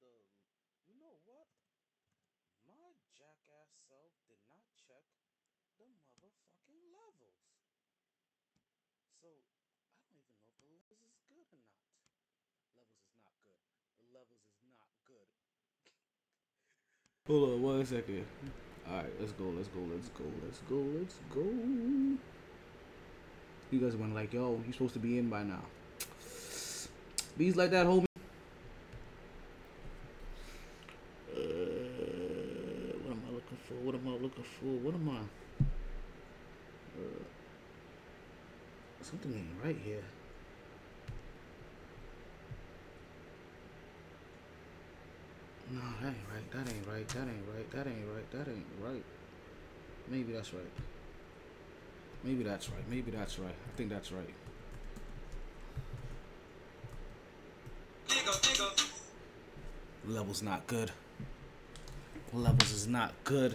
the. You know what? My jackass self did not check the motherfucking levels. So I don't even know if the levels is good or not. Levels is not good. The levels is not good. Hold on one second. Alright, let's go, let's go, let's go, let's go, let's go. You guys went like, yo, you're supposed to be in by now. Bees like that, homie. Uh, what am I looking for? What am I looking for? What am I? Uh, something ain't right here. No, that ain't right. That ain't right. That ain't right. That ain't right. That ain't right. Maybe that's right. Maybe that's right. Maybe that's right. I think that's right. Levels not good. Levels is not good.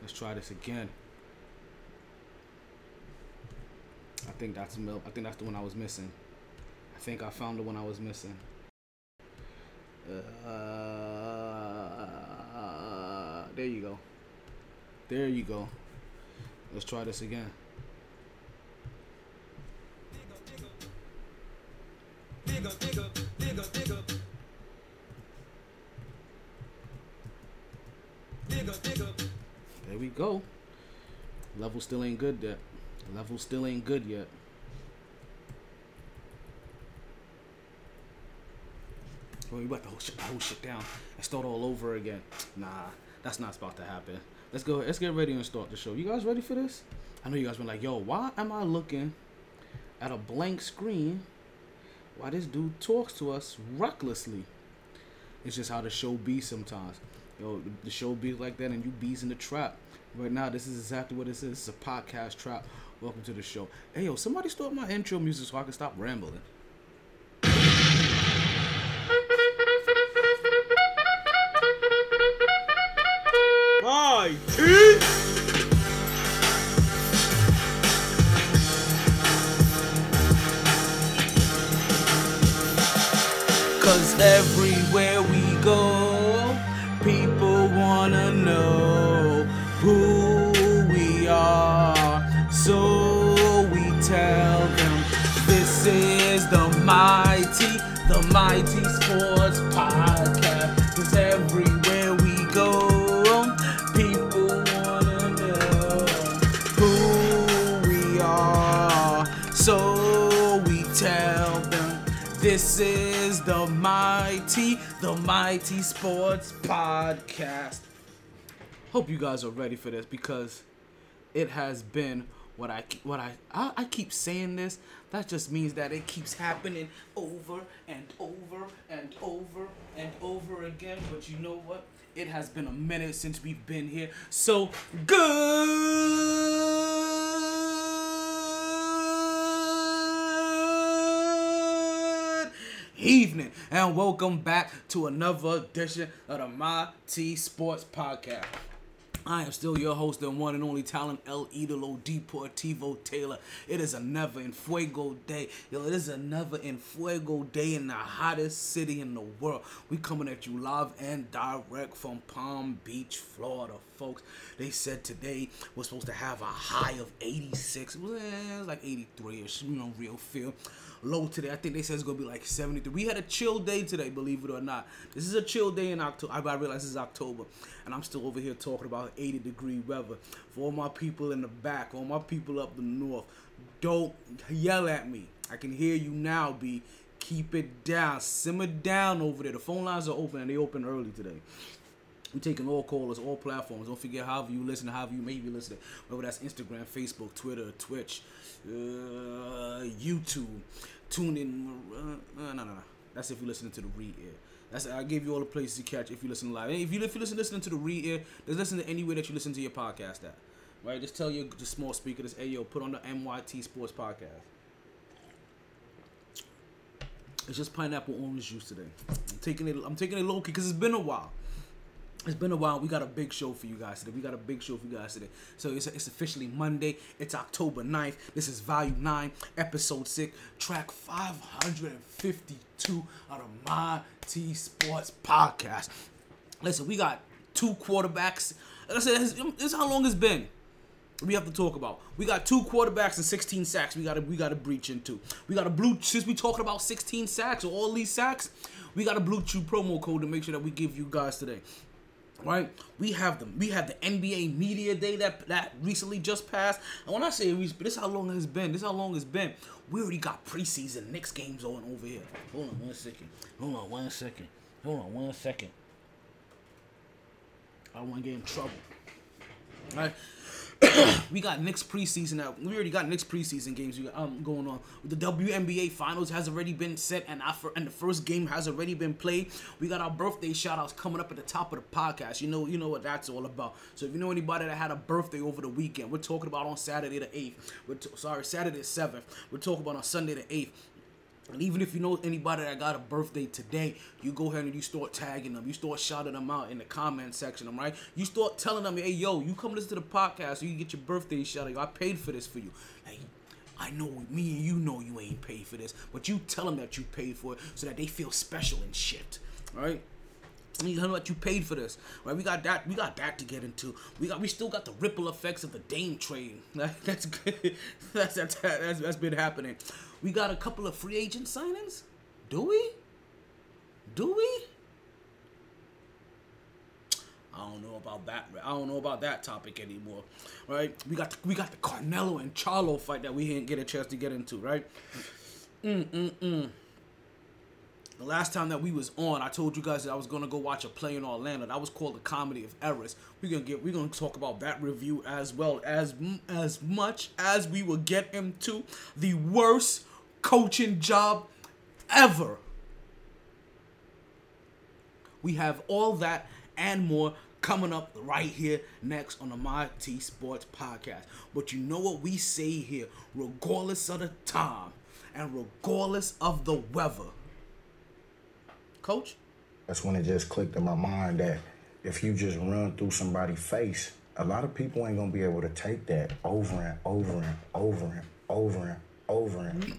Let's try this again. I think that's milk. I think that's the one I was missing. I think I found the one I was missing. Uh, there you go. There you go. Let's try this again. Go. Level still ain't good yet. Level still ain't good yet. Well, you about to hold shit, hold shit down and start all over again. Nah, that's not about to happen. Let's go. Let's get ready and start the show. You guys ready for this? I know you guys been like, yo, why am I looking at a blank screen while this dude talks to us recklessly? It's just how the show be sometimes. Yo, the, show be like that, and you bees in the trap. Right now, this is exactly what this is. It's a podcast trap. Welcome to the show. Hey, yo, somebody start my intro music so I can stop rambling. The MyT sports podcast. Hope you guys are ready for this because it has been what I what I, I I keep saying this. That just means that it keeps happening over and over and over and over again. But you know what? It has been a minute since we've been here. So good evening and welcome back to another edition of the My T Sports Podcast. I am still your host and one and only talent El Idolo Deportivo Taylor. It is another in Fuego day. Yo, it is another in Fuego day in the hottest city in the world. We coming at you live and direct from Palm Beach, Florida, folks. They said today we're supposed to have a high of 86. It was, eh, it was like 83ish, you know, real feel. Low today, I think they said it's gonna be like 73. We had a chill day today, believe it or not. This is a chill day in October. I realize is October, and I'm still over here talking about 80 degree weather. For all my people in the back, all my people up the north, don't yell at me. I can hear you now, B. Keep it down, simmer down over there. The phone lines are open, and they open early today. I'm taking all callers, all platforms. Don't forget however you listen, however you may be listening. Whether that's Instagram, Facebook, Twitter, Twitch, uh, YouTube, TuneIn. Uh, no, no, no. That's if you're listening to the re-air. That's I gave you all the places to catch if you listen live. If you if you listen listening to the re-air, just listen to anywhere that you listen to your podcast at. Right? Just tell your small speaker, this hey yo, put on the MYT Sports Podcast. It's just pineapple orange juice today. I'm taking it. I'm taking it low key because it's been a while. It's been a while. We got a big show for you guys today. We got a big show for you guys today. So it's, it's officially Monday. It's October 9th. This is Volume 9, Episode 6, track 552 out of My T Sports Podcast. Listen, we got two quarterbacks. I said, this is how long it's been. We have to talk about. We got two quarterbacks and 16 sacks. We got to we got to breach into. We got a blue since we talking about 16 sacks or all these sacks. We got a BlueChew promo code to make sure that we give you guys today. Right, we have the We have the NBA Media Day that that recently just passed. And when I say we, this is how long it's been. This is how long it's been. We already got preseason Knicks games on over here. Hold on one second. Hold on one second. Hold on one second. I don't want to get in trouble. All right. we got Knicks preseason out. We already got Knicks preseason games um, going on. The WNBA finals has already been set, and and the first game has already been played. We got our birthday shout outs coming up at the top of the podcast. You know, you know what that's all about. So if you know anybody that had a birthday over the weekend, we're talking about on Saturday the eighth. We're t- sorry, Saturday the seventh. We're talking about on Sunday the eighth. And even if you know anybody that got a birthday today, you go ahead and you start tagging them. You start shouting them out in the comment section, right? You start telling them, hey, yo, you come listen to the podcast so you get your birthday shout out. I paid for this for you. Hey, I know me and you know you ain't paid for this, but you tell them that you paid for it so that they feel special and shit, right? You know what you paid for this, right? We got that. We got that to get into. We got. We still got the ripple effects of the Dame trade. That's good. That's that's that's, that's been happening. We got a couple of free agent signings. Do we? Do we? I don't know about that. I don't know about that topic anymore, right? We got the, we got the Canelo and Charlo fight that we didn't get a chance to get into, right? Mm mm mm. The last time that we was on, I told you guys that I was gonna go watch a play in Orlando. That was called the Comedy of Errors. We're gonna get we're gonna talk about that review as well as as much as we will get into the worst coaching job ever. We have all that and more coming up right here next on the My T Sports podcast. But you know what we say here, regardless of the time and regardless of the weather. Coach? That's when it just clicked in my mind that if you just run through somebody's face, a lot of people ain't gonna be able to take that over and over and over and over and over and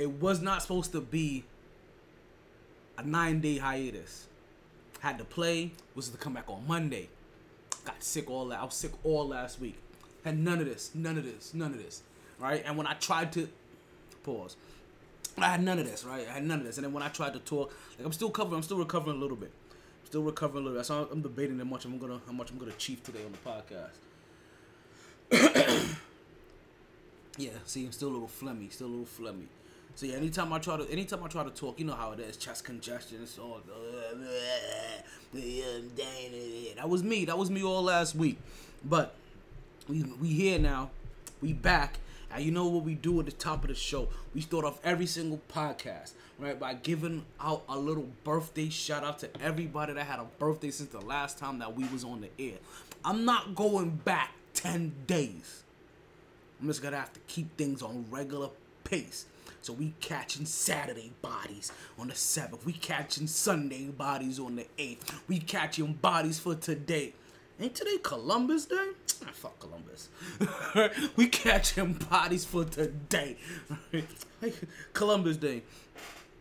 It was not supposed to be a nine day hiatus. Had to play, was to come back on Monday. Got sick all that. I was sick all last week. Had none of this, none of this, none of this. Right? And when I tried to pause. I had none of this, right? I had none of this. And then when I tried to talk, like I'm still covering, I'm still recovering a little bit. Still recovering a little bit. So I'm debating how much I'm gonna how much I'm gonna chief today on the podcast. yeah, see, I'm still a little phlegmy, still a little phlegmy. So yeah, anytime I try to, anytime I try to talk, you know how it is, chest congestion, it's all. That was me. That was me all last week. But we we here now. We back. And you know what we do at the top of the show? We start off every single podcast, right, by giving out a little birthday shout out to everybody that had a birthday since the last time that we was on the air. I'm not going back 10 days. I'm just gonna have to keep things on regular pace. So we catching Saturday bodies on the 7th. We catching Sunday bodies on the 8th. We catching bodies for today. Ain't today Columbus Day? Ah, fuck Columbus. we catching bodies for today. Columbus Day.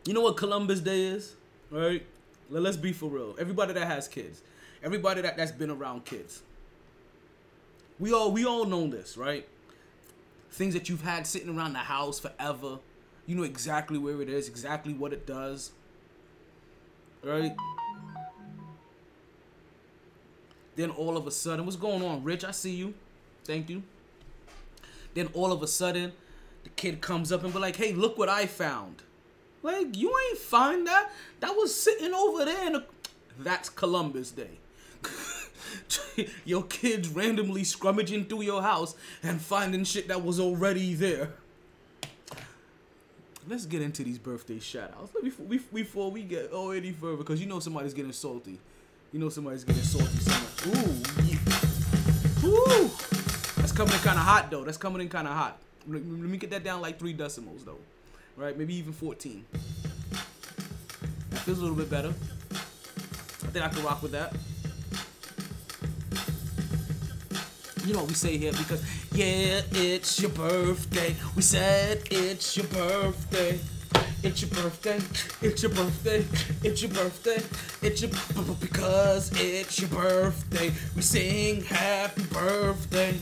You know what Columbus Day is? Right? Let's be for real. Everybody that has kids. Everybody that, that's been around kids. We all we all know this, right? Things that you've had sitting around the house forever. You know exactly where it is, exactly what it does. Right? Then all of a sudden, what's going on, Rich? I see you. Thank you. Then all of a sudden, the kid comes up and be like, "Hey, look what I found." Like you ain't find that. That was sitting over there. In a... That's Columbus Day. your kids randomly scrummaging through your house and finding shit that was already there. Let's get into these birthday shout outs before we, before we get oh any further because you know somebody's getting salty. You know somebody's getting salty somewhere. Ooh, yeah. Ooh. That's coming in kind of hot though. That's coming in kind of hot. Let me get that down like three decimals though, right? Maybe even 14. That feels a little bit better. I think I can rock with that. You know what we say here because yeah, it's your birthday. We said it's your birthday. It's your birthday. It's your birthday. It's your birthday. It's your because it's your birthday. We sing happy birthday.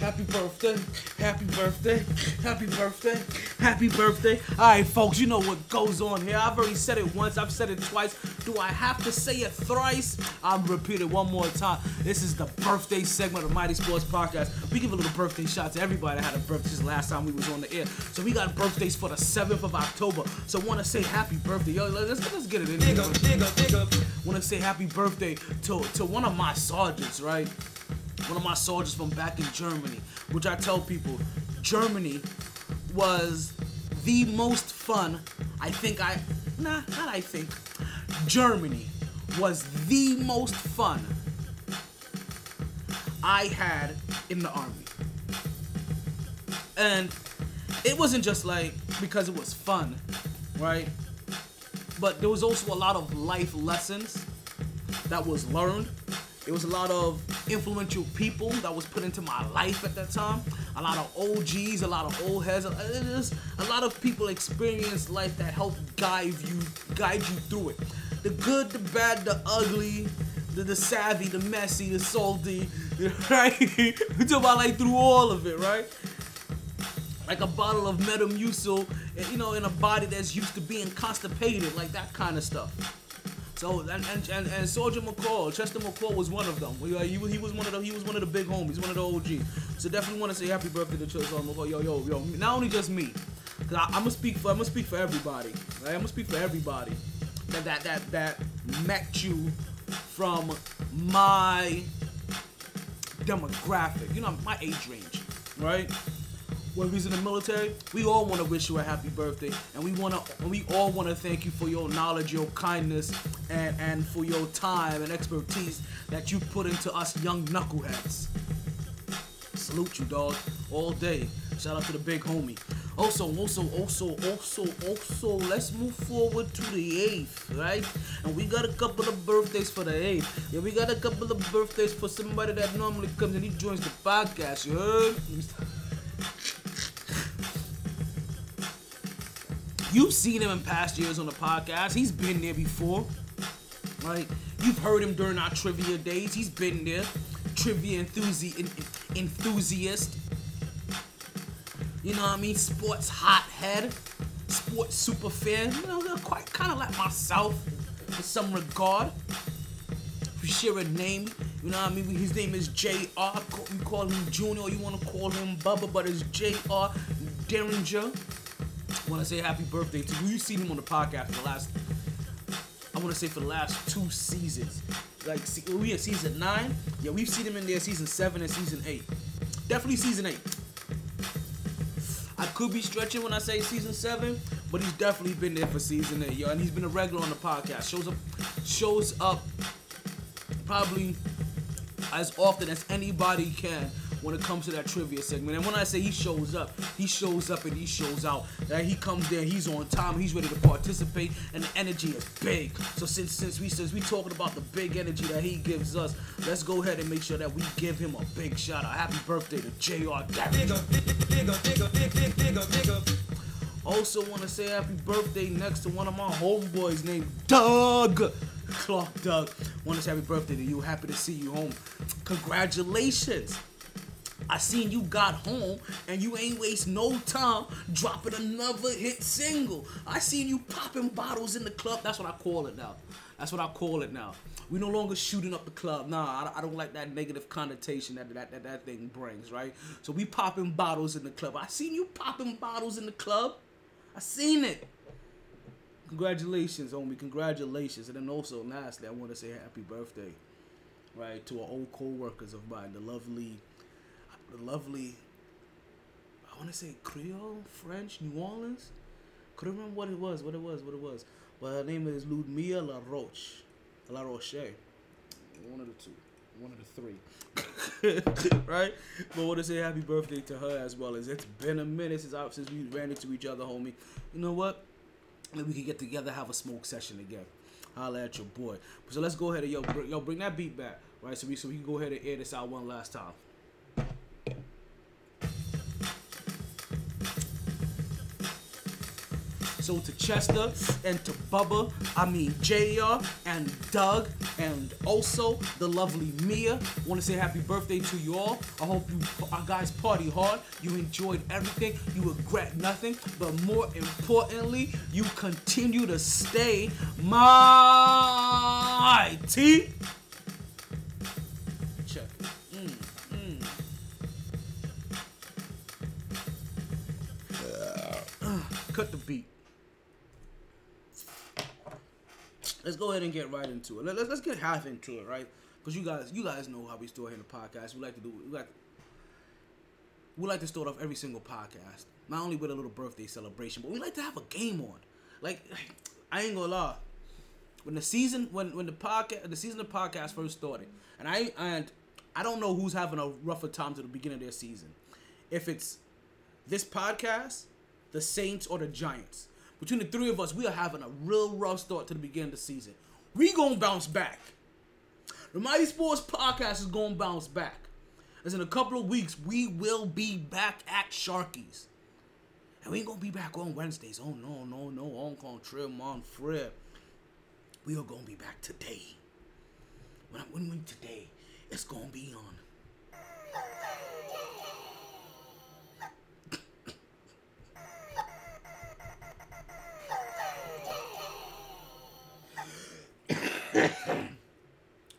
Happy birthday, happy birthday, happy birthday, happy birthday. All right, folks, you know what goes on here. I've already said it once, I've said it twice. Do I have to say it thrice? I'll repeat it one more time. This is the birthday segment of MyT Sports Podcast. We give a little birthday shout to everybody that had a birthday since last time we was on the air. So we got birthdays for the 7th of October. So want to say happy birthday. Yo, let's, let's get it in. Dig up, dig up, dig up. Want to say happy birthday to, to one of my sergeants, right? One of my soldiers from back in Germany, which I tell people, Germany was the most fun. I think I, nah, not I think. Germany was the most fun I had in the army. And it wasn't just like because it was fun, right? But there was also a lot of life lessons that was learned it was a lot of influential people that was put into my life at that time. A lot of OGs, a lot of old heads. Uh, Just a lot of people experienced life that helped guide you, guide you through it. The good, the bad, the ugly, the, the savvy, the messy, the salty, right? we talk about like through all of it, right? Like a bottle of Metamucil, you know, in a body that's used to being constipated, like that kind of stuff. So and and, and, and Soldier McCall, Chester McCall was one of them. He, uh, he, he was one of the he was one of the big homies, one of the OGs. So definitely want to say happy birthday to Chester McCall. Yo yo yo, not only just me, cause I, am gonna speak for I'm gonna speak for everybody. Right? I'm gonna speak for everybody that that that that met you from my demographic, you know, my age range, right? When we was in the military, we all want to wish you a happy birthday, and we want to, we all want to thank you for your knowledge, your kindness, and and for your time and expertise that you put into us young knuckleheads. Salute you, dog, all day. Shout out to the big homie. Also, also, also, also, also, let's move forward to the 8th, right? And we got a couple of birthdays for the 8th. Yeah, we got a couple of birthdays for somebody that normally comes and he joins the podcast, you heard? You've seen him in past years on the podcast. He's been there before. Right? You've heard him during our trivia days. He's been there. Trivia enthusi- enthusiast. You know what I mean? Sports hothead. Sports super fan. You know, quite kind of like myself in some regard. We share a name. You know what I mean? His name is JR. We call him Junior. You want to call him Bubba, but it's J.R. Derringer want to say happy birthday to you. You've seen him on the podcast for the last, I want to say for the last two seasons. Like, we in season nine. Yeah, we've seen him in there season seven and season eight. Definitely season eight. I could be stretching when I say season seven, but he's definitely been there for season eight, yo. And he's been a regular on the podcast. Shows up, shows up, probably as often as anybody can when it comes to that trivia segment. And when I say he shows up, he shows up and he shows out. That he comes there, he's on time, he's ready to participate, and the energy is big. So since since we since we talking about the big energy that he gives us, let's go ahead and make sure that we give him a big shout out. Happy birthday to Jr. Also want to say happy birthday next to one of my homeboys named Doug. Clark Doug. Want to say happy birthday to you. Happy to see you home. Congratulations. I seen you got home and you ain't waste no time dropping another hit single. I seen you popping bottles in the club. That's what I call it now. That's what I call it now. We no longer shooting up the club. Nah, I, don't like that negative connotation that that, that that thing brings, right? So we popping bottles in the club. I seen you popping bottles in the club. I seen it. Congratulations, homie. Congratulations. And then also, lastly, I want to say happy birthday right, to our old co-workers of mine, the lovely, the lovely. I want to say Creole, French, New Orleans. Couldn't remember what it was, what it was, what it was. But her name is Ludmilla La Roche, La Roche. One of the two, one of the three, right? But want to say happy birthday to her as well. As it's been a minute since I, since we ran into each other, homie. You know what? Maybe we can get together, have a smoke session again. Holla at your boy. So let's go ahead and yo, br- yo, bring that beat back, right? So we so we can go ahead and air this out one last time. So to Chester and to Bubba, I mean JR and Doug and also the lovely Mia. Want to say happy birthday to you all. I hope you uh, guys party hard. You enjoyed everything. You regret nothing. But more importantly, you continue to stay mighty. Check. Mm, mm. Uh, cut the beat. Let's go ahead and get right into it. Let, us let's get half into it, right? Because you guys, you guys know how we start here in the podcast. We like to do, we like, we like to start off every single podcast, not only with a little birthday celebration, but we like to have a game on. Like, I ain't gonna lie, when the season, when when the podcast, the season of podcast first started, and I and I don't know who's having a rougher time to the beginning of their season, if it's this podcast, the Saints, or the Giants between the three of us, we are having a real rough start to the beginning of the season. We gonna bounce back. The MyT Sports Podcast is gonna bounce back. As in a couple of weeks, we will be back at Sharkies. And we ain't gonna be back on Wednesdays. Oh no, no, no. On contraire, mon frere. We are gonna be back today. When I'm when we today, it's gonna be on.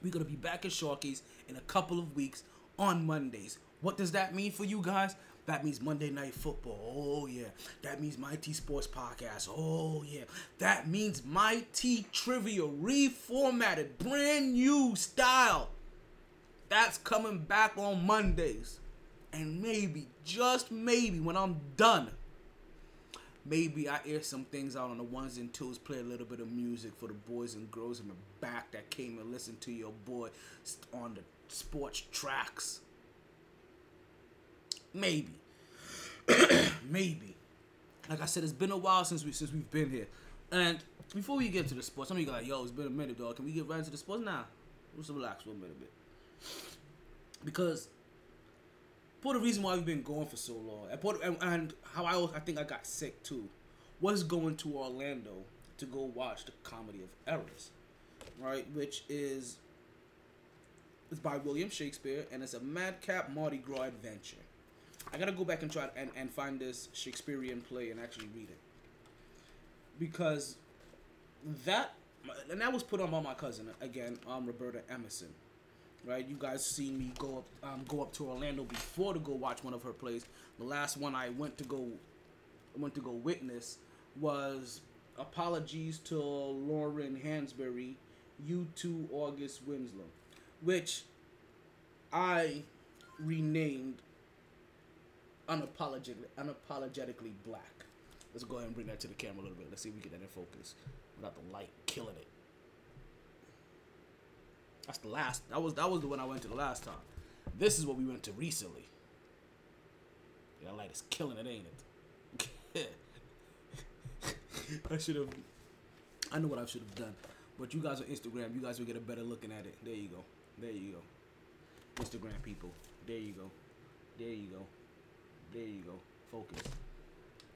We're gonna be back at Sharkies in a couple of weeks on Mondays. What does that mean for you guys? That means Monday Night Football. Oh yeah. That means MyT Sports Podcast. Oh yeah. That means MyT Trivia reformatted, brand new style. That's coming back on Mondays. And maybe, just maybe, when I'm done, maybe I air some things out on the ones and twos, play a little bit of music for the boys and girls in the back that came and listened to your boy on the sports tracks. Maybe. maybe. Like I said, it's been a while since we since we've been here. And before we get to the sports, some of you like, yo, it's been a minute, dog. Can we get right into the sports now? Nah, let's relax for a minute bit. Because part of the reason why we've been going for so long, and, part, and, and how I I think I got sick too, was going to Orlando to go watch the Comedy of Errors, right? Which is it's by William Shakespeare and it's a madcap Mardi Gras adventure. I gotta go back and try and, and find this Shakespearean play and actually read it because that and that was put on by my cousin again, um, Roberta Emerson right? You guys seen me go up um, go up to Orlando before to go watch one of her plays. The last one I went to go went to go witness was Apologies to Lorraine Hansberry, You Too August Wilson, which I renamed unapologetically unapologetically black. Let's go ahead and bring that to the camera a little bit. Let's see if we get that in focus without the light killing it. That's the last. That was that was the one I went to the last time. This is what we went to recently. Yeah, light is killing it, ain't it? I should have. I know what I should have done, but you guys on Instagram, you guys will get a better looking at it. There you go. There you go. Instagram people. There you go. There you go. There you go. Focus.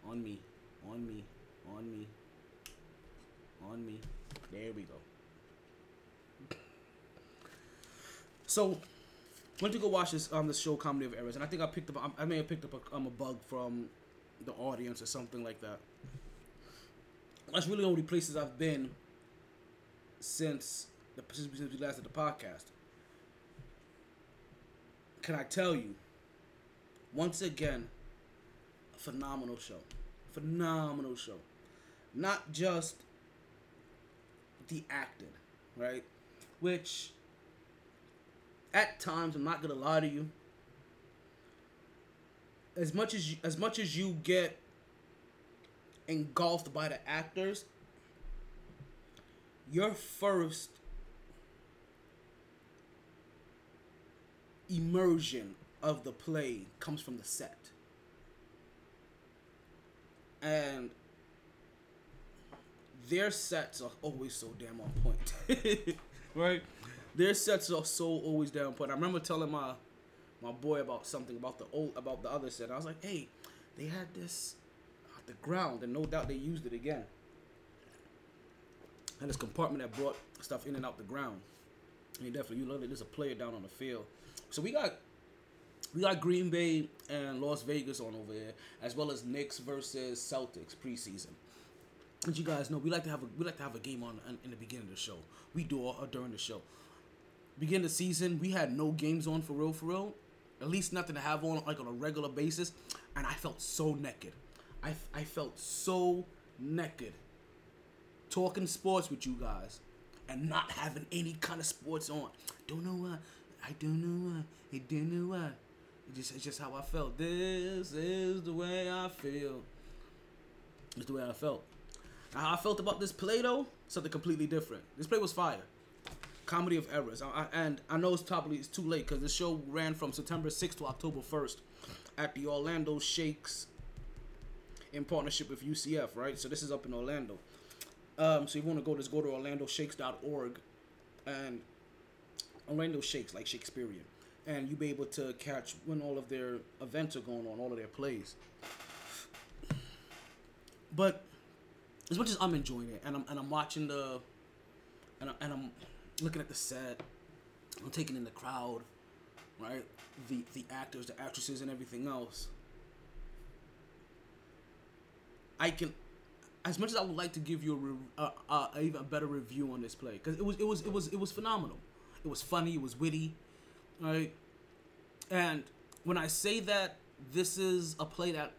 On me. On me. On me. On me. There we go. So, went to go watch this um the show Comedy of Errors, and I think I picked up I may have picked up a, um, a bug from the audience or something like that. That's really the only places I've been since the since we last did the podcast. Can I tell you? Once again, a phenomenal show, phenomenal show. Not just the acting, right? Which at times, I'm not gonna lie to you. As much as you, as much as you get engulfed by the actors, your first immersion of the play comes from the set. And their sets are always so damn on point. right? Their sets are so always on point. I remember telling my my boy about something about the old about the other set. I was like, hey, they had this at the ground, and no doubt they used it again. And this compartment that brought stuff in and out the ground. And definitely you love it. There's a player down on the field. So we got we got Green Bay and Las Vegas on over here, as well as Knicks versus Celtics preseason. As you guys know, we like to have a we like to have a game on in, in the beginning of the show. We do all, during the show. Beginning of the season, we had no games on for real, for real. At least nothing to have on like on a regular basis, and I felt so naked. I I felt so naked. Talking sports with you guys, and not having any kind of sports on. Don't know why. I don't know why. I don't know why. It just it's just how I felt. This is the way I feel. It's the way I felt. Now, how I felt about this play though, something completely different. This play was fire. Comedy of errors, I, I, and I know it's probably it's too late because the show ran from September 6th to October 1st at the Orlando Shakes in partnership with UCF, right? So this is up in Orlando. Um, so you want to go, just go to OrlandoShakes.org and Orlando Shakes, like Shakespearean, and you'll be able to catch when all of their events are going on, all of their plays. But as much as I'm enjoying it, and I'm and I'm watching the, and I, and I'm looking at the set, I'm taking in the crowd, right? The the actors, the actresses, and everything else. I can, as much as I would like to give you a, re- even a better review on this play, because it was it was it was it was phenomenal. It was funny. It was witty, right? And when I say that this is a play that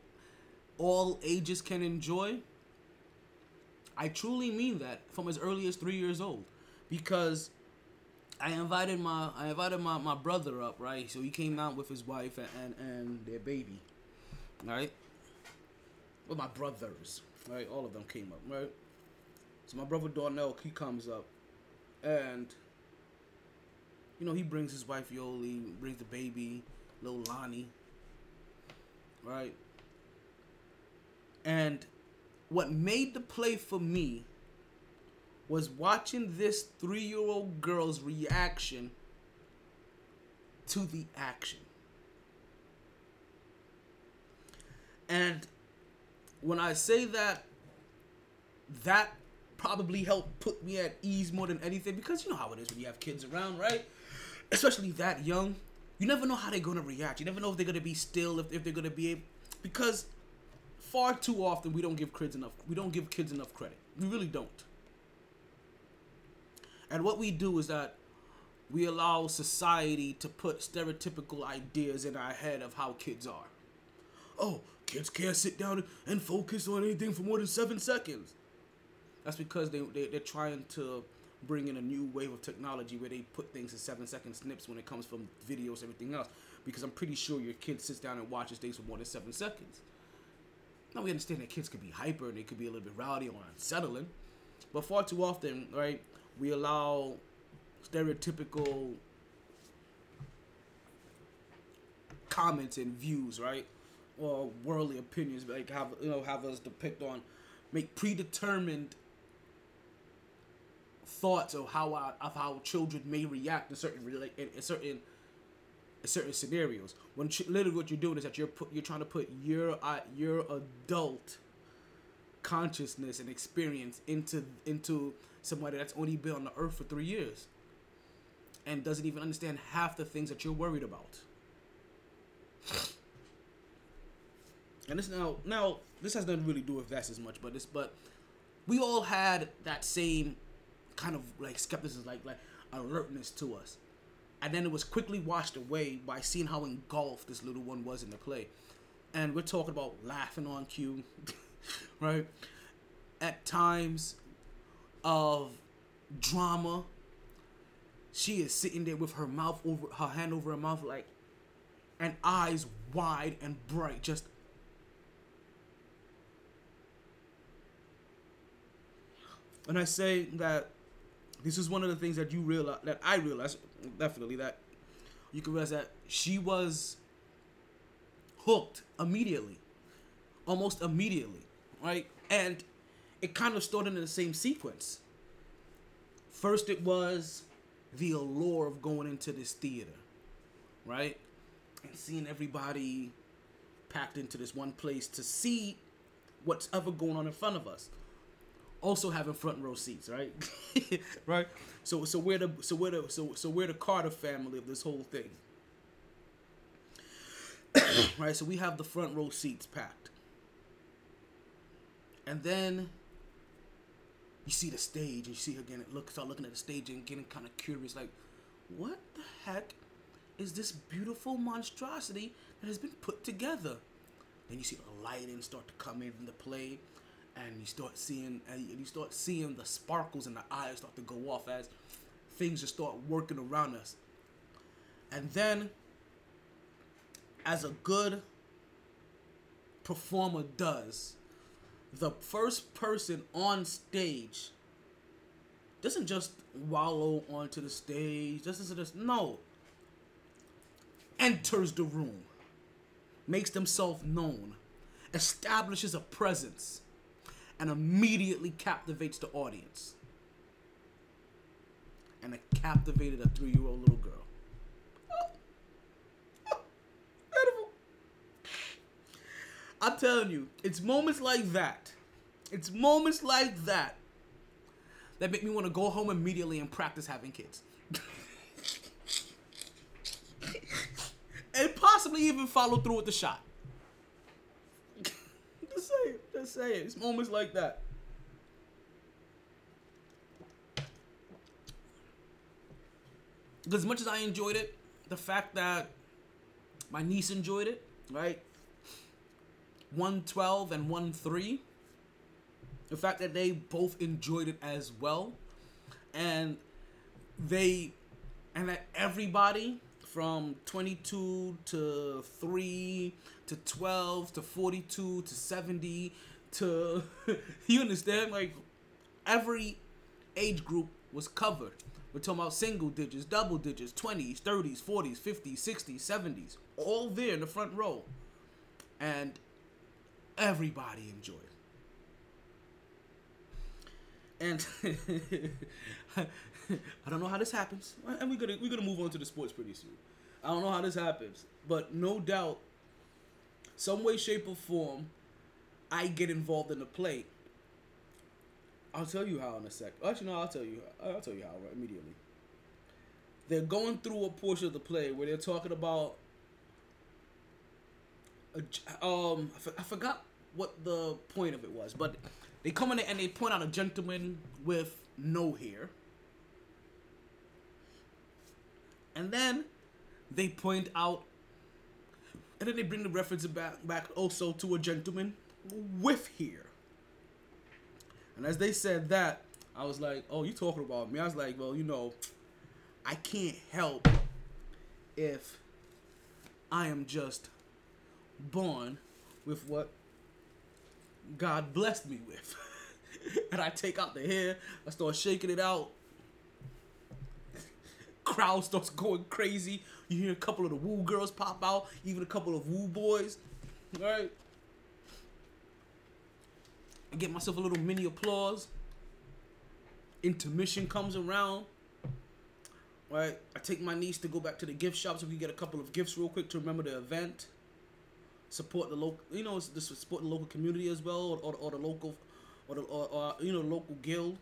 all ages can enjoy, I truly mean that from as early as three years old, because I invited my I invited my, my brother up, right? So he came out with his wife and, and, and their baby, right? Well, my brothers, right? All of them came up, right? So my brother Darnell, he comes up, and you know he brings his wife Yoli, brings the baby, little Lonnie, right? And what made the play for me was watching this three year old girl's reaction to the action. And when I say that, that probably helped put me at ease more than anything because you know how it is when you have kids around, right? Especially that young. You never know how they're going to react. You never know if they're going to be still, if, if they're going to be able. Because far too often we don't give kids enough we don't give kids enough credit. We really don't. And what we do is that we allow society to put stereotypical ideas in our head of how kids are. Oh, kids can't sit down and focus on anything for more than seven seconds. That's because they, they, they're trying to bring in a new wave of technology where they put things in seven second snips when it comes from videos, everything else. Because I'm pretty sure your kid sits down and watches things for more than seven seconds. Now we understand that kids could be hyper and they could be a little bit rowdy or unsettling, but far too often, right, we allow stereotypical comments and views, right, or worldly opinions, like have you know have us depict on, make predetermined thoughts of how I, of how children may react in certain in, in certain in certain scenarios. When ch- literally what you're doing is that you're put, you're trying to put your uh, your adult consciousness and experience into into somebody that's only been on the earth for three years and doesn't even understand half the things that you're worried about. And this now now this has nothing really do with that as much, but this but we all had that same kind of like skepticism, like like alertness to us and then it was quickly washed away by seeing how engulfed this little one was in the play. And we're talking about laughing on cue, right? At times of drama, she is sitting there with her mouth over her hand over her mouth like and eyes wide and bright just and I say that this is one of the things that you realize that I realize definitely that you can realize that she was hooked immediately, almost immediately, right? And it kind of started in the same sequence. First, it was the allure of going into this theater, right? And seeing everybody packed into this one place to see what's ever going on in front of us. Also having front row seats, right? right? So so we're the so we're the so so we're the Carter family of this whole thing. right? So we have the front row seats packed. And then you see the stage and you see her again look start looking at the stage and getting kind of curious like what the heck is this beautiful monstrosity that has been put together? Then you see the lighting start to come in from the play and you start seeing and you start seeing the sparkles in the eyes start to go off as things just start working around us. And then as a good performer does the first person on stage doesn't just wallow onto the stage, doesn't just no. Enters the room, makes themselves known, establishes a presence, and immediately captivates the audience. And it captivated a three-year-old little girl. I'm telling you, it's moments like that. It's moments like that that make me want to go home immediately and practice having kids. and possibly even follow through with the shot. just say it. Just say it. It's moments like that. As much as I enjoyed it, the fact that my niece enjoyed it, right? 112 and 13 the fact that they both enjoyed it as well. And they and that everybody from 22 to 3 to 12 to 42 to 70 to you understand? Like every age group was covered. We're talking about single digits double digits 20s 30s 40s 50s 60s 70s all there in the front row. And everybody enjoyed. And I don't know how this happens, and we're gonna we're gonna move on to the sports pretty soon. I don't know how this happens, but no doubt, some way, shape, or form, I get involved in the play. I'll tell you how in a sec. Actually, no, I'll tell you. I'll tell you how right, immediately. They're going through a portion of the play where they're talking about um, I, f- I forgot what the point of it was, but they come in and they point out a gentleman with no hair, and then they point out, and then they bring the reference back back also to a gentleman with hair. And as they said that, I was like, "Oh, you talking about me?" I was like, "Well, you know, I can't help if I am just born with what God blessed me with. and I take out the hair, I start shaking it out. Crowd starts going crazy. You hear a couple of the woo girls pop out, even a couple of woo boys. Right? I get myself a little mini applause. Intermission comes around. Right? I take my niece to go back to the gift shop so we can get a couple of gifts real quick to remember the event support the local, you know, just support the local community as well, or, or, or the local, or the, or, or you know, local guild.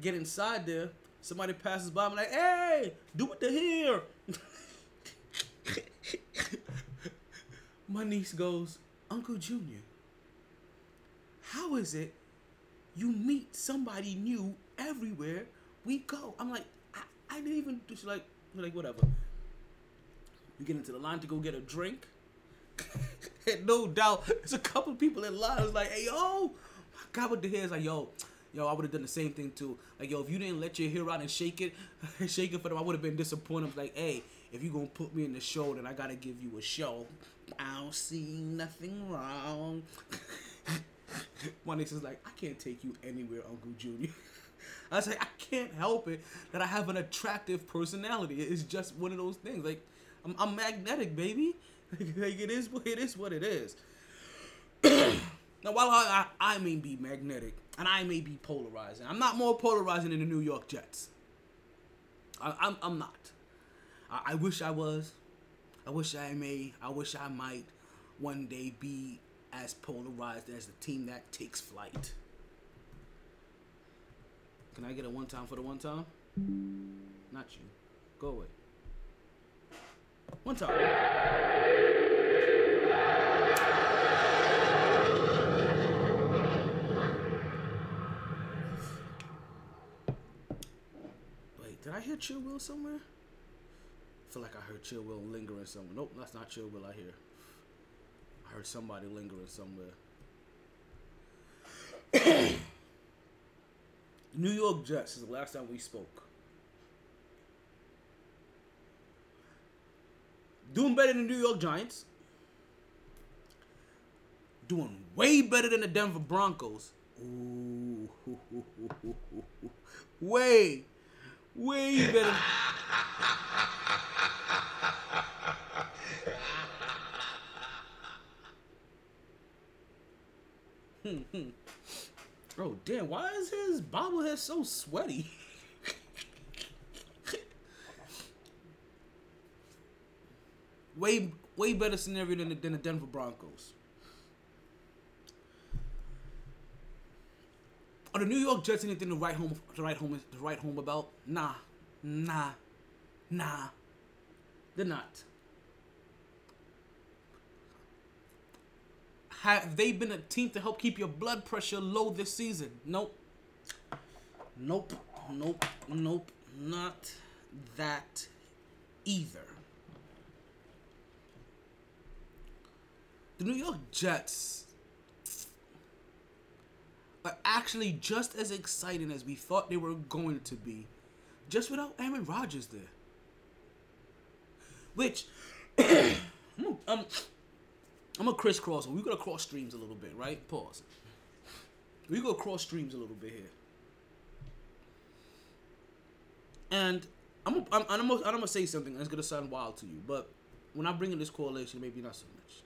Get inside there. Somebody passes by, I'm like, hey, do what the hair. My niece goes, Uncle Junior, how is it you meet somebody new everywhere we go? I'm like, I, I didn't even, she's like, like, whatever. We get into the line to go get a drink. and no doubt, there's a couple people in line. It's like, hey, yo, my God, with the hair is like, yo, yo, I would have done the same thing too. Like, yo, if you didn't let your hair out and shake it, shake it for them, I would have been disappointed. Like, hey, if you gonna put me in the show, then I gotta give you a show. I don't see nothing wrong. My niece is like, I can't take you anywhere, Uncle Junior. I was like, I can't help it that I have an attractive personality. It's just one of those things. Like, I'm, I'm magnetic, baby. like it is it is. What it is. now, while I, I, I may be magnetic and I may be polarizing, I'm not more polarizing than the New York Jets. I, I'm, I'm not. I, I wish I was. I wish I may. I wish I might one day be as polarized as the team that takes flight. Can I get a one time for the one time? Not you. Go away. One time. Wait, did I hear Chill Will somewhere? I feel like I heard Chill Will lingering somewhere. Nope, that's not Chill Will I hear. I heard somebody lingering somewhere. New York Jets is the last time we spoke. Doing better than the New York Giants. Doing way better than the Denver Broncos. Ooh. Way, way better. Hmm, hmm. Oh damn! Why is his bobblehead so sweaty? way way better scenario than the, than the Denver Broncos. Are the New York Jets anything to write home to write home to write home about? Nah, nah, nah. They're not. Have they been a team to help keep your blood pressure low this season? Nope. Nope. Nope. Nope. Not that either. The New York Jets are actually just as exciting as we thought they were going to be, just without Aaron Rodgers there. Which, um, I'm gonna crisscross. We're gonna cross streams a little bit, right? Pause. We're gonna cross streams a little bit here. And I'm I'm, I'm, gonna, I'm gonna say something that's gonna sound wild to you, but when I bring in this correlation, maybe not so much.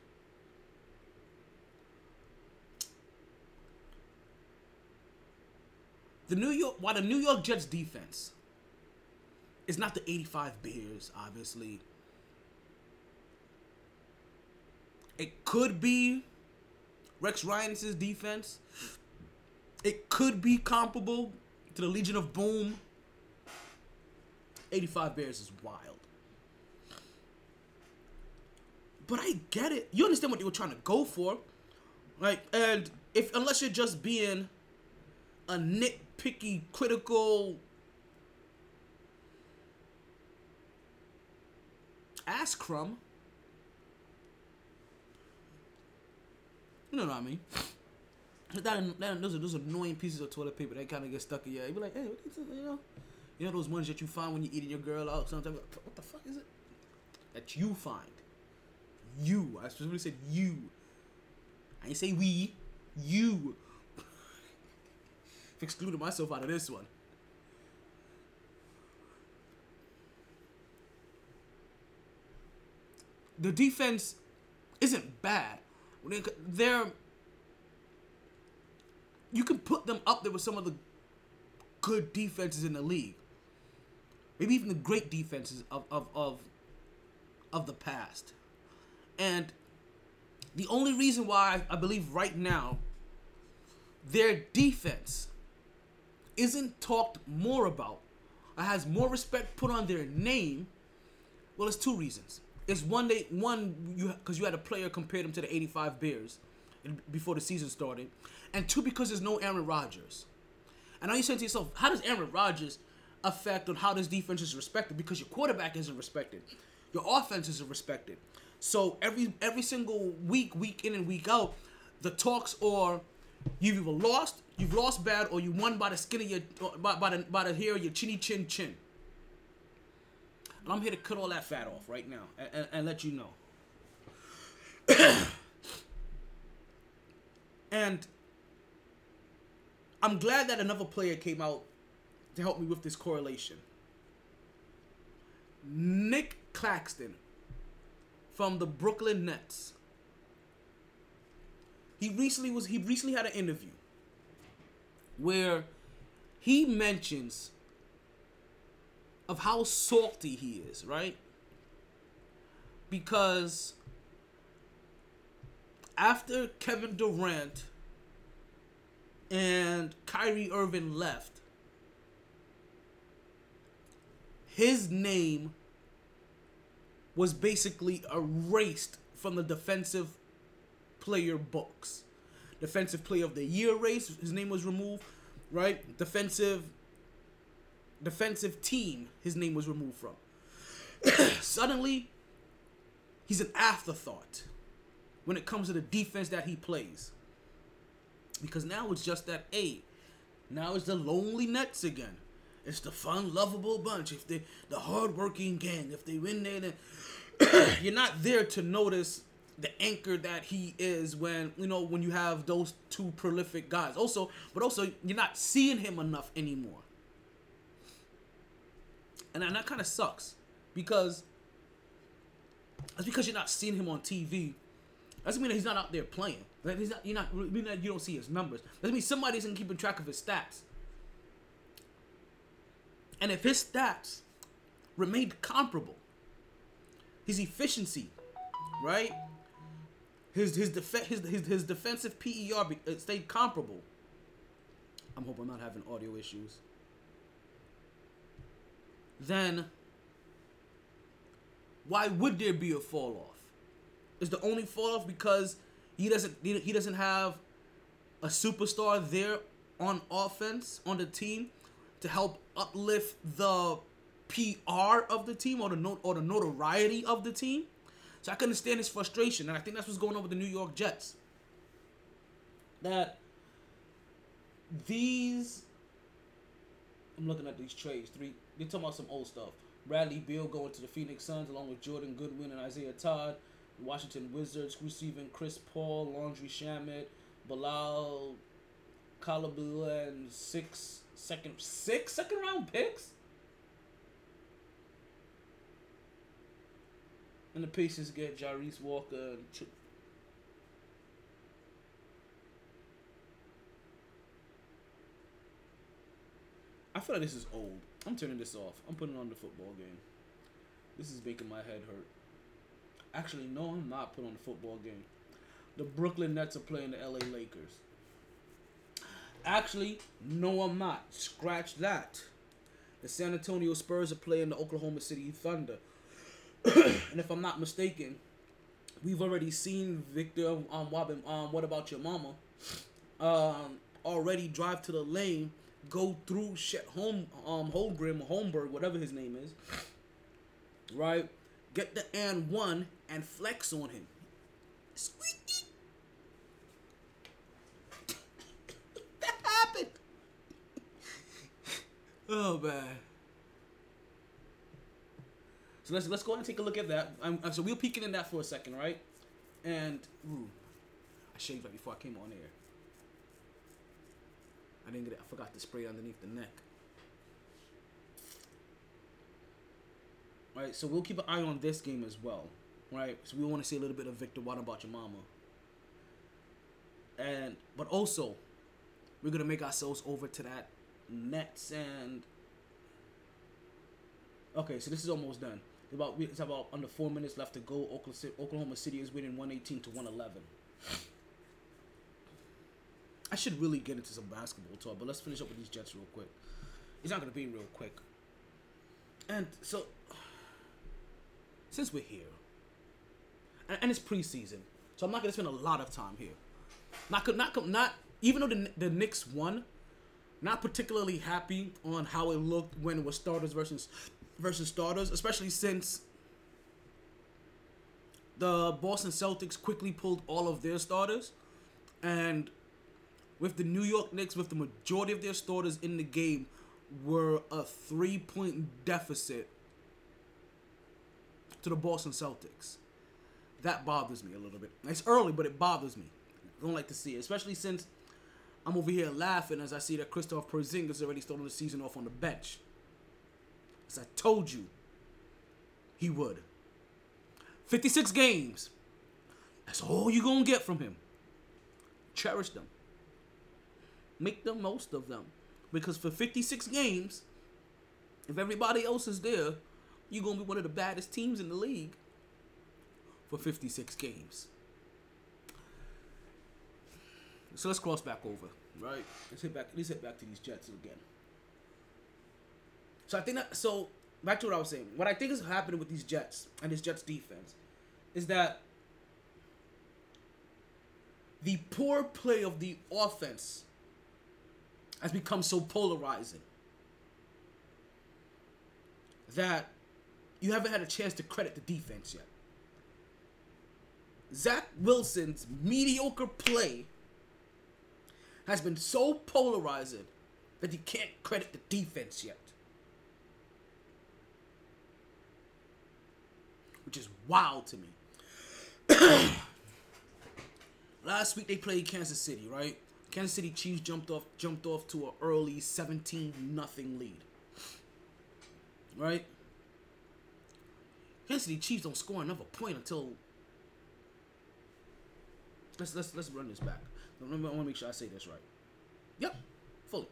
The New York, while the New York Jets defense is not the 85 Bears, obviously. It could be Rex Ryan's defense. It could be comparable to the Legion of Boom. 85 Bears is wild. But I get it. You understand what they were trying to go for. Like, and if unless you're just being a nitpicky, critical ass crumb. You know what I mean? That, that those those annoying pieces of toilet paper that kind of get stuck in your. You be like, hey? You know, you know those ones that you find when you're eating your girl out. Sometimes, what the fuck is it? That you find. You. I specifically said you. I ain't say we. You. Excluded myself out of this one. The defense isn't bad. They're you can put them up there with some of the good defenses in the league. Maybe even the great defenses of of of, of the past. And the only reason why I believe right now their defense isn't talked more about, or has more respect put on their name, well, it's two reasons. It's one day one you because you had a player compare them to the '85 Bears before the season started, and two because there's no Aaron Rodgers. And now you say to yourself, how does Aaron Rodgers affect on how this defense is respected? Because your quarterback isn't respected, your offense isn't respected. So every every single week, week in and week out, the talks are You've either lost, you've lost bad, or you won by the skin of your by, by the by the hair of your chinny chin chin. And I'm here to cut all that fat off right now and, and, and let you know. and I'm glad that another player came out to help me with this correlation. Nic Claxton from the Brooklyn Nets. He recently was he recently had an interview where he mentions of how salty he is, right? Because after Kevin Durant and Kyrie Irving left, his name was basically erased from the defensive player books. Defensive player of the year race, his name was removed, right? Defensive defensive team, his name was removed from. Suddenly, he's an afterthought when it comes to the defense that he plays. Because now it's just that A. Now it's the lonely Nets again. It's the fun, lovable bunch. If they the hardworking gang, if they win there, then you're not there to notice the anchor that he is when you know when you have those two prolific guys. Also, but also you're not seeing him enough anymore. And, and that kind of sucks because that's because you're not seeing him on TV. Doesn't mean that he's not out there playing. That he's not. You're not. Mean that you don't see his numbers. Doesn't mean somebody isn't keeping track of his stats. And if his stats remained comparable, his efficiency, right? His his def- his, his his defensive PER be- uh, stayed comparable. I'm hoping I'm not having audio issues. Then why would there be a fall off? Is the only fall off because he doesn't he doesn't have a superstar there on offense on the team to help uplift the PR of the team or the note or the notoriety of the team. So I can understand his frustration, and I think that's what's going on with the New York Jets. That these, I'm looking at these trades. Three, they're talking about some old stuff. Bradley Beal going to the Phoenix Suns along with Jordan Goodwin and Isaiah Todd. Washington Wizards receiving Chris Paul, Landry Shamet, Bilal Coulibaly, and six second six second round picks. And the Pacers get Jarace Walker and Ch- I feel like this is old. I'm turning this off. I'm putting on the football game. This is making my head hurt. Actually, no, I'm not putting on the football game. The Brooklyn Nets are playing the LA Lakers. Actually, no, I'm not. Scratch that. The San Antonio Spurs are playing the Oklahoma City Thunder. and if I'm not mistaken, we've already seen Victor um, um what about your mama? Um already drive to the lane, go through Chet home um Holmgren or Holmberg, whatever his name is. Right? Get the and one and flex on him. Squeaky. that happened. oh man. So let's let's go ahead and take a look at that. So we'll peek in that for a second, right? And ooh, I shaved right before I came on air. I didn't get it. I forgot to spray underneath the neck. Right, so we'll keep an eye on this game as well. Right, so we want to see a little bit of Victor. What about your mama? And but also, we're gonna make ourselves over to that Nets and. Okay, so this is almost done. About it's about under four minutes left to go. Oklahoma City, is winning one eighteen to one eleven. I should really get into some basketball talk, but let's finish up with these Jets real quick. It's not gonna be real quick. And so, since we're here, and, and it's preseason, so I'm not gonna spend a lot of time here. Not not not even though the the Knicks won, not particularly happy on how it looked when it was starters versus versus starters, especially since the Boston Celtics quickly pulled all of their starters, and with the New York Knicks, with the majority of their starters in the game, were a three point deficit to the Boston Celtics. That bothers me a little bit. It's early, but it bothers me. I don't like to see it, especially since I'm over here laughing as I see that Kristaps Porzingis already started the season off on the bench. As I told you, he would. 56 games. That's all you're going to get from him. Cherish them. Make the most of them. Because for 56 games, if everybody else is there, you're going to be one of the baddest teams in the league for 56 games. So let's cross back over, right? Let's hit back. Let's hit back to these Jets again. So I think that so back to what I was saying. What I think is happening with these Jets and this Jets defense is that the poor play of the offense has become so polarizing that you haven't had a chance to credit the defense yet. Zach Wilson's mediocre play has been so polarizing that you can't credit the defense yet. Which is wild to me. Last week they played Kansas City, right? Kansas City Chiefs jumped off jumped off to an early 17 nothing lead. Right? Kansas City Chiefs don't score another point until let's let's let's run this back. I want to make sure I say this right. Yep, fully.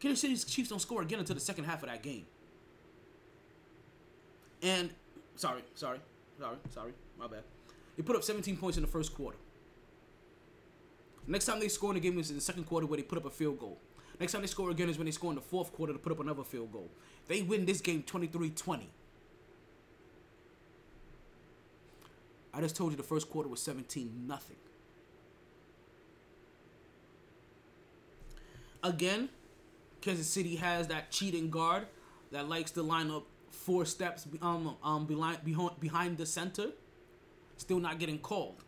Kansas City Chiefs don't score again until the second half of that game. And sorry, sorry, sorry, sorry, my bad. They put up 17 points in the first quarter. Next time they score in the game is in the second quarter where they put up a field goal. Next time they score again is when they score in the fourth quarter to put up another field goal. They win this game 23-20. I just told you the first quarter was 17 nothing. Again, Kansas City has that cheating guard that likes to line up four steps um, um behind behind the center, still not getting called.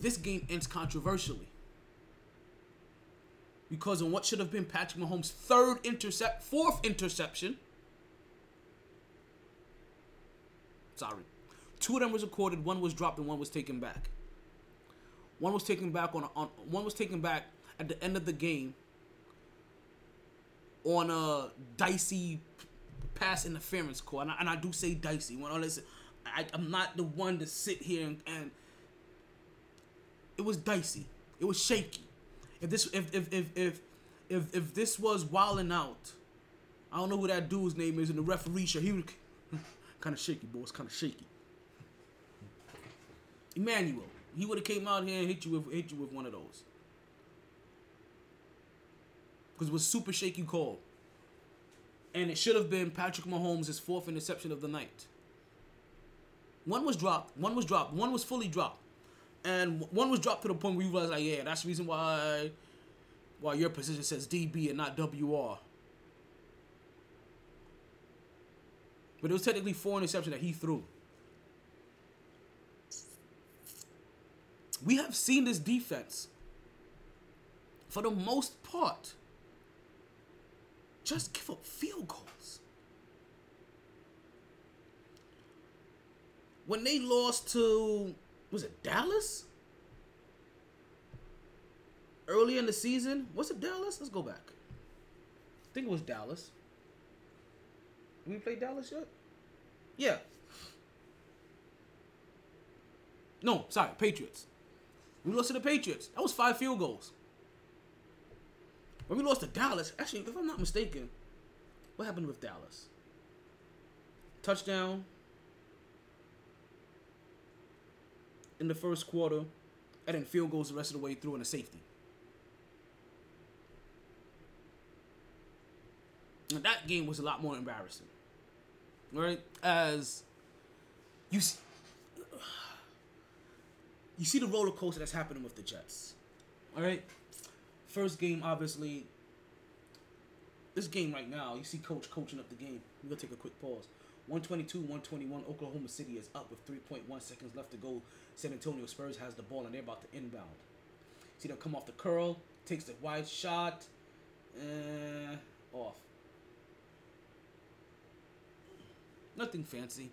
This game ends controversially because in what should have been Patrick Mahomes' third intercept, fourth interception. Sorry, two of them was recorded, one was dropped, and one was taken back. One was taken back on, on one was taken back at the end of the game on a dicey pass interference call, and I, and I do say dicey. When all this. I, I'm not the one to sit here and, and it was dicey. It was shaky. If this if if if if if, if this was wilding out, I don't know who that dude's name is in the referee shirt. He was kind of shaky, boy. It's kind of shaky. Emmanuel, he would have came out here and hit you with hit you with one of those. Because it was super shaky call. And it should have been Patrick Mahomes' fourth interception of the night. One was dropped, one was dropped, one was fully dropped and one was dropped to the point where you realize, like, yeah, that's the reason why why your position says DB and not WR. But it was technically four interceptions that he threw. We have seen this defense, for the most part, just give up field goals. When they lost to was it Dallas? Early in the season, was it Dallas? Let's go back. I think it was Dallas. we played Dallas yet? Yeah. No, sorry, Patriots. We lost to the Patriots. That was five field goals. When we lost to Dallas, actually, if I'm not mistaken, what happened with Dallas? Touchdown, in the first quarter, and then field goals the rest of the way through in a safety. And that game was a lot more embarrassing, right? As you see, you see the roller coaster that's happening with the Jets. All right, first game obviously. This game right now, you see coach coaching up the game. We're gonna take a quick pause. 122, 121. Oklahoma City is up with 3.1 seconds left to go. San Antonio Spurs has the ball and they're about to inbound. See them come off the curl, takes the wide shot, and off. Nothing fancy.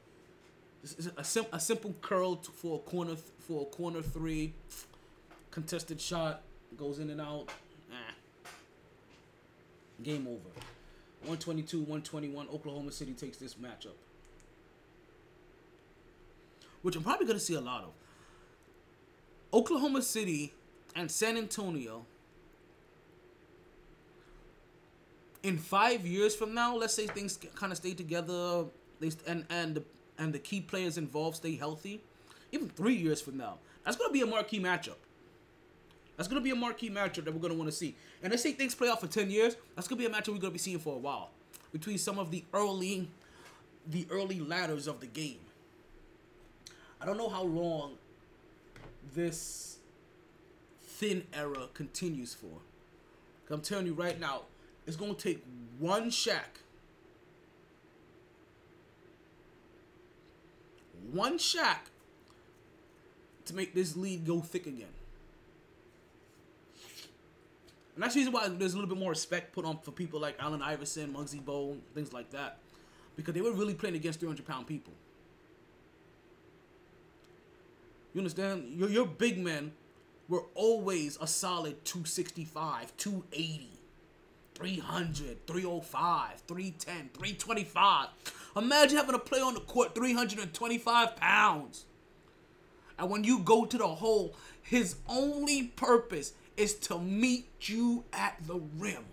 This is a, sim- a simple curl for a corner th- for a corner three. Contested shot goes in and out. Game over. 122, 121. Oklahoma City takes this matchup. Which I'm probably going to see a lot of. Oklahoma City and San Antonio. In five years from now, let's say things kind of stay together, they and and the, and the key players involved stay healthy. Even three years from now, that's gonna be a marquee matchup. That's gonna be a marquee matchup that we're gonna want to see. And let's say things play out for ten years. That's gonna be a matchup we're gonna be seeing for a while between some of the early, the early ladders of the game. I don't know how long this thin era continues for. I'm telling you right now, it's gonna take one Shaq, one Shaq, to make this league go thick again. And that's the reason why there's a little bit more respect put on for people like Allen Iverson, Muggsy Bogues, things like that, because they were really playing against 300 pound people. You understand? Your, your big men were always a solid 265, 280, 300, 305, 310, 325. Imagine having to play on the court 325 pounds. And when you go to the hole, his only purpose is to meet you at the rim.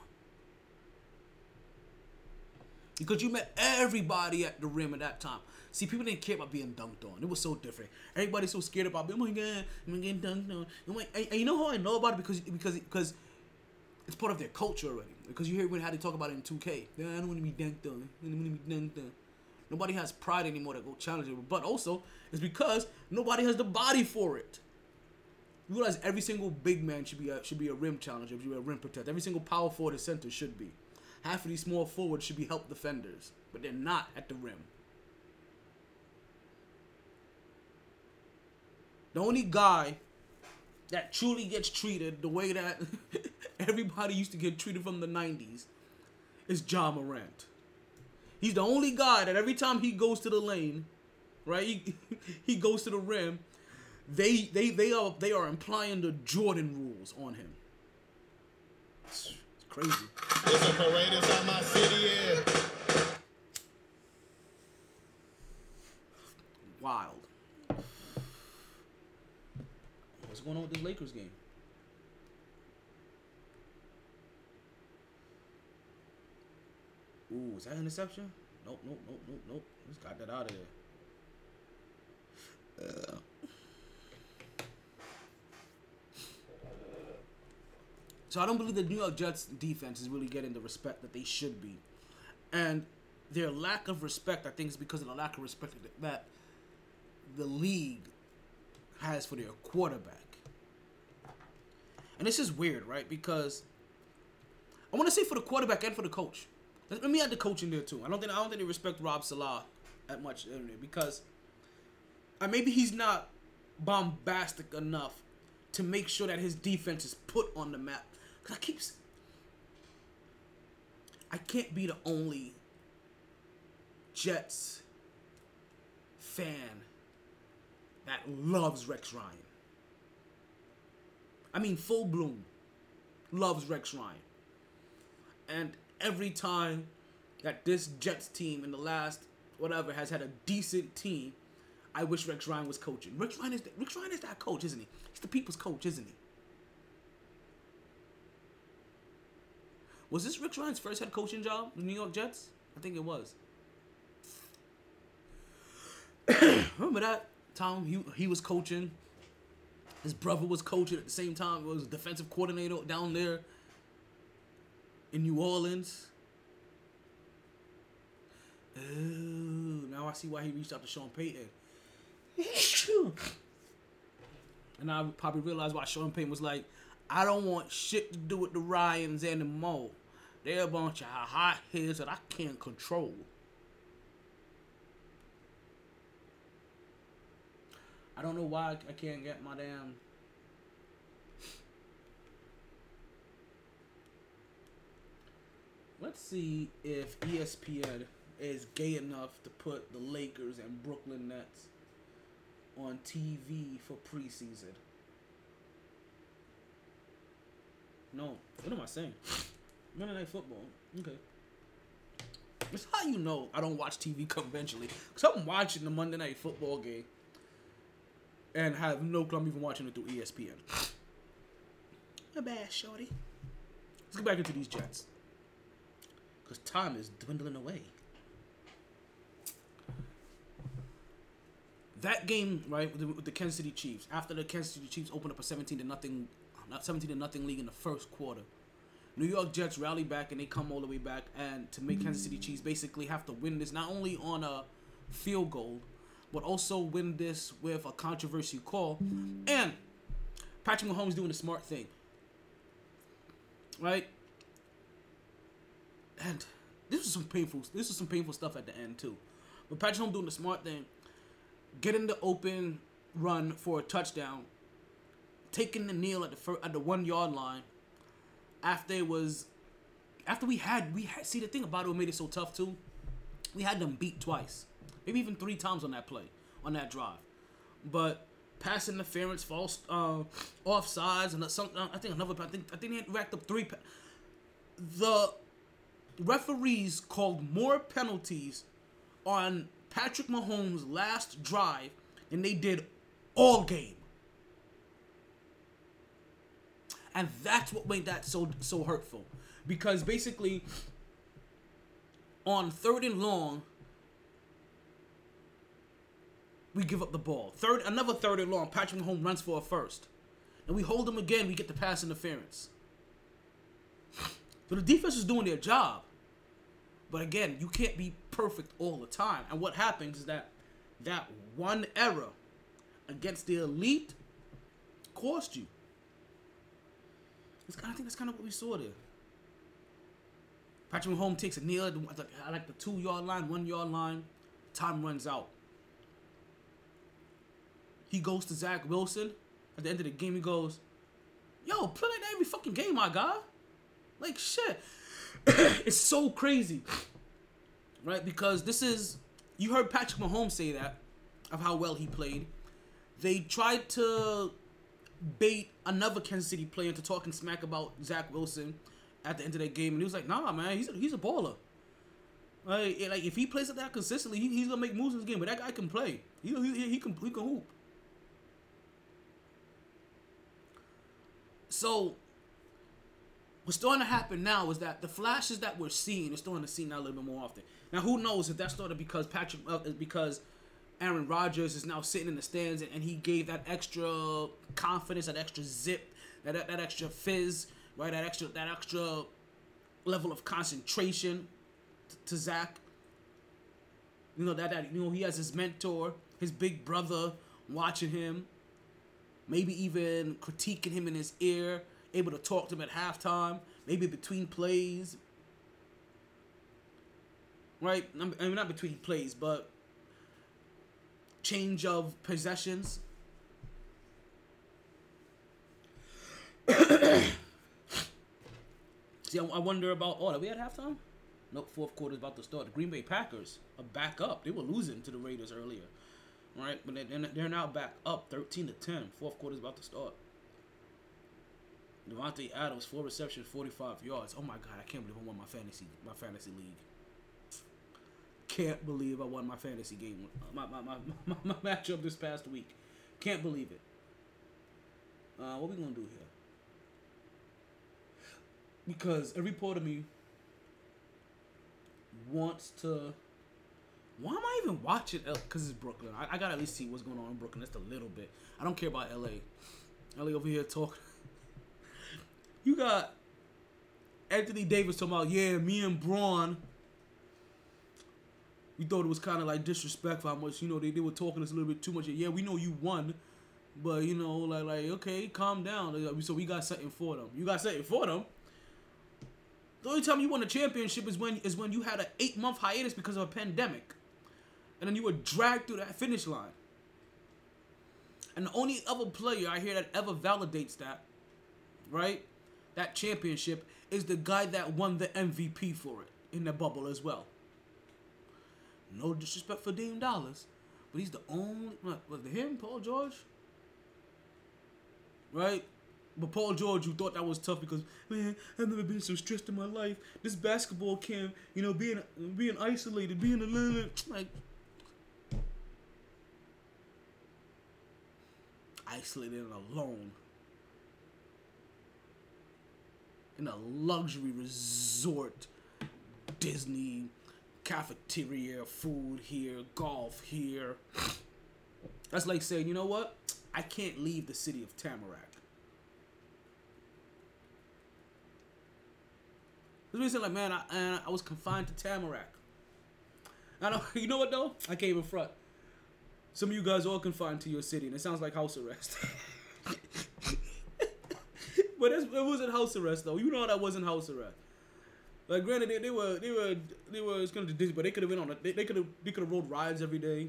Because you met everybody at the rim at that time. See, people didn't care about being dunked on. It was so different. Everybody's so scared about, oh my god, I'm getting dunked on. I'm like, and, and you know how I know about it because because because it's part of their culture already. Because you hear when how they talk about it in 2K. Yeah, I don't want to be dunked on. I don't want to be dunked on. Nobody has pride anymore to go challenge it. But also, it's because nobody has the body for it. You realize every single big man should be a, should be a rim challenger, should be a rim protector. Every single power forward and center should be. Half of these small forwards should be help defenders, but they're not at the rim. The only guy that truly gets treated the way that everybody used to get treated from the 90s is Ja Morant. He's the only guy that every time he goes to the lane, right, he, he goes to the rim, they they they are they are implying the Jordan rules on him. It's, it's crazy. It's a parade inside my city, yeah. Wild. What's going on with this Lakers game? Ooh, is that an interception? Nope, nope, nope, nope, nope. Just got that out of there. Uh. So I don't believe the New York Jets defense is really getting the respect that they should be. And their lack of respect, I think, is because of the lack of respect that the league has for their quarterback. And this is weird, right? Because I want to say for the quarterback and for the coach. Let me add the coach in there too. I don't think I don't think they respect Rob Saleh that much because uh, maybe he's not bombastic enough to make sure that his defense is put on the map. Cause I keep, I can't be the only Jets fan that loves Rex Ryan. I mean, full bloom loves Rex Ryan. And every time that this Jets team in the last whatever has had a decent team, I wish Rex Ryan was coaching. Rex Ryan is the, Rex Ryan is that coach, isn't he? He's the people's coach, isn't he? Was this Rex Ryan's first head coaching job, the New York Jets? I think it was. Remember that time he he was coaching. His brother was coaching at the same time. He was a defensive coordinator down there in New Orleans. Oh, now I see why he reached out to Sean Payton. and I probably realized why Sean Payton was like, I don't want shit to do with the Ryans anymore. They're a bunch of hot heads that I can't control. I don't know why I can't get my damn. Let's see if ESPN is gay enough to put the Lakers and Brooklyn Nets on TV for preseason. No, what am I saying? Monday Night Football. Okay. That's how you know I don't watch TV conventionally. Because I'm watching the Monday Night Football game and have no clue I'm even watching it through ESPN. A bad shorty. Let's get back into these Jets. Because time is dwindling away. That game, right, with the, with the Kansas City Chiefs, after the Kansas City Chiefs opened up a 17 to nothing, not 17 to nothing league in the first quarter, New York Jets rally back and they come all the way back, and to make Kansas City Chiefs basically have to win this not only on a field goal, but also win this with a controversial call, and Patrick Mahomes doing the smart thing, right? And this was some painful. This was some painful stuff at the end too, but Patrick Mahomes doing the smart thing, getting the open run for a touchdown, taking the kneel at the fir- at the one yard line after it was after we had we had see the thing about it what made it so tough too we had them beat twice maybe even three times on that play on that drive but pass interference false uh offsides and some i think another i think i think they racked up three the referees called more penalties on Patrick Mahomes' last drive than they did all game. And that's what made that so so hurtful. Because basically on third and long, we give up the ball. Third another third and long, Patrick Mahomes runs for a first. And we hold him again, we get the pass interference. So the defense is doing their job. But again, you can't be perfect all the time. And what happens is that that one error against the elite cost you. It's, I think that's kind of what we saw there. Patrick Mahomes takes a the, I like the two yard line, one yard line. Time runs out. He goes to Zach Wilson. At the end of the game, he goes, "Yo, play like that every fucking game, my guy." Like shit. it's so crazy, right? Because this is you heard Patrick Mahomes say that of how well he played. They tried to bait another Kansas City player into talking smack about Zach Wilson at the end of that game, and he was like, "Nah, man, he's a, he's a baller. Like, like if he plays like that consistently, he, he's gonna make moves in this game. But that guy can play. He, he, he can he can hoop. So what's starting to happen now is that the flashes that we're seeing are starting to see now a little bit more often. Now, who knows if that started because Patrick, uh, because Aaron Rodgers is now sitting in the stands and, and he gave that extra confidence, that extra zip, that, that that extra fizz, right? That extra that extra level of concentration t- to Zach. You know that that you know he has his mentor, his big brother watching him, maybe even critiquing him in his ear, able to talk to him at halftime, maybe between plays. Right? I mean, not between plays, but change of possessions. See, I, wonder about. Oh, are we at halftime? Nope, fourth quarter's about to start. The Green Bay Packers are back up. They were losing to the Raiders earlier, right? But they're, they're now back up, thirteen to ten. Fourth quarter's about to start. Davante Adams, four receptions, forty-five yards. Oh my god, I can't believe I won my fantasy my fantasy league. Can't believe I won my fantasy game, my my, my, my, my matchup this past week. Can't believe it. Uh, what we gonna do here? Because every part of me wants to. Why am I even watching? Because it's Brooklyn. I, I gotta at least see what's going on in Brooklyn just a little bit. I don't care about LA. LA over here talking. You got Anthony Davis talking about, yeah, me and Bron. We thought it was kind of like disrespectful how much, you know, they, they were talking us a little bit too much. Yeah, we know you won, but, you know, like, like okay, calm down. So we got something for them. You got something for them? The only time you won a championship is when is when you had an eight month hiatus because of a pandemic, and then you were dragged through that finish line. And the only other player I hear that ever validates that, right, that championship is the guy that won the MVP for it in the bubble as well. No disrespect for Dame Dollars, but he's the only was it him, Paul George? Right? But Paul George, who thought that was tough because man, I've never been so stressed in my life. This basketball camp, you know, being being isolated, being alone, like isolated and alone in a luxury resort, Disney cafeteria, food here, golf here. That's like saying, you know what? I can't leave the city of Tamarack. This reason, like, man, I, and I was confined to Tamarack. I don't, you know what though? I can't even front. Some of you guys are all confined to your city, and it sounds like house arrest. but it wasn't house arrest though. You know that wasn't house arrest. Like, granted, they, they were they were they were it's gonna Disney, but they could have been on a they, they could have they could have rode rides every day,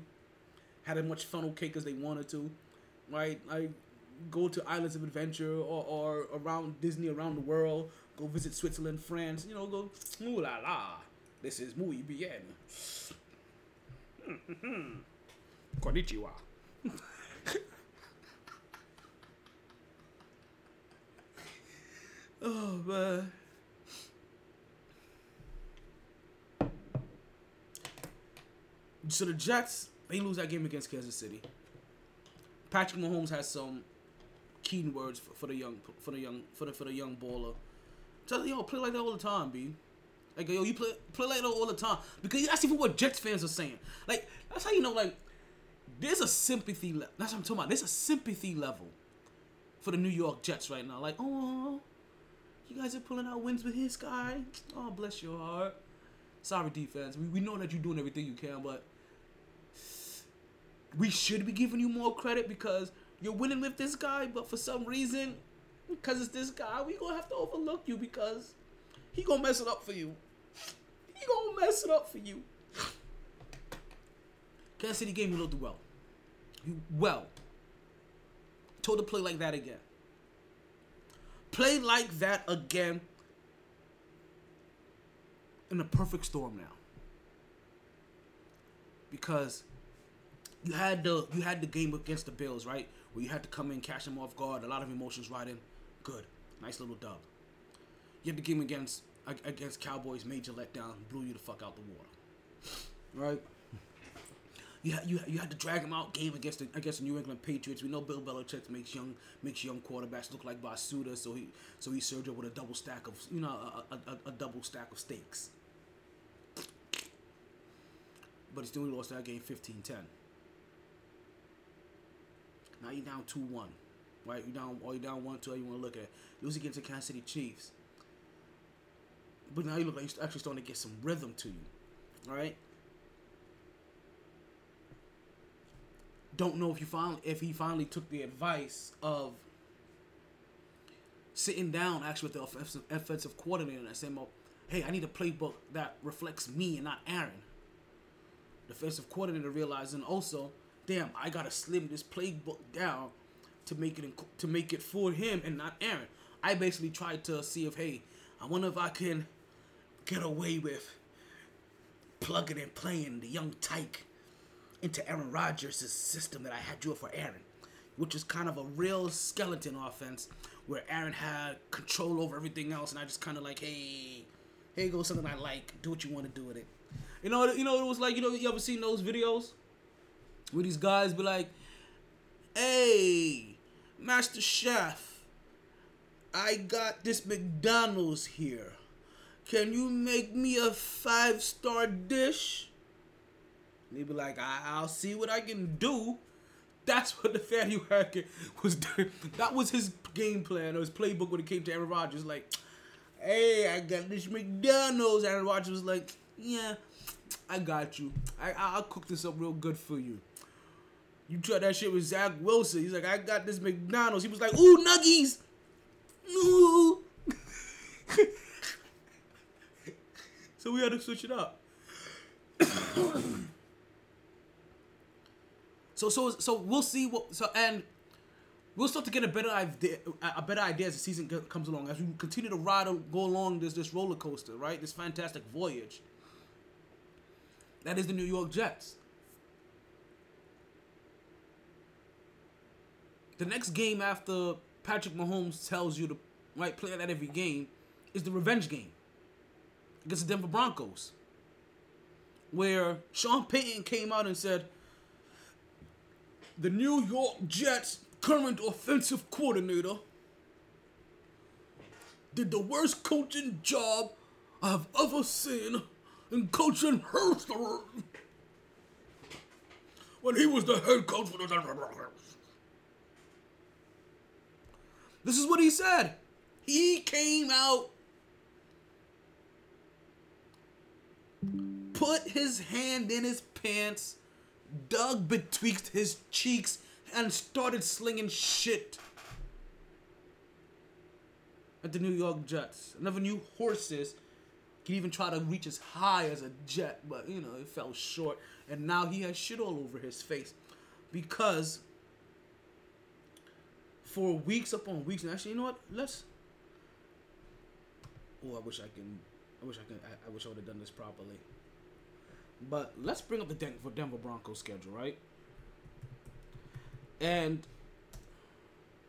had as much funnel cake as they wanted to, right? Like, go to islands of adventure or, or around Disney around the world. Go visit Switzerland, France. You know, go ooh la la. This is muy bien. Konnichiwa. oh man. So the Jets, they lose that game against Kansas City. Patrick Mahomes has some keen words for, for the young for the young for the for the young baller. Tell yo, play like that all the time, B. Like yo, you play play like that all the time because that's even what Jets fans are saying. Like that's how you know like there's a sympathy. Le- that's what I'm talking about. There's a sympathy level for the New York Jets right now. Like oh, you guys are pulling out wins with his guy. Oh bless your heart. Sorry defense. We we know that you're doing everything you can, but we should be giving you more credit because you're winning with this guy, but for some reason, because it's this guy, we gonna have to overlook you because he gonna mess it up for you. He gonna mess it up for you. Kansas City game, you looked well. You well. Told to play like that again. Play like that again. In a perfect storm now. Because you had the you had the game against the Bills, right? Where you had to come in, catch them off guard, a lot of emotions riding. Good, nice little dub. You had the game against against Cowboys, major letdown, blew you the fuck out the water, right? You had, you, you had to drag him out game against the against the New England Patriots. We know Bill Belichick makes young makes young quarterbacks look like Basuda, so he so he served up with a double stack of you know a, a, a, a double stack of steaks. But he still lost that game 15-10. Now you're down two one, right? You're down or you're down one two. You want to look at? Lose against the Kansas City Chiefs, but now you look like you're actually starting to get some rhythm to you, all right? Don't know if you finally if he finally took the advice of sitting down actually with the offensive, offensive coordinator and saying, "Well, hey, I need a playbook that reflects me and not Aaron." The defensive coordinator realizing also damn, I gotta slim this playbook down to make it to make it for him and not Aaron. I basically tried to see if hey, I wonder if I can get away with plugging and playing the young Tyke into Aaron Rodgers' system that I had drew for Aaron, which is kind of a real skeleton offense where Aaron had control over everything else, and I just kind of like, hey, here goes something I like. Do what you want to do with it. You know, you know, it was like, you know, you ever seen those videos? Where these guys be like, "Hey, Master Chef, I got this McDonald's here. Can you make me a five star dish?" And he be like, I- "I'll see what I can do." That's what the Fanny Hackett was doing. That was his game plan or his playbook when it came to Aaron Rodgers. Like, hey, I got this McDonald's. Aaron Rodgers was like, yeah, I got you. I I'll cook this up real good for you. You tried that shit with Zach Wilson. He's like, I got this McDonald's. He was like, ooh, nuggies. Ooh. so we had to switch it up. so so so we'll see what so and we'll start to get a better idea, a better idea as the season comes along, as we continue to ride, go along this this roller coaster, right? This fantastic voyage. That is the New York Jets. The next game after Patrick Mahomes tells you to right play that every game is the revenge game against the Denver Broncos, where Sean Payton came out and said, "The New York Jets current offensive coordinator did the worst coaching job I've ever seen in coaching history." When he was the head coach for the Denver Broncos. This is what he said. He came out, put his hand in his pants, dug betwixt his cheeks, and started slinging shit at the New York Jets. Never knew horses could even try to reach as high as a jet, but you know, it fell short. And now he has shit all over his face because for weeks upon weeks. And actually, you know what? Let's. Oh, I wish I can. I wish I can. I, I wish I would have done this properly. But let's bring up the Denver, Denver Broncos schedule, right? And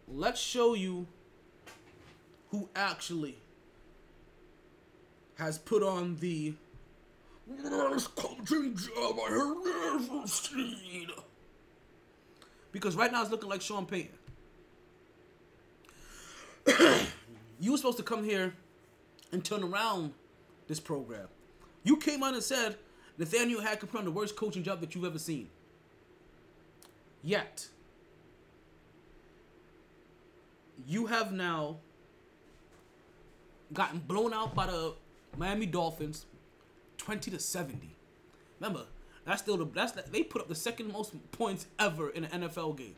let's show you who actually has put on the worst coaching job I have ever seen. Because right now it's looking like Sean Payton. You were supposed to come here and turn around this program. You came out and said Nathaniel Hackett put on the worst coaching job that you've ever seen. Yet, you have now gotten blown out by the Miami Dolphins, twenty to seventy. Remember, that's still the that's the, they put up the second most points ever in an NFL game.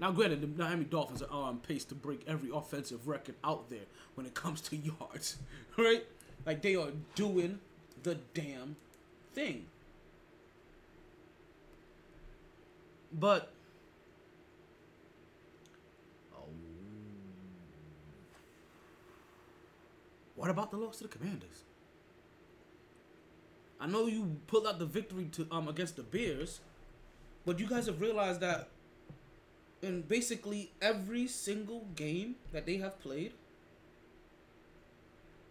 Now, granted, the Miami Dolphins are on pace to break every offensive record out there when it comes to yards, right? Like they are doing the damn thing. But oh, what about the loss to the Commanders? I know you pulled out the victory to um against the Bears, but you guys have realized that in basically every single game that they have played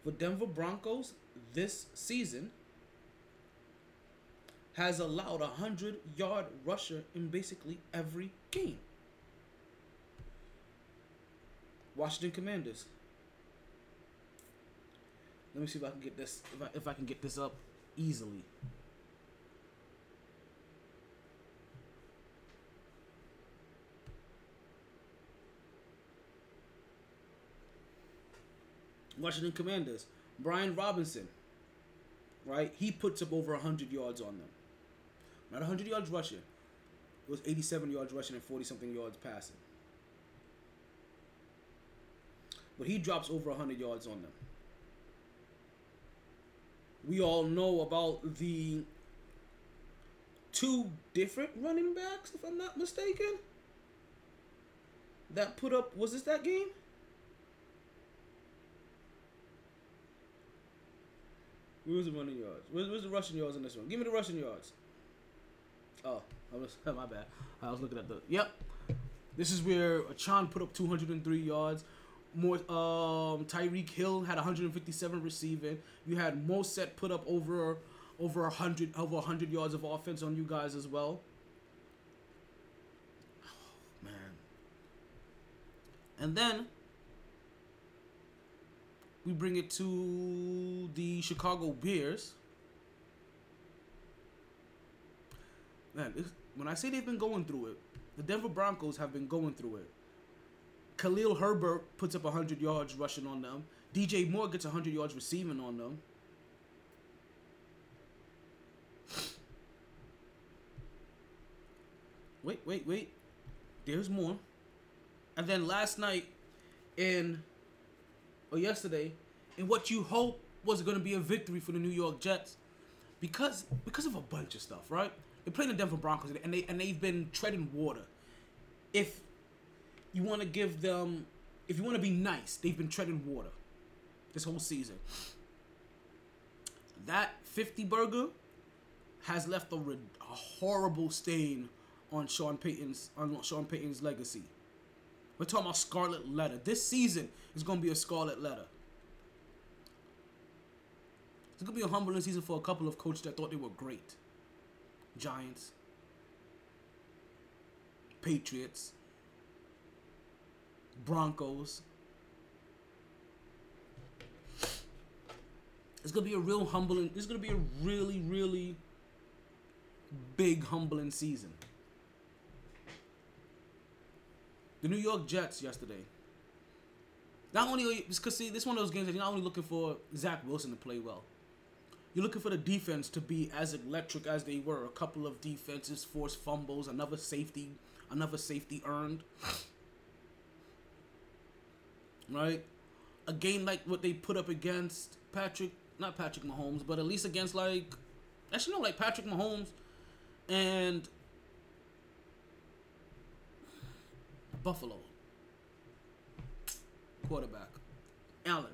for Denver Broncos this season has allowed a hundred yard rusher in basically every game. Washington Commanders. Let me see if I can get this if I, if I can get this up easily. Washington Commanders. Brian Robinson, right? He puts up over 100 yards on them. Not 100 yards rushing. It was 87 yards rushing and 40 something yards passing. But he drops over 100 yards on them. We all know about the two different running backs, if I'm not mistaken, that put up, was this that game? Where's the running yards? Where's, the rushing yards in this one? Give me the rushing yards. Oh, I was my bad. I was looking at the. Yep. This is where Achane put up 203 yards. More um Tyreek Hill had 157 receiving. You had Mostert put up over over 100 over 100 yards of offense on you guys as well. Oh, man. And then we bring it to the Chicago Bears. Man, when I say they've been going through it, the Denver Broncos have been going through it. Khalil Herbert puts up 100 yards rushing on them. DJ Moore gets 100 yards receiving on them. Wait, wait, wait. There's more. And then last night in or yesterday in what you hope was going to be a victory for the New York Jets because because of a bunch of stuff, right? They played the Denver Broncos and they and they've been treading water. if you want to give them, if you want to be nice, they've been treading water this whole season. That 50 burger has left a, a horrible stain on Sean Payton's on Sean Payton's legacy. We're talking about Scarlet Letter. This season is going to be a Scarlet Letter. It's going to be a humbling season for a couple of coaches that thought they were great. Giants, Patriots, Broncos. It's gonna be a real humbling. It's gonna be a really, really big humbling season. The New York Jets yesterday. Not only because see, this one of those games that you're not only looking for Zach Wilson to play well. You're looking for the defense to be as electric as they were. A couple of defenses forced fumbles, another safety, another safety earned. Right? A game like what they put up against Patrick, not Patrick Mahomes, but at least against like actually no, like Patrick Mahomes and Buffalo quarterback Allen.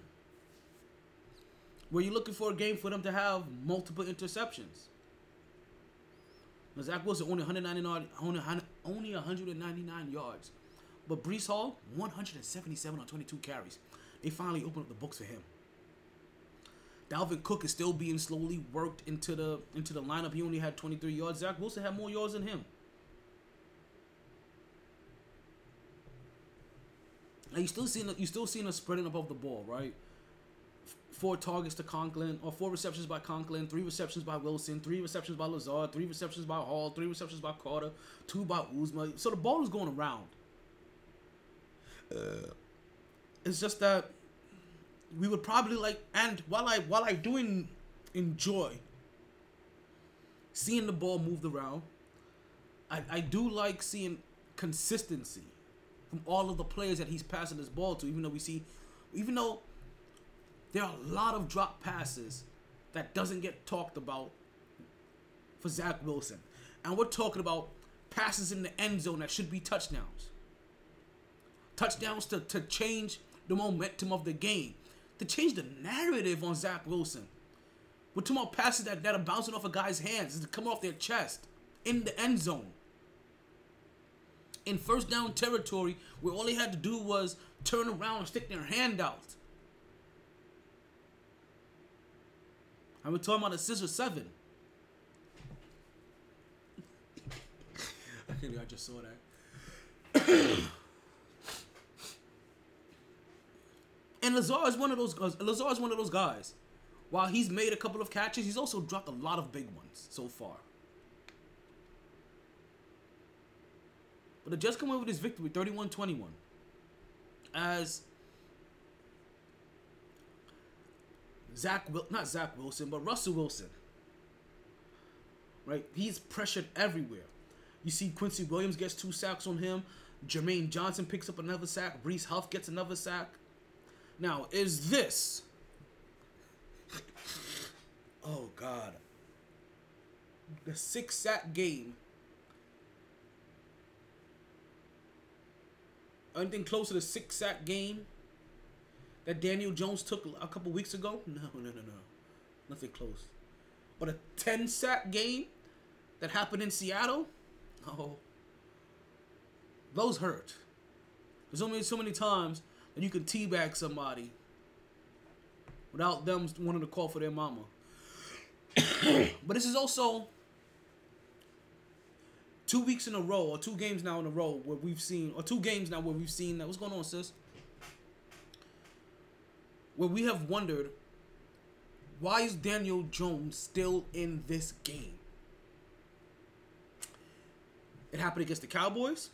Were you looking for a game for them to have multiple interceptions? Zach Wilson only 199, only, only 199 yards, but Breece Hall 177 on 22 carries. They finally opened up the books for him. Dalvin Cook is still being slowly worked into the into the lineup. He only had 23 yards. Zach Wilson had more yards than him. Now you still seeing you still seeing us spreading above the ball, right? Four targets to Conklin, or four receptions by Conklin, three receptions by Wilson, three receptions by Lazard, three receptions by Hall, three receptions by Carter, two by Uzomah. So the ball is going around. Uh, it's just that we would probably like, and while I while I do en- enjoy seeing the ball moved around, I, I do like seeing consistency from all of the players that he's passing this ball to. Even though we see, even though there are a lot of drop passes that doesn't get talked about for Zach Wilson, and we're talking about passes in the end zone that should be touchdowns. Touchdowns to, to change the momentum of the game, to change the narrative on Zach Wilson. We're talking about passes that, that are bouncing off a guy's hands, to come off their chest in the end zone. In first down territory, where all they had to do was turn around and stick their hand out. And we're talking about a scissor seven. I can't believe I just saw that. And Lazard is one of those guys. Lazard is one of those guys. While he's made a couple of catches, he's also dropped a lot of big ones so far. But the Jets come away with this victory, 31-21. As Zach, Wil- not Zach Wilson, but Russell Wilson. Right, he's pressured everywhere. You see Quincy Williams gets two sacks on him. Jermaine Johnson picks up another sack. Bryce Huff gets another sack. Now, is this. oh, God. The six sack game. Anything close to the six sack game that Daniel Jones took a couple weeks ago? No, no, no, no. Nothing close. But a 10 sack game that happened in Seattle? Oh. Those hurt. There's only so many times that you can teabag somebody without them wanting to call for their mama. but this is also two weeks in a row, or two games now in a row where we've seen, or two games now where we've seen that. What's going on, sis? Where we have wondered why is Daniel Jones still in this game? It happened against the Cowboys.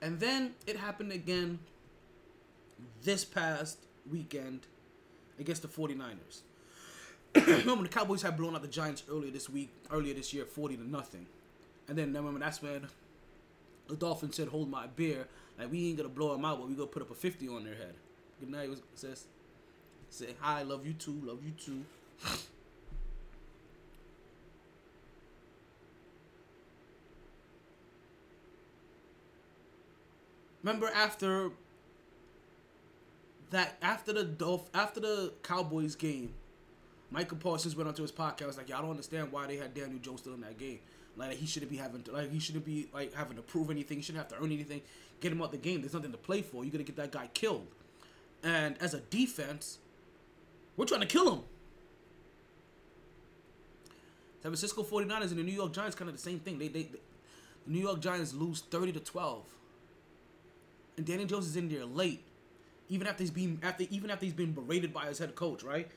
And then it happened again this past weekend against the 49ers. remember the Cowboys had blown out the Giants earlier this week, earlier this year, 40 to nothing. And then remember that's when the Dolphins said, "Hold my beer." Like we ain't gonna blow them out, but we gonna put up a 50 on their head. Good night, was says. Say hi, love you too, love you too. Remember after that after the Dolph after the Cowboys game, Micah Parsons went onto his podcast like, "Y'all don't understand why they had Daniel Jones still in that game. Like he shouldn't be having to like he shouldn't be like having to prove anything. He shouldn't have to earn anything. Get him out the game. There's nothing to play for. You're gonna get that guy killed. And as a defense, we're trying to kill him. San Francisco 49ers and the New York Giants kind of the same thing. They, they, they the New York Giants lose 30 to 12. And Daniel Jones is in there late. Even after he's been after even after he's been berated by his head coach, right?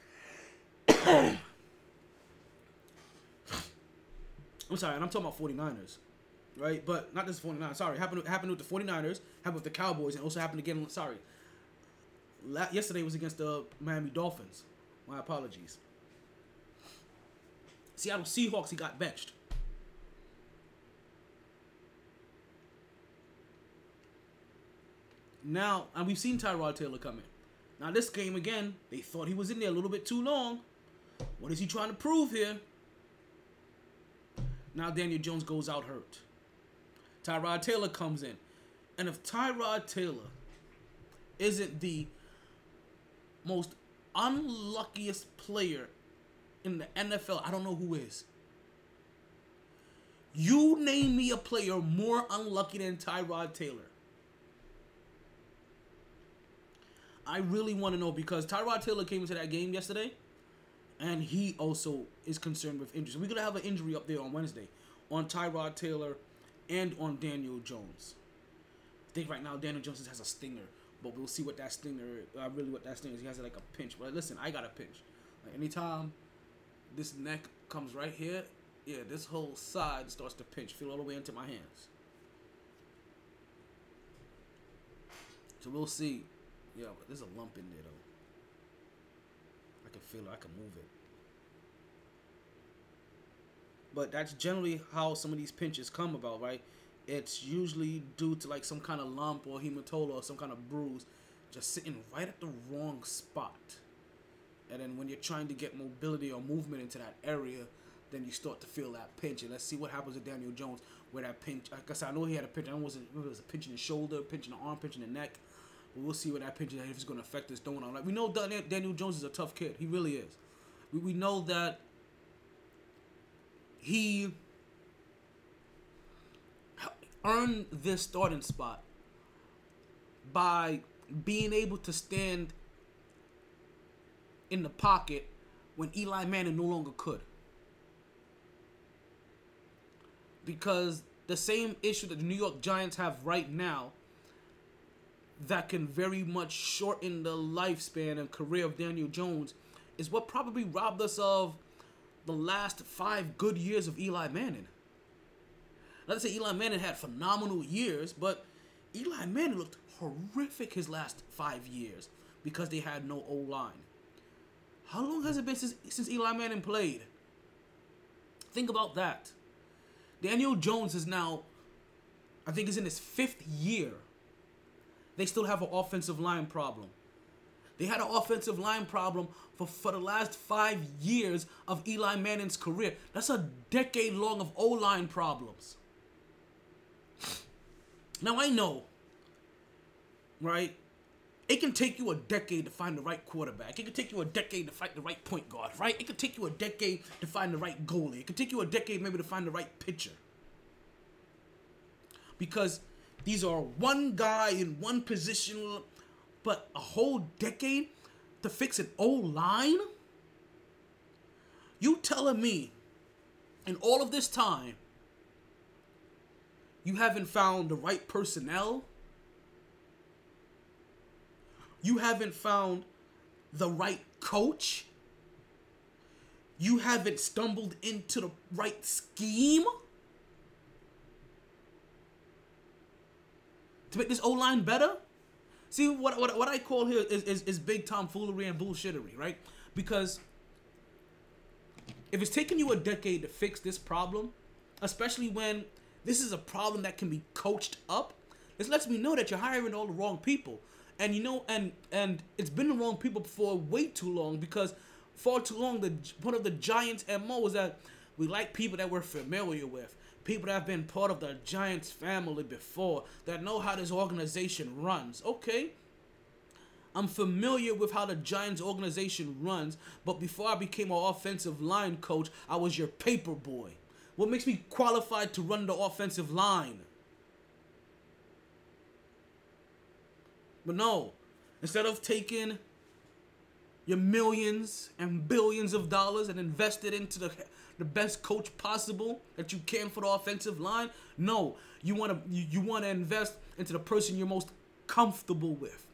I'm sorry, and I'm talking about 49ers. Right? But not just 49ers. Sorry. Happened happened with the 49ers, happened with the Cowboys, and also happened again, sorry. La- yesterday was against the Miami Dolphins. My apologies. Seattle Seahawks, he got benched. Now, and we've seen Tyrod Taylor come in. Now, this game again, they thought he was in there a little bit too long. What is he trying to prove here? Now, Daniel Jones goes out hurt. Tyrod Taylor comes in. And if Tyrod Taylor isn't the most unluckiest player in the NFL, I don't know who is. You name me a player more unlucky than Tyrod Taylor. I really want to know because Tyrod Taylor came into that game yesterday, and he also is concerned with injuries. We're gonna have an injury up there on Wednesday, on Tyrod Taylor, and on Daniel Jones. I think right now Daniel Jones has a stinger, but we'll see what that stinger, uh, really what that stinger is. He has like a pinch. But listen, I got a pinch. Like anytime this neck comes right here, yeah, this whole side starts to pinch, feel all the way into my hands. So we'll see. Yeah, there's a lump in there though. I can feel it. I can move it. But that's generally how some of these pinches come about, right? It's usually due to like some kind of lump or hematoma or some kind of bruise just sitting right at the wrong spot. And then when you're trying to get mobility or movement into that area, then you start to feel that pinch. And let's see what happens with Daniel Jones, where that pinch. Like I said, I know he had a pinch. I don't know if it was a pinch in the shoulder, pinch in the arm, pinch in the neck. We'll see what that pinch is if it's going to affect his throwing arm. Like we know Daniel Jones is a tough kid. He really is. We, we know that he earned this starting spot by being able to stand in the pocket when Eli Manning no longer could. Because the same issue that the New York Giants have right now that can very much shorten the lifespan and career of Daniel Jones is what probably robbed us of the last five good years of Eli Manning. Let's say Eli Manning had phenomenal years, but Eli Manning looked horrific his last five years because they had no O line. How long has it been since, since Eli Manning played? Think about that. Daniel Jones is now, I think, is in his fifth year. They still have an offensive line problem. They had an offensive line problem for, for the last five years of Eli Manning's career. That's a decade long of O line problems. Now I know, right? It can take you a decade to find the right quarterback. It can take you a decade to find the right point guard, right? It can take you a decade to find the right goalie. It can take you a decade maybe to find the right pitcher. Because these are one guy in one position, but a whole decade to fix an old line? You telling me in all of this time you haven't found the right personnel? You haven't found the right coach? You haven't stumbled into the right scheme? To make this O line better? See what, what what I call here is, is, is big tomfoolery and bullshittery, right? Because if it's taking you a decade to fix this problem, especially when this is a problem that can be coached up, this lets me know that you're hiring all the wrong people. And you know, and and it's been the wrong people for way too long because far too long the one of the Giants' mo is that we like people that we're familiar with, people that have been part of the Giants family before that know how this organization runs. Okay. I'm familiar with how the Giants organization runs, but before I became an offensive line coach, I was your paper boy. What makes me qualified to run the offensive line? But no, instead of taking your millions and billions of dollars and invest it into the the best coach possible that you can for the offensive line, no, you want to you, you want to invest into the person you're most comfortable with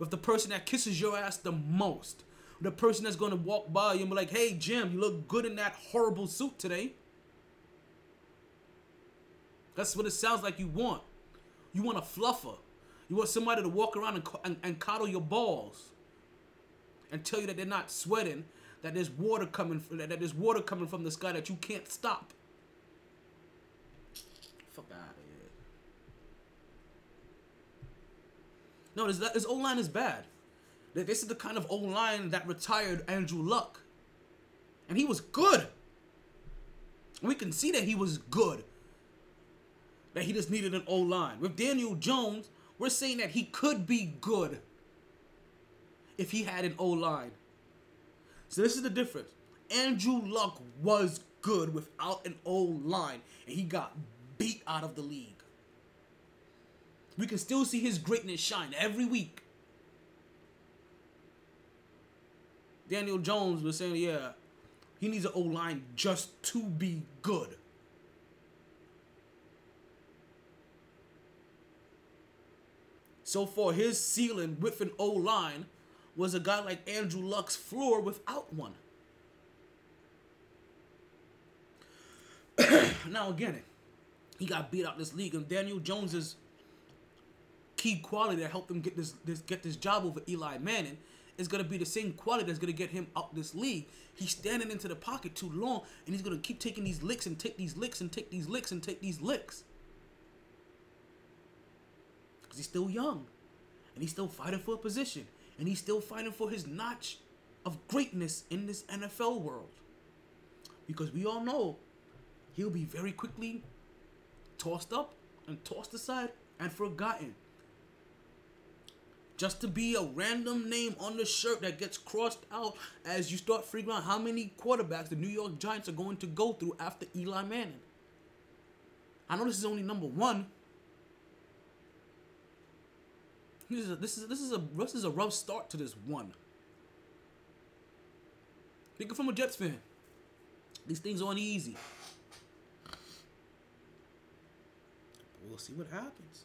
with the person that kisses your ass the most. The person that's gonna walk by you and be like, hey Jim, you look good in that horrible suit today. That's what it sounds like you want. You want a fluffer. You want somebody to walk around and, and, and coddle your balls and tell you that they're not sweating, that there's water coming, that there's water coming from the sky that you can't stop. Fuck out of here. No, this, this O line is bad. This is the kind of O line that retired Andrew Luck. And he was good. We can see that he was good. That he just needed an O line. With Daniel Jones, we're saying that he could be good if he had an O line. So this is the difference. Andrew Luck was good without an O line, and he got beat out of the league. We can still see his greatness shine every week. Daniel Jones was saying, yeah, he needs an O line just to be good. So far, his ceiling with an O line was a guy like Andrew Luck's floor without one. now again, he got beat out this league, and Daniel Jones's key quality that helped him get this, this get this job over Eli Manning is gonna be the same quality that's gonna get him out this league. He's standing into the pocket too long, and he's gonna keep taking these licks and take these licks and take these licks and take these licks. Because he's still young, and he's still fighting for a position, and he's still fighting for his notch of greatness in this NFL world. Because we all know he'll be very quickly tossed up and tossed aside and forgotten just to be a random name on the shirt that gets crossed out as you start figuring out how many quarterbacks the New York Giants are going to go through after Eli Manning. I know this is only number one. This is a, this is this is a this is a rough start to this one. Speaking from a Jets fan, these things aren't easy. We'll see what happens.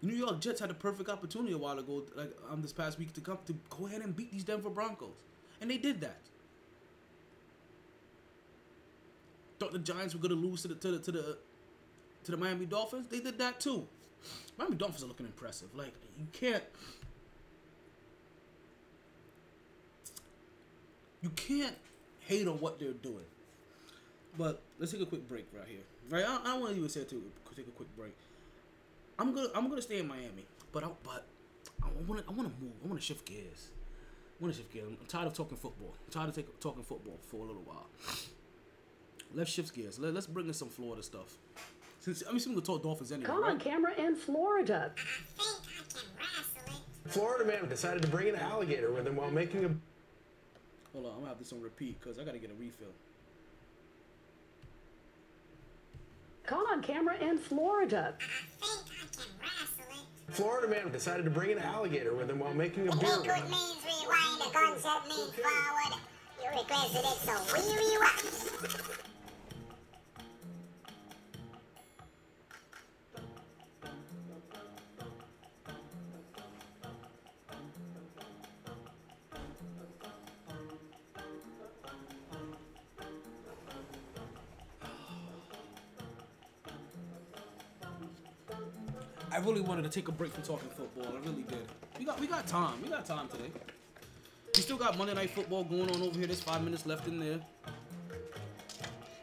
New York Jets had a perfect opportunity a while ago, like um, this past week, to come to go ahead and beat these Denver Broncos, and they did that. Thought the Giants were gonna lose to the to the to the to the Miami Dolphins. They did that too. Miami Dolphins are looking impressive. Like you can't you can't hate on what they're doing. But let's take a quick break right here. Right, I, I don't want to even say to take a quick break. I'm gonna I'm gonna stay in Miami, but I, but I want to I want to move. I want to shift gears. I want to shift gears. I'm tired of talking football. I'm tired of take, talking football for a little while. Let's shift gears. Let, us bring in some Florida stuff. Since I mean, we're gonna talk Dolphins anyway. Caught right? on camera in Florida. I think I can wrestle it. Florida man decided to bring an alligator with him while making a Hold on, I'm gonna have this on repeat because I gotta get a refill. Caught on camera in Florida. I think I can wrestle it. Florida man decided to bring an alligator with him while making a beer Liquid means rewind, the concept means forward. You requested it, so we rewind. Really wanted to take a break from talking football. I really did. We got we got time. We got time today. We still got Monday Night Football going on over here. There's five minutes left in there.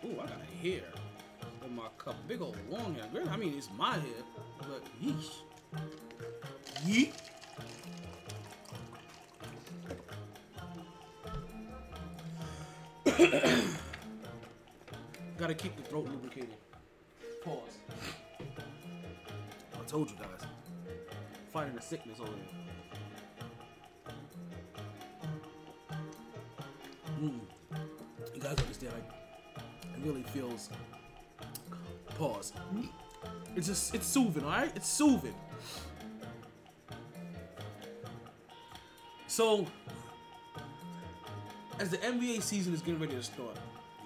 Ooh, I got a hair in my cup. Big old long hair. Girl, I mean, it's my hair, but yeesh. Yeet. Gotta keep the throat lubricated. Pause. Told you guys. Fighting a sickness over here. Mm. You guys understand? Like, it really feels. Pause. It's just, it's soothing, alright? It's soothing. So, as the NBA season is getting ready to start,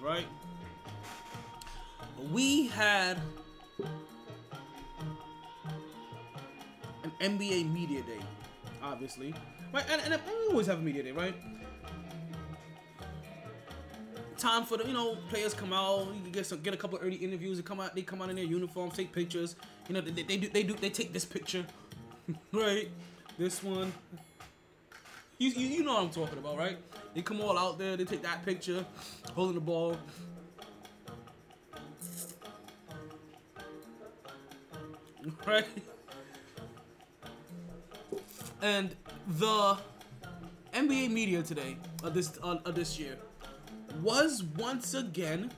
right? We had NBA media day, obviously, right? And, and we always have a media day, right? Time for the you know players come out, you get some get a couple early interviews. They come out, they come out in their uniforms, take pictures. You know they, they do they do they take this picture, right? This one. You, you, you know what I'm talking about, right? They come all out there, they take that picture, holding the ball. Right? And the NBA media today, of this uh, this year, was once again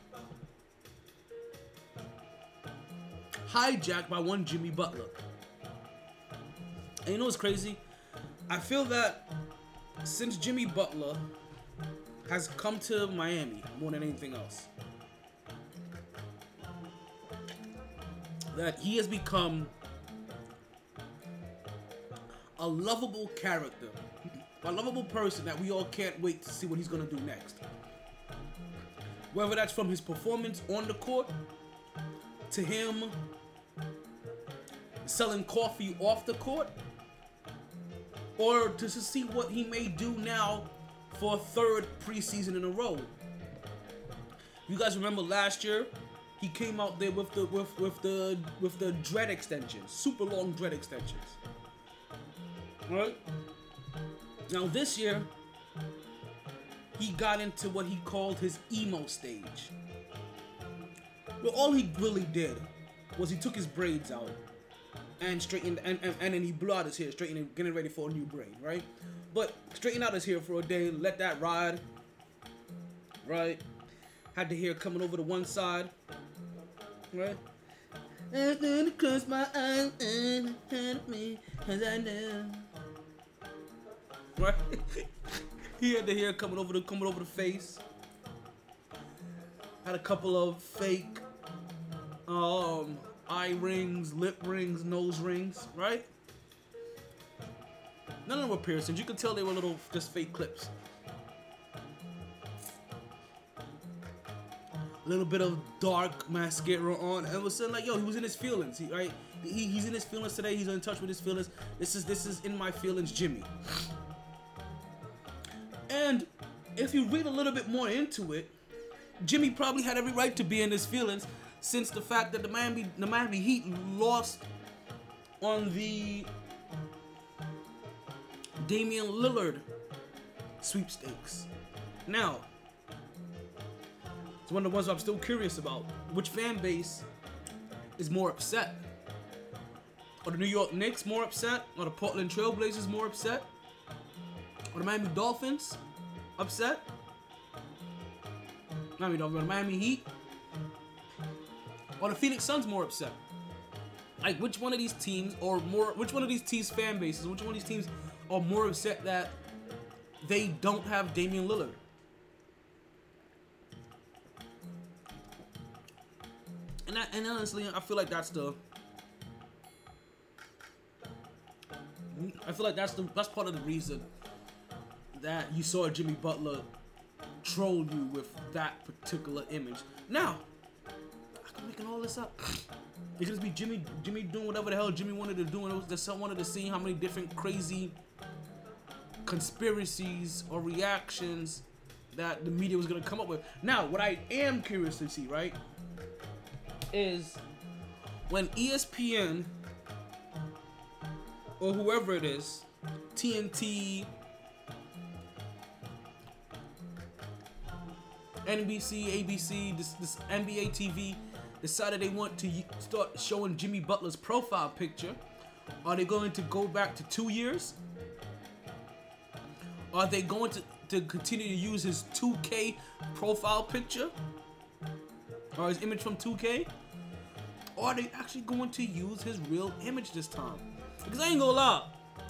hijacked by one Jimmy Butler. And you know what's crazy? I feel that since Jimmy Butler has come to Miami more than anything else, that he has become a lovable character, a lovable person that we all can't wait to see what he's gonna do next. Whether that's from his performance on the court to him selling coffee off the court or to see what he may do now for a third preseason in a row. You guys remember last year? He came out there with the with with the with the dread extensions, super long dread extensions. Right? Now this year, he got into what he called his emo stage. Well, all he really did was he took his braids out and straightened and, and, and then he blew out his hair, straightening, getting ready for a new braid, right? But straightened out his hair for a day, let that ride, right? Had the hair coming over to one side, right? And then close my eyes and me as I know. Right? he had the hair coming over the coming over the face. Had a couple of fake um eye rings, lip rings, nose rings, right? None of them were piercings. You could tell they were little, just fake clips. A little bit of dark mascara on, and was saying like, yo, he was in his feelings, he, right? He, he's in his feelings today. He's in touch with his feelings. This is this is in my feelings, Jimmy. And if you read a little bit more into it, Jimmy probably had every right to be in his feelings since the fact that the Miami the Miami Heat lost on the Damian Lillard sweepstakes. Now, it's one of the ones I'm still curious about. Which fan base is more upset? Are the New York Knicks more upset? Are the Portland Trailblazers more upset? Are the Miami Dolphins upset? Miami Dolphins, the Miami Heat? Or the Phoenix Suns more upset? Like which one of these teams or more which one of these teams fan bases, which one of these teams are more upset that they don't have Damian Lillard? And and honestly, I feel like that's the I feel like that's the that's part of the reason that you saw Jimmy Butler troll you with that particular image. Now, I can making all this up. It could just be Jimmy Jimmy doing whatever the hell Jimmy wanted to do, and it was just wanted to see how many different crazy conspiracies or reactions that the media was gonna come up with. Now, what I am curious to see, right, is when ESPN or whoever it is, TNT, NBC, ABC, this, this NBA TV decided they want to start showing Jimmy Butler's profile picture. Are they going to go back to two years? Are they going to, to continue to use his 2K profile picture? or his image from 2K? Or are they actually going to use his real image this time? Because I ain't gonna lie,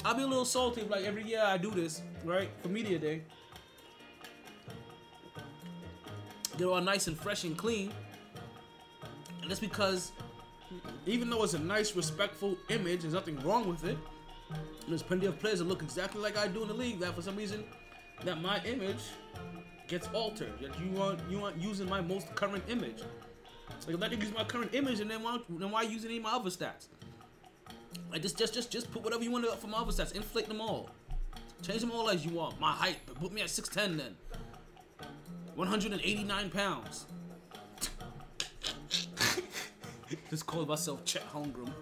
I'll be a little salty if like every year I do this, right? For Media Day. They're all nice and fresh and clean. And that's because even though it's a nice, respectful image, there's nothing wrong with it. There's plenty of players that look exactly like I do in the league that for some reason that my image gets altered. That you want you aren't using my most current image. It's like if I can use my current image and then why then why use any of my other stats? Like just just just just put whatever you want to for my other stats. Inflate them all. Change them all as you want. My height, but put me at 6'10 then. 189 pounds. Just call myself Chet Holmgren.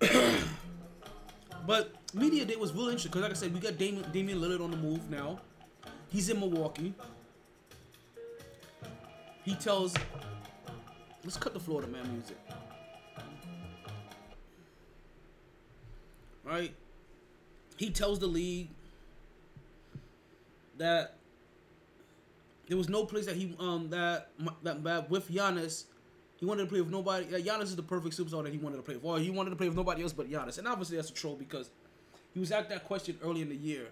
but media day was real interesting because, like I said, we got Damian, Damian Lillard on the move now. He's in Milwaukee. He tells, let's cut the Florida man music. Right? He tells the league that there was no place that he um that that, that with Giannis he wanted to play with nobody. That Giannis is the perfect superstar that he wanted to play with. Or he wanted to play with nobody else but Giannis. And obviously that's a troll because he was asked that question early in the year,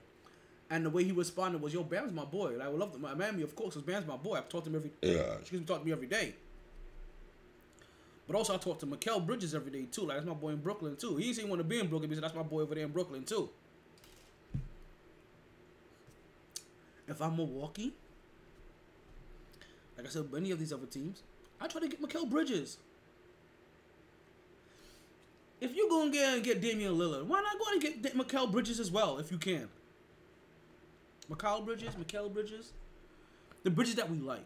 and the way he responded was, "Yo, Bam's my boy. Like, I would love him. Miami, of course, because Bam's my boy. I've talked to him every. Yeah. Excuse me, talk to me every day. But also, I talk to Mikal Bridges every day too. Like that's my boy in Brooklyn too. He didn't want to be in Brooklyn. Said that's my boy over there in Brooklyn too. If I'm Milwaukee, like I said, any of these other teams, I try to get Mikal Bridges. If you're going to get and get Damian Lillard, why not go and get Mikal Bridges as well if you can? Mikal Bridges, Mikal Bridges, the Bridges that we like.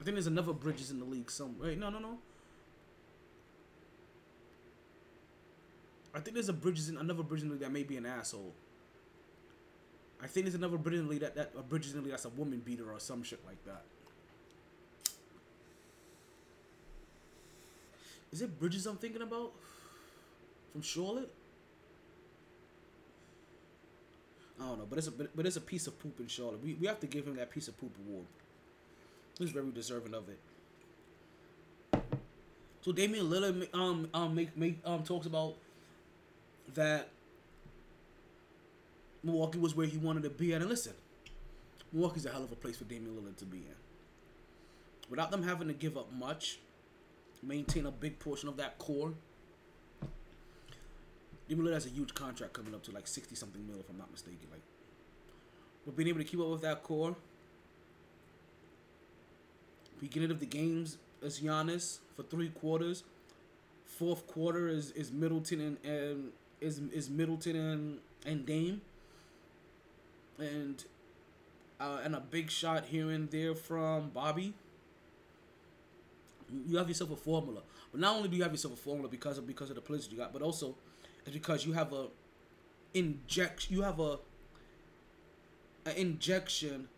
I think there's another Bridges in the league somewhere. Wait, no, no, no. I think there's a Bridges in another Bridges in the league that may be an asshole. I think there's another Bridges in that, that a Bridges in that's a woman beater or some shit like that. Is it Bridges I'm thinking about? From Charlotte? I don't know, but it's a but it's a piece of poop in Charlotte. We, we have to give him that piece of poop award. He's very deserving of it. So Damian Lillard um um make make um talks about that Milwaukee was where he wanted to be at. And listen, Milwaukee's a hell of a place for Damian Lillard to be in. Without them having to give up much, maintain a big portion of that core. Damian Lillard has a huge contract coming up to like sixty something mil, if I'm not mistaken. Like, but being able to keep up with that core. Beginning of the games is Giannis for three quarters. Fourth quarter is, is Middleton and, and is is Middleton and and Dame. And uh, and a big shot here and there from Bobby. You have yourself a formula, but not only do you have yourself a formula because of because of the players you got, but also it's because you have a inject you have a an injection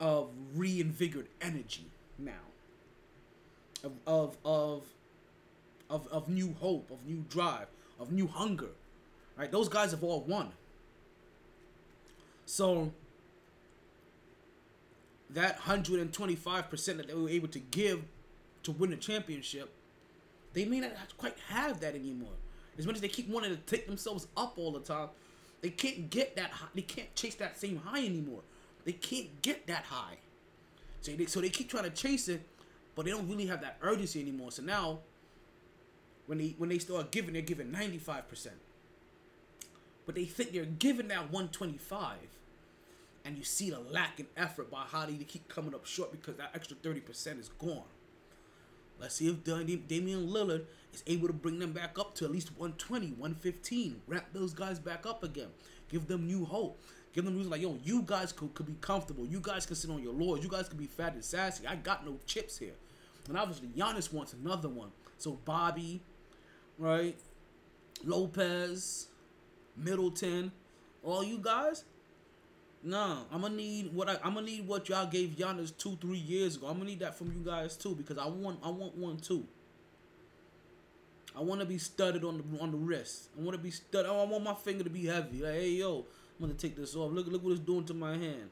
of reinvigorated energy now. Of of of of, of new hope of new drive of new hunger. Right? Those guys have all won so that 125% that they were able to give to win the championship they may not quite have that anymore. As much as they keep wanting to take themselves up all the time they can't get that high they can't chase that same high anymore. They can't get that high. So they, so they keep trying to chase it, but they don't really have that urgency anymore. So now, when they when they start giving, they're giving ninety five percent, but they think they're giving that one twenty five, and you see the lack in effort by how to keep coming up short because that extra thirty percent is gone. Let's see if Damian Lillard is able to bring them back up to at least 120, 115. Wrap those guys back up again. Give them new hope. Give them reason like, yo, you guys could, could be comfortable. You guys can sit on your laurels. You guys can be fat and sassy. I got no chips here. And obviously, Giannis wants another one. So Bobby, right? Lopez, Middleton, all you guys. Nah, I'm gonna need what I, I'm gonna need what y'all gave Giannis two, three years ago. I'm gonna need that from you guys too because I want I want one too. I want to be studded on the on the wrist. I want to be studded. I want my finger to be heavy. Like, hey yo, I'm gonna take this off. Look, look what it's doing to my hand.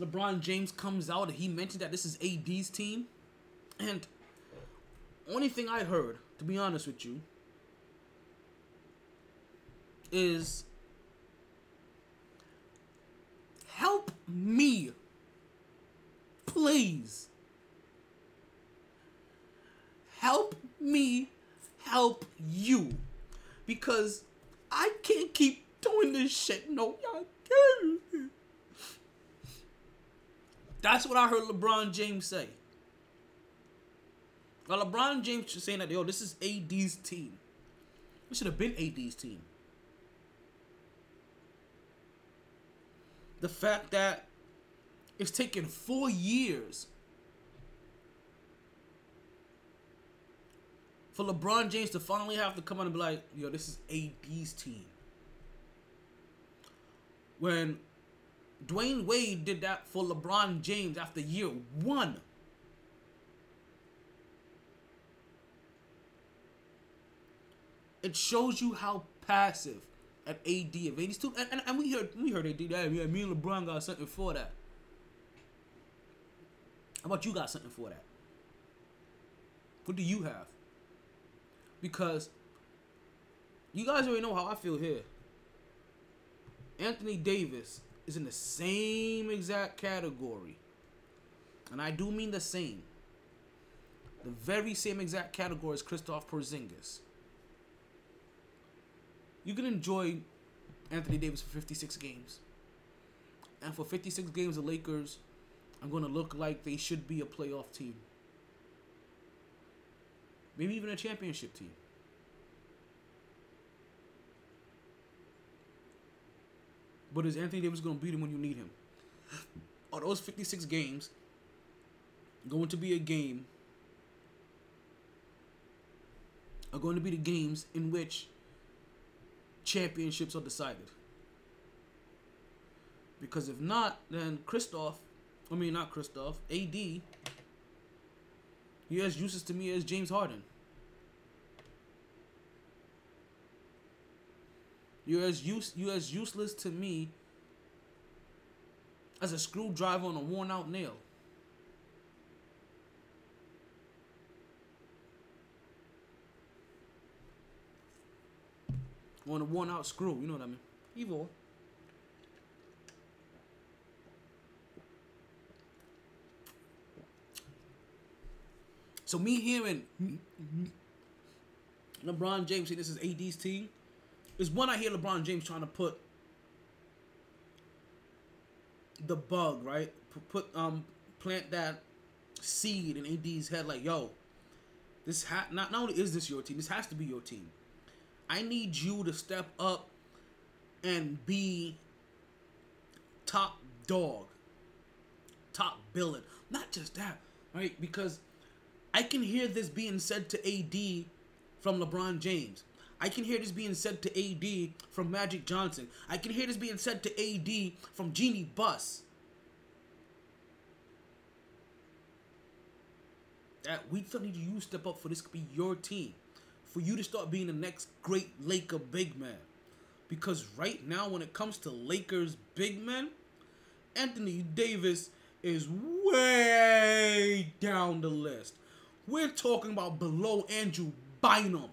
LeBron James comes out and he mentioned that this is AD's team. And only thing I heard, to be honest with you, is help me. Please. Help me help you. Because I can't keep doing this shit. No, y'all can't. That's what I heard LeBron James say. Now LeBron James was saying that yo, this is AD's team. It should have been AD's team. The fact that it's taken four years for LeBron James to finally have to come out and be like, yo, this is AD's team. When Dwyane Wade did that for LeBron James after year one. It shows you how passive at AD of AD's too, and, and, and we heard we heard AD that yeah, me and LeBron got something for that. How about you got something for that? What do you have? Because you guys already know how I feel here. Anthony Davis is in the same exact category. And I do mean the same. The very same exact category as Kristaps Porzingis. You can enjoy Anthony Davis for 56 games. And for 56 games, the Lakers are going to look like they should be a playoff team. Maybe even a championship team. But is Anthony Davis going to beat him when you need him? Are those 56 games going to be a game? Are going to be the games in which championships are decided? Because if not, then Kristaps, I mean not Kristaps, AD, he as useless to me as James Harden. You're as use you as useless to me as a screwdriver on a worn out nail. On a worn out screw, you know what I mean? Evil. So me hearing LeBron James say this is AD's team is one I hear LeBron James trying to put the bug right, put um plant that seed in AD's head like yo, this ha- not not only is this your team, this has to be your team. I need you to step up and be top dog, top billing. Not just that, right? Because I can hear this being said to AD from LeBron James. I can hear this being said to AD from Magic Johnson. I can hear this being said to AD from Jeanie Buss. That we still need you to step up for this could be your team. For you to start being the next great Laker big man. Because right now, when it comes to Lakers big men, Anthony Davis is way down the list. We're talking about below Andrew Bynum.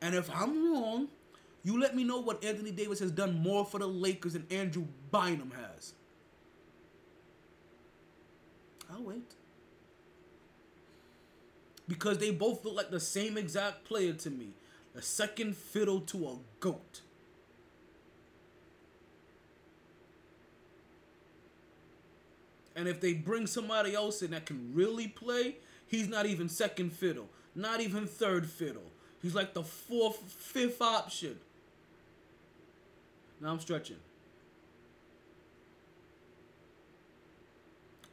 And if I'm wrong, you let me know what Anthony Davis has done more for the Lakers than Andrew Bynum has. I'll wait. Because they both look like the same exact player to me. A second fiddle to a goat. And if they bring somebody else in that can really play, he's not even second fiddle, not even third fiddle. He's like the fourth, fifth option. Now I'm stretching.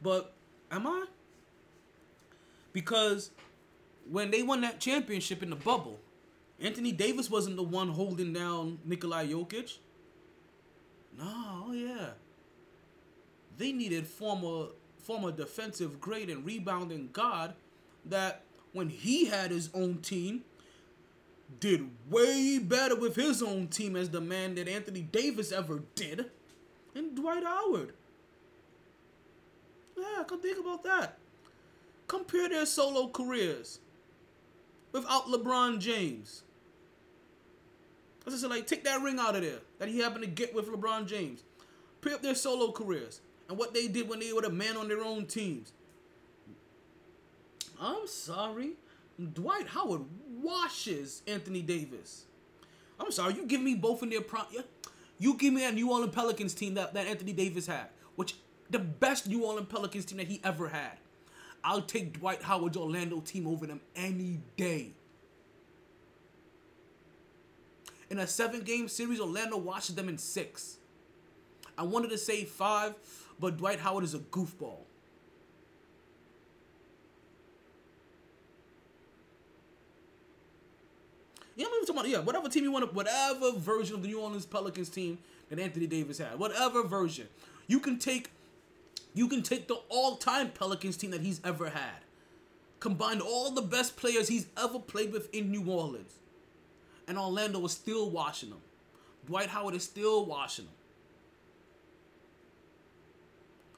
But am I? Because when they won that championship in the bubble, Anthony Davis wasn't the one holding down Nikolai Jokic. No, oh yeah. They needed former former defensive great and rebounding god that when he had his own team did way better with his own team as the man that Anthony Davis ever did and Dwight Howard. Yeah, come think about that. Compare their solo careers without LeBron James. I just like take that ring out of there that he happened to get with LeBron James. Pair up their solo careers and what they did when they were the man on their own teams. I'm sorry. Dwight Howard washes Anthony Davis. I'm sorry, you give me both in their prime. You give me that New Orleans Pelicans team that, that Anthony Davis had, the best New Orleans Pelicans team that he ever had. I'll take Dwight Howard's Orlando team over them any day. In a seven game series, Orlando washes them in six. I wanted to say five, but Dwight Howard is a goofball. Yeah, I'm talking about yeah, whatever team you want, whatever version of the New Orleans Pelicans team that Anthony Davis had, whatever version, you can take, you can take the all-time Pelicans team that he's ever had, combine all the best players he's ever played with in New Orleans, and Orlando is still watching them. Dwight Howard is still watching them.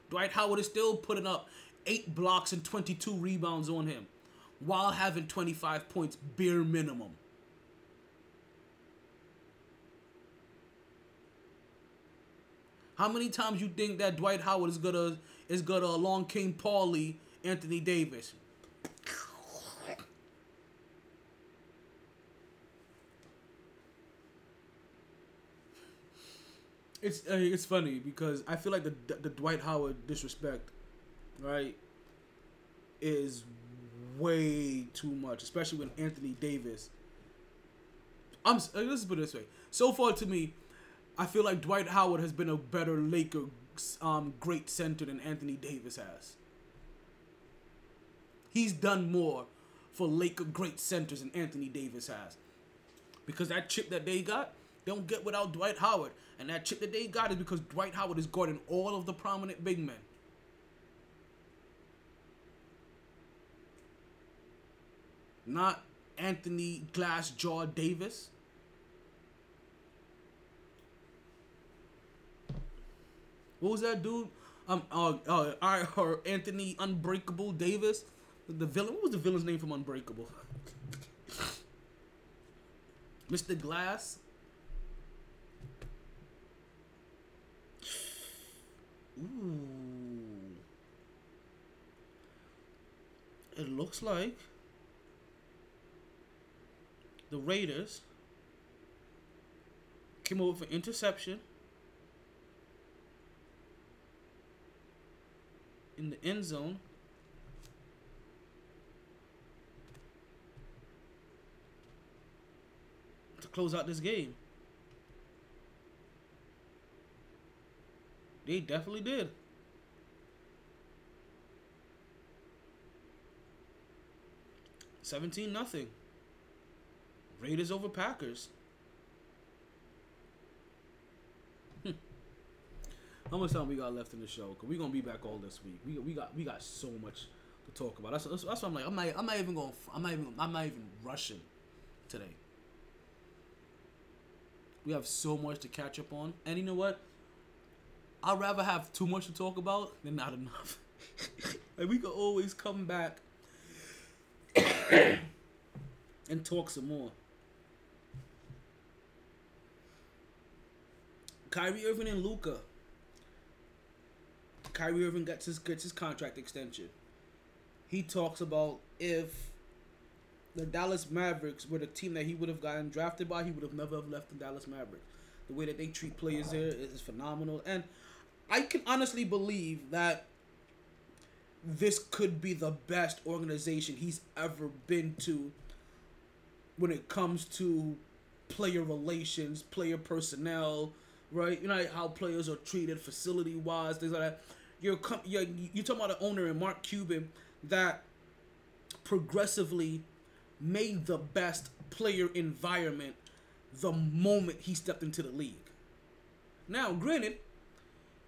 Dwight Howard is still putting up eight blocks and 22 rebounds on him while having 25 points bare minimum. How many times you think that Dwight Howard is gonna is gonna along King Paulie Anthony Davis? It's uh, it's funny because I feel like the the Dwight Howard disrespect, right, is way too much, especially when Anthony Davis. I'm uh, let's put it this way. So far to me, I feel like Dwight Howard has been a better Laker um, great center than Anthony Davis has. He's done more for Laker great centers than Anthony Davis has. Because that chip that they got, they don't get without Dwight Howard. And that chip that they got is because Dwight Howard is guarding all of the prominent big men. Not Anthony Glass Jaw Davis. What was that dude? Um, uh, uh, I or Anthony Unbreakable Davis, the villain. What was the villain's name from Unbreakable? Mr. Glass. Ooh. It looks like the Raiders came over for interception in the end zone. To close out this game. They definitely did. Seventeen nothing. Raiders over Packers. How much time we got left in the show? Cause we gonna be back all this week. We, we got we got so much to talk about. That's, that's, that's why I'm like I'm not I'm not even going I'm not even I'm not even rushing today. We have so much to catch up on, and you know what? I'd rather have too much to talk about than not enough. like we could always come back and talk some more. Kyrie Irving and Luka. Kyrie Irving gets his gets his contract extension. He talks about if the Dallas Mavericks were the team that he would have gotten drafted by, he would have never have left the Dallas Mavericks. The way that they treat players there is phenomenal, and I can honestly believe that this could be the best organization he's ever been to when it comes to player relations, player personnel, right? You know how players are treated facility wise, things like that. You're you're you talking about an owner in Mark Cuban that progressively made the best player environment the moment he stepped into the league. Now, granted,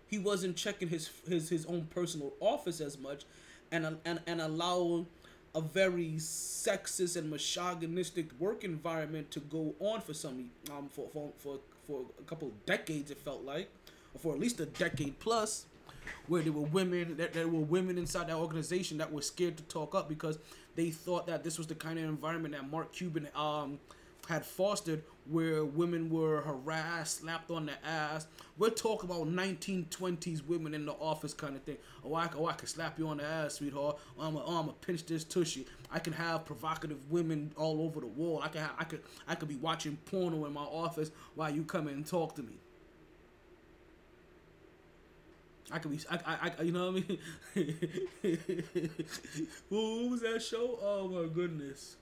he wasn't checking his his his own personal office as much, and and and allowing a very sexist and misogynistic work environment to go on for some um for for for, for a couple decades it felt like, or for at least a decade plus, where there were women that there were women inside that organization that were scared to talk up because they thought that this was the kind of environment that Mark Cuban um had fostered where women were harassed, slapped on the ass. We're talking about 1920s women in the office kind of thing. Oh, I, oh, I can slap you on the ass, sweetheart. Oh, I'm gonna oh, pinch this tushy. I can have provocative women all over the wall. I can have, I could I could be watching porno in my office while you come in and talk to me. I could be, I, I, I you know what I mean? what was that show? Oh my goodness.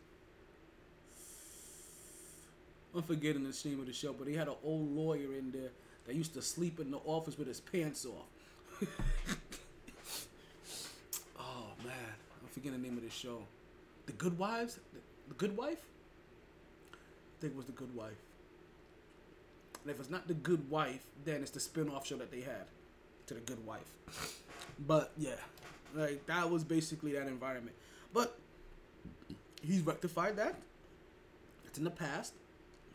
I'm forgetting the name of the show, but he had an old lawyer in there that used to sleep in the office with his pants off. oh man, I'm forgetting the name of the show. The Good Wives? The, the Good Wife? I think it was The Good Wife. And if it's not The Good Wife, then it's the spin-off show that they had to The Good Wife. But yeah, like that was basically that environment. But he's rectified that. It's in the past.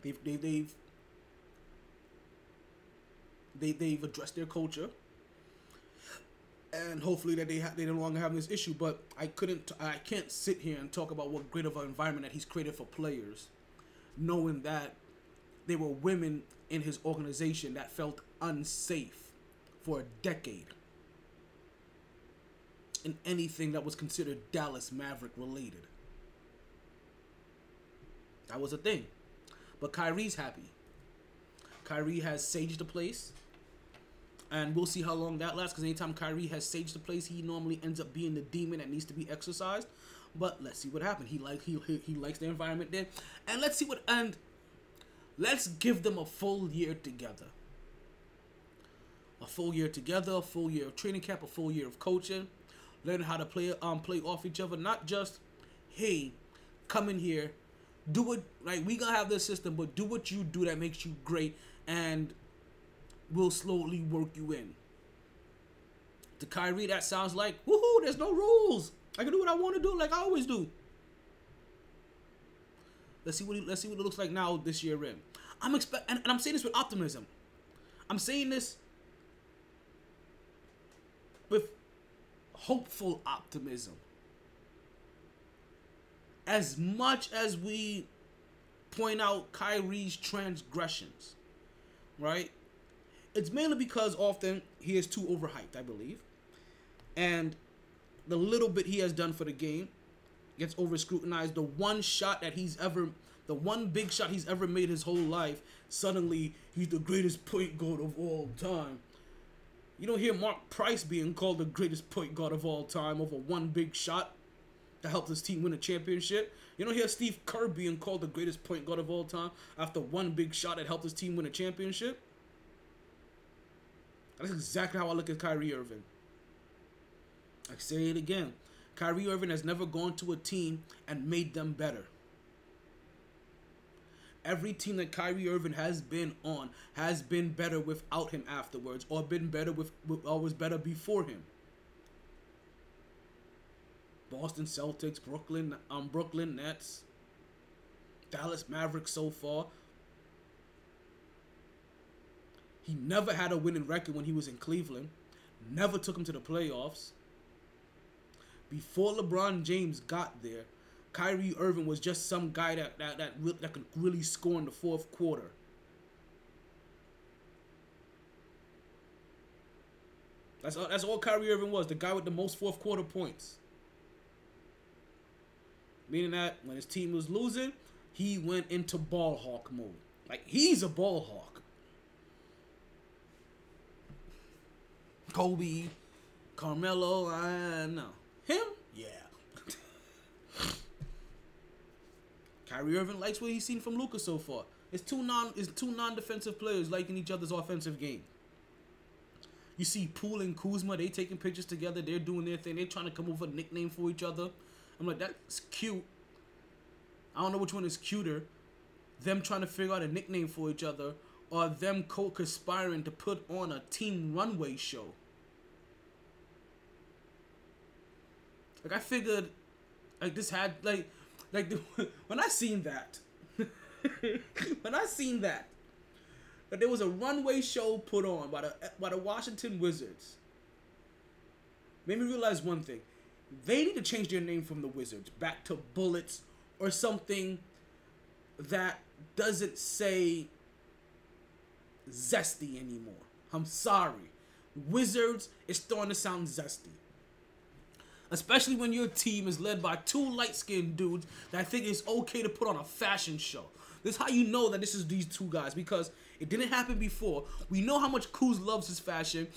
They've they've they've they, they've addressed their culture, and hopefully that they ha- they no longer have this issue. But I couldn't I can't sit here and talk about what great of an environment that he's created for players, knowing that there were women in his organization that felt unsafe for a decade in anything that was considered Dallas Maverick related. That was a thing. But Kyrie's happy. Kyrie has saged the place. And we'll see how long that lasts because anytime Kyrie has saged the place, he normally ends up being the demon that needs to be exorcised. But let's see what happens. He like he, he he likes the environment there. And let's see what and let's give them a full year together. A full year together, a full year of training camp, a full year of coaching, learning how to play um play off each other. Not just, hey, come in here, do it like we gonna have this system, but do what you do that makes you great, and we'll slowly work you in. To Kyrie, that sounds like woohoo! There's no rules. I can do what I want to do, like I always do. Let's see what he, let's see what it looks like now this year in. I'm expect and, and I'm saying this with optimism. I'm saying this with hopeful optimism as much as we point out Kyrie's transgressions, right? It's mainly because often he is too overhyped, I believe. And the little bit he has done for the game gets over scrutinized. The one shot that he's ever the one big shot he's ever made his whole life, suddenly he's the greatest point guard of all time. You don't hear Mark Price being called the greatest point guard of all time over one big shot that helped his team win a championship. You don't hear Steve Kerr being called the greatest point guard of all time after one big shot that helped his team win a championship. That's exactly how I look at Kyrie Irving. I say it again. Kyrie Irving has never gone to a team and made them better. Every team that Kyrie Irving has been on has been better without him afterwards, or been better with, or was better before him. Boston Celtics, Brooklyn, um, Brooklyn Nets, Dallas Mavericks so far. He never had a winning record when he was in Cleveland. Never took him to the playoffs. Before LeBron James got there, Kyrie Irving was just some guy that that that, re- that could really score in the fourth quarter. That's all, that's all Kyrie Irving was, the guy with the most fourth quarter points. Meaning that when his team was losing, he went into ball hawk mode. Like he's a ball hawk. Kobe, Carmelo, I know. Him? Yeah. Kyrie Irving likes what he's seen from Luka so far. It's two non it's two non-defensive players liking each other's offensive game. You see Poole and Kuzma, they taking pictures together, they're doing their thing, they're trying to come up with a nickname for each other. I'm like, that's cute. I don't know which one is cuter. Them trying to figure out a nickname for each other or them co-conspiring to put on a team runway show. Like I figured, like this had like, like the, when I seen that, when I seen that, that there was a runway show put on by the by the Washington Wizards. Made me realize one thing: they need to change their name from the Wizards back to Bullets or something that doesn't say zesty anymore. I'm sorry. Wizards is starting to sound zesty. Especially when your team is led by two light skinned dudes that think it's okay to put on a fashion show. This is how you know that this is these two guys because it didn't happen before. We know how much Kuz loves his fashion.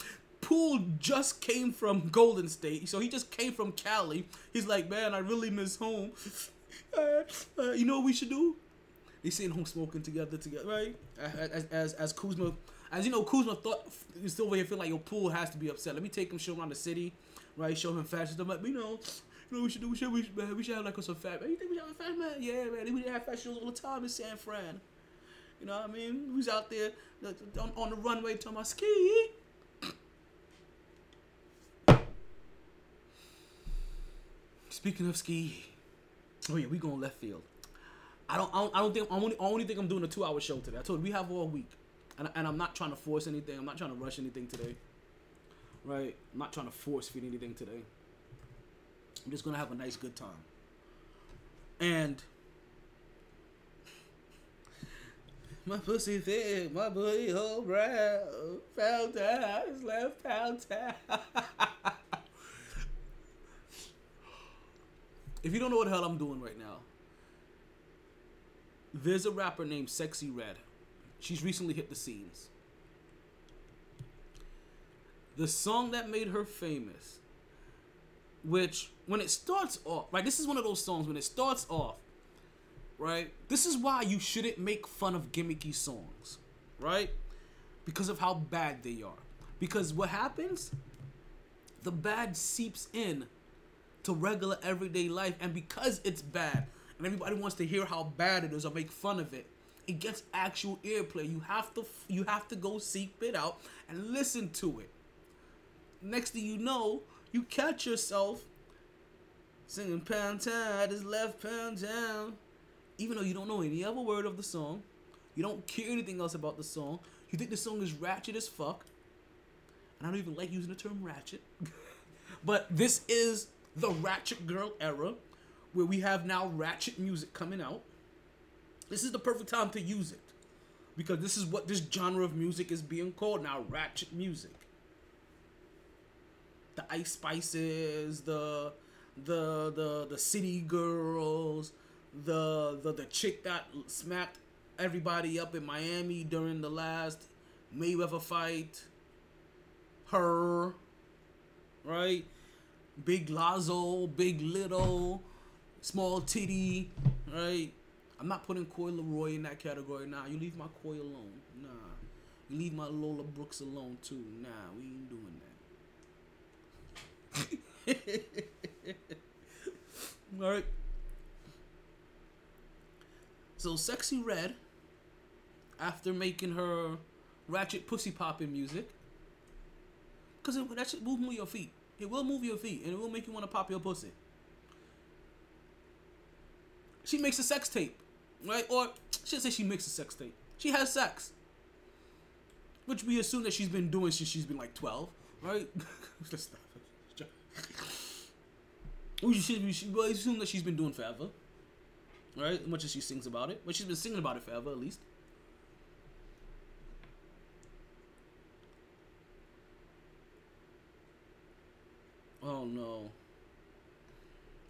Poole just came from Golden State, so he just came from Cali. He's like, man, I really miss home. Uh, uh, you know what we should do? They sitting home smoking together, together, right? As as as Kuzma, as you know, Kuzma thought still over here feeling like your Poole has to be upset. Let me take him, show around the city, right? Show him fashion stuff. Like, you know, you know, we should do, we should, we should, man, we should have like some fat. Man, you think we should have a fat man? Yeah, man, we have fat shows all the time in San Fran. You know what I mean? Who's out there on, on the runway talking about ski? Speaking of ski, oh yeah, we going left field. I don't, I don't, I don't think, I only, only think I'm doing a two-hour show today. I told you we have all week, and, and I'm not trying to force anything. I'm not trying to rush anything today. Right? I'm not trying to force feed anything today. I'm just gonna have a nice, good time. And my pussy thick, my booty hole brown, fell down, left pound if you don't know what the hell I'm doing right now, there's a rapper named Sexy Red. She's recently hit the scenes. The song that made her famous, which when it starts off, right, this is one of those songs when it starts off, right? This is why you shouldn't make fun of gimmicky songs, right? Because of how bad they are. Because what happens? The bad seeps in to regular everyday life, and because it's bad, and everybody wants to hear how bad it is or make fun of it, it gets actual airplay. You have to you have to go seek it out and listen to it. Next thing you know, you catch yourself singing "Pound Town" his left pound down, even though you don't know any other word of the song. You don't care anything else about the song. You think the song is ratchet as fuck. And I don't even like using the term ratchet. but this is the ratchet girl era where we have now ratchet music coming out. This is the perfect time to use it. Because this is what this genre of music is being called now ratchet music. The Ice Spices, the the the the City Girls, the the the chick that smacked everybody up in Miami during the last Mayweather fight. Her, right? Big Lazo, Big Little, Small Titty, right? I'm not putting Coi Leray in that category. Nah, you leave my Coi alone. Nah. You leave my Lola Brooks alone too. Nah, we ain't doing that. Alright. So Sexy Red, after making her ratchet pussy popping music, because that shit will move your feet. It will move your feet and it will make you want to pop your pussy. She makes a sex tape, right? Or should say she makes a sex tape. She has sex, which we assume that she's been doing since she's been like twelve, right? We should we should well, assume that she's been doing forever, right? As much as she sings about it, but she's been singing about it forever at least. Oh no.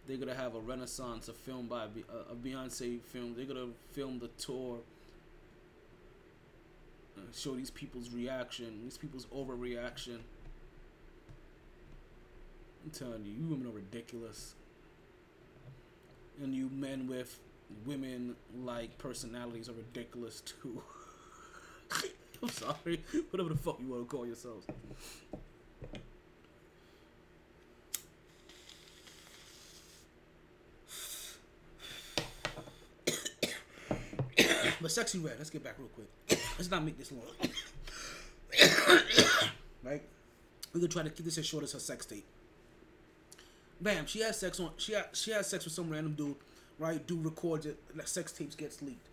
They're gonna have a renaissance, a film by a Beyonce film. They're gonna film the tour, uh, show these people's reaction, these people's overreaction. I'm telling you, you women are ridiculous, and you men with women like personalities are ridiculous too. I'm sorry, whatever the fuck you want to call yourselves. But sexy red. Let's get back real quick. let's not make this long. right? We're gonna try to keep this as short as her sex tape. Bam, she has sex on she had she has sex with some random dude, right? Dude records it, that sex tapes gets leaked.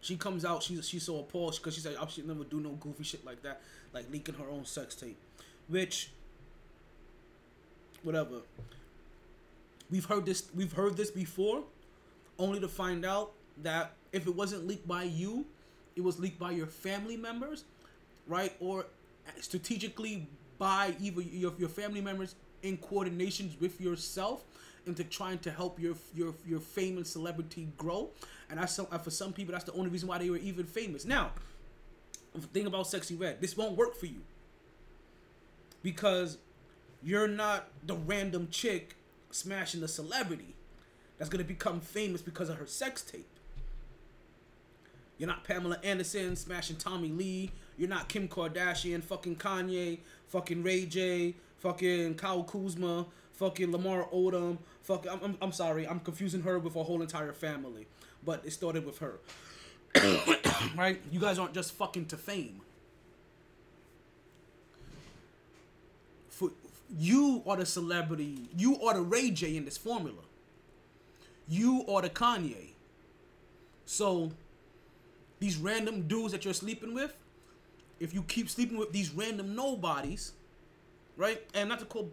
She comes out, she's she's so appalled because she said oh, I should never do no goofy shit like that, like leaking her own sex tape. Which whatever. We've heard this we've heard this before, only to find out that if it wasn't leaked by you, it was leaked by your family members, right? Or uh, strategically by either your, your family members in coordination with yourself into trying to help your your your fame and celebrity grow. And that's some, uh, for some people that's the only reason why they were even famous. Now, the thing about Sexy Red, this won't work for you because you're not the random chick smashing the celebrity that's gonna become famous because of her sex tape. You're not Pamela Anderson smashing Tommy Lee. You're not Kim Kardashian, fucking Kanye, fucking Ray J, fucking Kyle Kuzma, fucking Lamar Odom. Fucking, I'm, I'm, I'm sorry, I'm confusing her with her whole entire family. But it started with her. right? You guys aren't just fucking to fame. For, you are the celebrity. You are the Ray J in this formula. You are the Kanye. So, these random dudes that you're sleeping with, if you keep sleeping with these random nobodies, right? And not to call,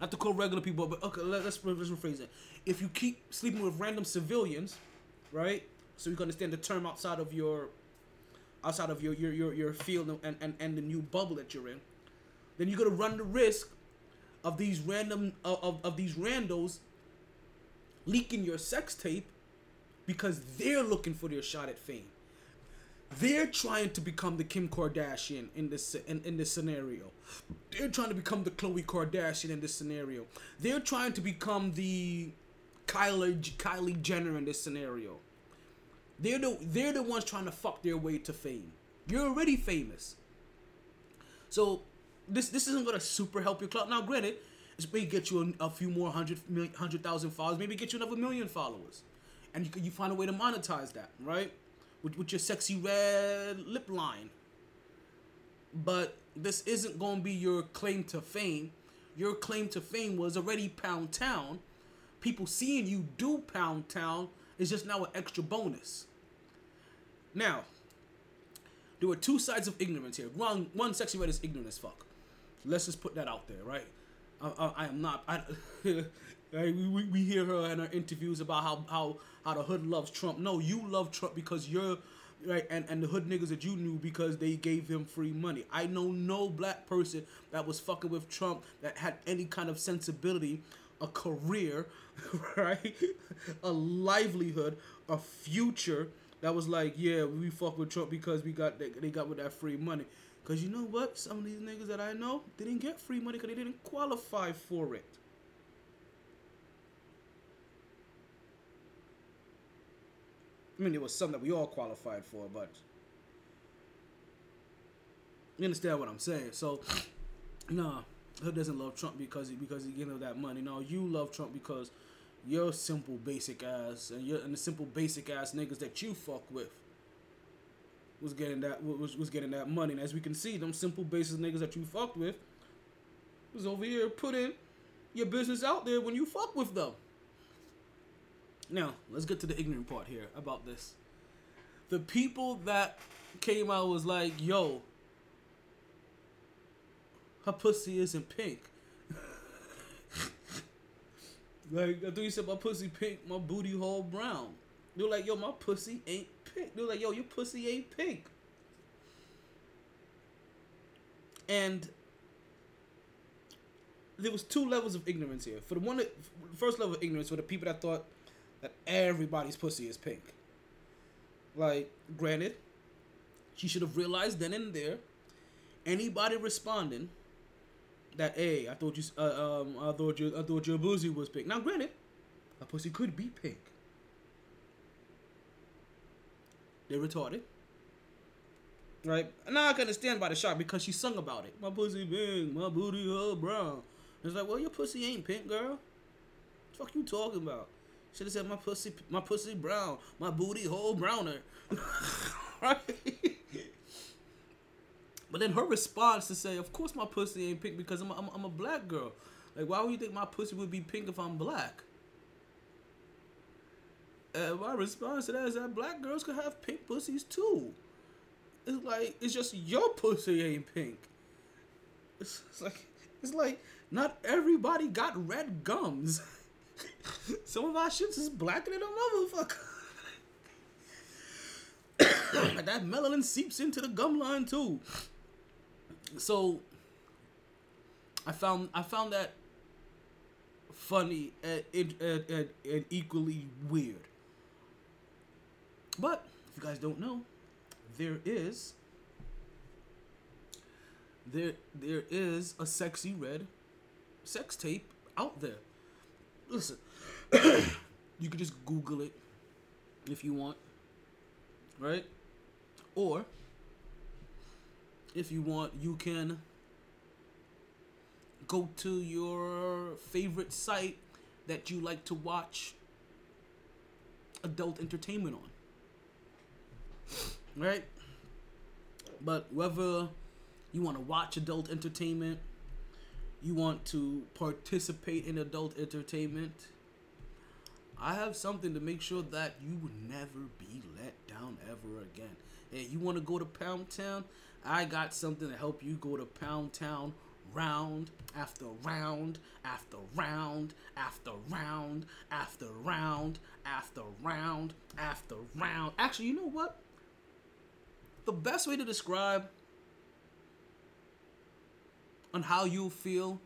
not to call regular people, but okay, let, us let's rephrase it. If you keep sleeping with random civilians, right? So you can understand the term outside of your, outside of your your your, your field and, and and the new bubble that you're in, then you're gonna run the risk of these random of, of, of these randos leaking your sex tape because they're looking for their shot at fame. They're trying to become the Kim Kardashian in this in, in this scenario. They're trying to become the Khloe Kardashian in this scenario. They're trying to become the Kylie Kylie Jenner in this scenario. They're the they're the ones trying to fuck their way to fame. You're already famous. So this this isn't gonna super help your club. Now, granted, it's may get you a, a few more hundred million, hundred thousand followers, maybe get you another million followers, and you you find a way to monetize that, right? With with your sexy red lip line. But this isn't gonna be your claim to fame. Your claim to fame was already Pound Town. People seeing you do Pound Town is just now an extra bonus. Now, there were two sides of ignorance here. One, one sexy red is ignorant as fuck. Let's just put that out there, right? I, I, I am not. I, we, we hear her in her interviews about how, how how the hood loves Trump. No, you love Trump because you're right, and and the hood niggas that you knew because they gave him free money. I know no black person that was fucking with Trump that had any kind of sensibility, a career, right, a livelihood, a future that was like, yeah, we fuck with Trump because we got they, got with that free money. Cause you know what? Some of these niggas that I know, didn't get free money because they didn't qualify for it. I mean, there was some that we all qualified for, but you understand what I'm saying. So, nah, Hood doesn't love Trump because he because he gave him that money. No, you love Trump because you're simple, basic ass, and you're and the simple, basic ass niggas that you fuck with was getting that was was getting that money. And as we can see, them simple, basic niggas that you fucked with was over here putting your business out there when you fuck with them. Now, let's get to the ignorant part here about this. The people that came out was like, yo, her pussy isn't pink. like, I thought you said my pussy pink, my booty hole brown. They're like, yo, my pussy ain't pink. They're like, yo, your pussy ain't pink. And there was two levels of ignorance here. For the one, that, first level of ignorance were the people that thought that everybody's pussy is pink. Like, granted, she should have realized then and there. Anybody responding that, hey, I thought you, uh, um, I thought your, I thought your pussy was pink. Now, granted, a pussy could be pink. They're retarded. Right? Now I can understand by the shot because she sung about it. My pussy pink, my booty hole brown. It's like, well, your pussy ain't pink, girl. What fuck you talking about? Should have said my pussy, my pussy brown, my booty hole browner. right? But then her response to say, "Of course my pussy ain't pink because I'm a, I'm, a- I'm a black girl. Like, why would you think my pussy would be pink if I'm black?" And my response to that is that black girls could have pink pussies too. It's like it's just your pussy ain't pink. It's, it's like it's like not everybody got red gums. Some of our shits is blacker than a motherfucker. That melanin seeps into the gum line too. So I found I found that funny and, and, and, and equally weird. But if you guys don't know, there is there there is a sexy red sex tape out there. Listen, you could just Google it if you want, right? Or if you want, you can go to your favorite site that you like to watch adult entertainment on. Right? But whether you want to watch adult entertainment, you want to participate in adult entertainment, I have something to make sure that you will never be let down ever again. Hey, you want to go to Pound Town? I got something to help you go to Pound Town round after round after round after round after round after round after round. Actually, you know what? The best way to describe on how you feel.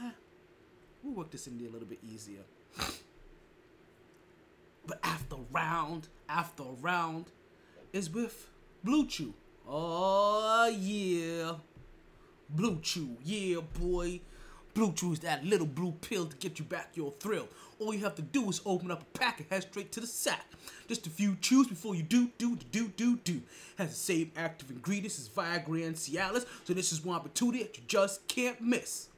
Eh, we'll work this in there a little bit easier. But after round after round is with BlueChew. Oh yeah. BlueChew, yeah boy. BlueChew is that little blue pill to get you back your thrill. All you have to do is open up a pack and head straight to the sack. Just a few chews before you do, do, do, do, do. Has the same active ingredients as Viagra and Cialis, so this is one opportunity that you just can't miss.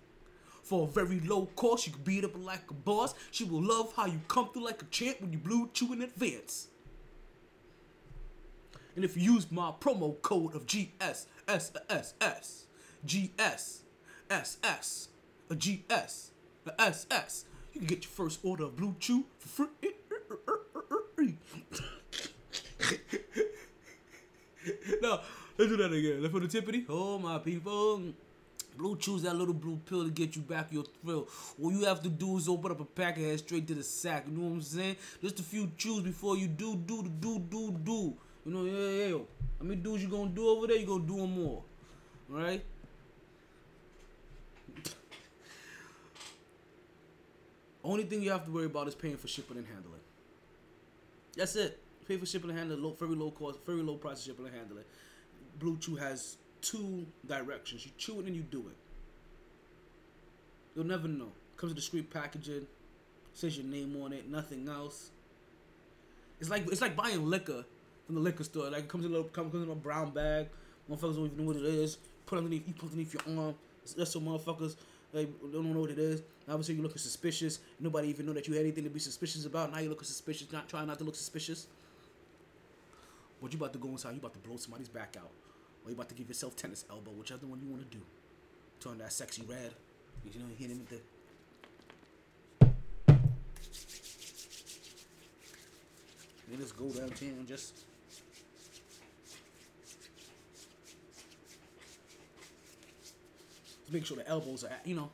For a very low cost, you can beat up like a boss. She will love how you come through like a champ when you blue chew in advance. And if you use my promo code of GSSSS, GSSS, a GS, a SS, you can get your first order of BlueChew for free. no, let's do that again. Let's put the tippity. Oh my people. BlueChew's that little blue pill to get you back your thrill. All you have to do is open up a pack and head straight to the sack. You know what I'm saying? Just a few chews before you do, do, do, do, do. You know, yeah, yeah, yo. How many dudes you gonna do over there? You gonna do them more. Alright? Only thing you have to worry about is paying for shipping and handling. That's it. Pay for shipping and handling, low, very low cost, very low price of shipping and handling. BlueChew has two directions. You chew it and you do it. You'll never know. Comes with discreet packaging, says your name on it, nothing else. It's like it's like buying liquor from the liquor store. Like it comes in a little comes in a brown bag. Motherfuckers don't even know what it is. Put underneath you put underneath your arm. That's so motherfuckers like don't know what it is. Obviously you're looking suspicious. Nobody even know that you had anything to be suspicious about. Now you're looking suspicious, not trying not to look suspicious. But you about to go inside, you about to blow somebody's back out. Or you about to give yourself tennis elbow, whichever one you want to do. Turn that sexy red. You know, hit him with the Then just go and just just make sure the elbows are, at, you know.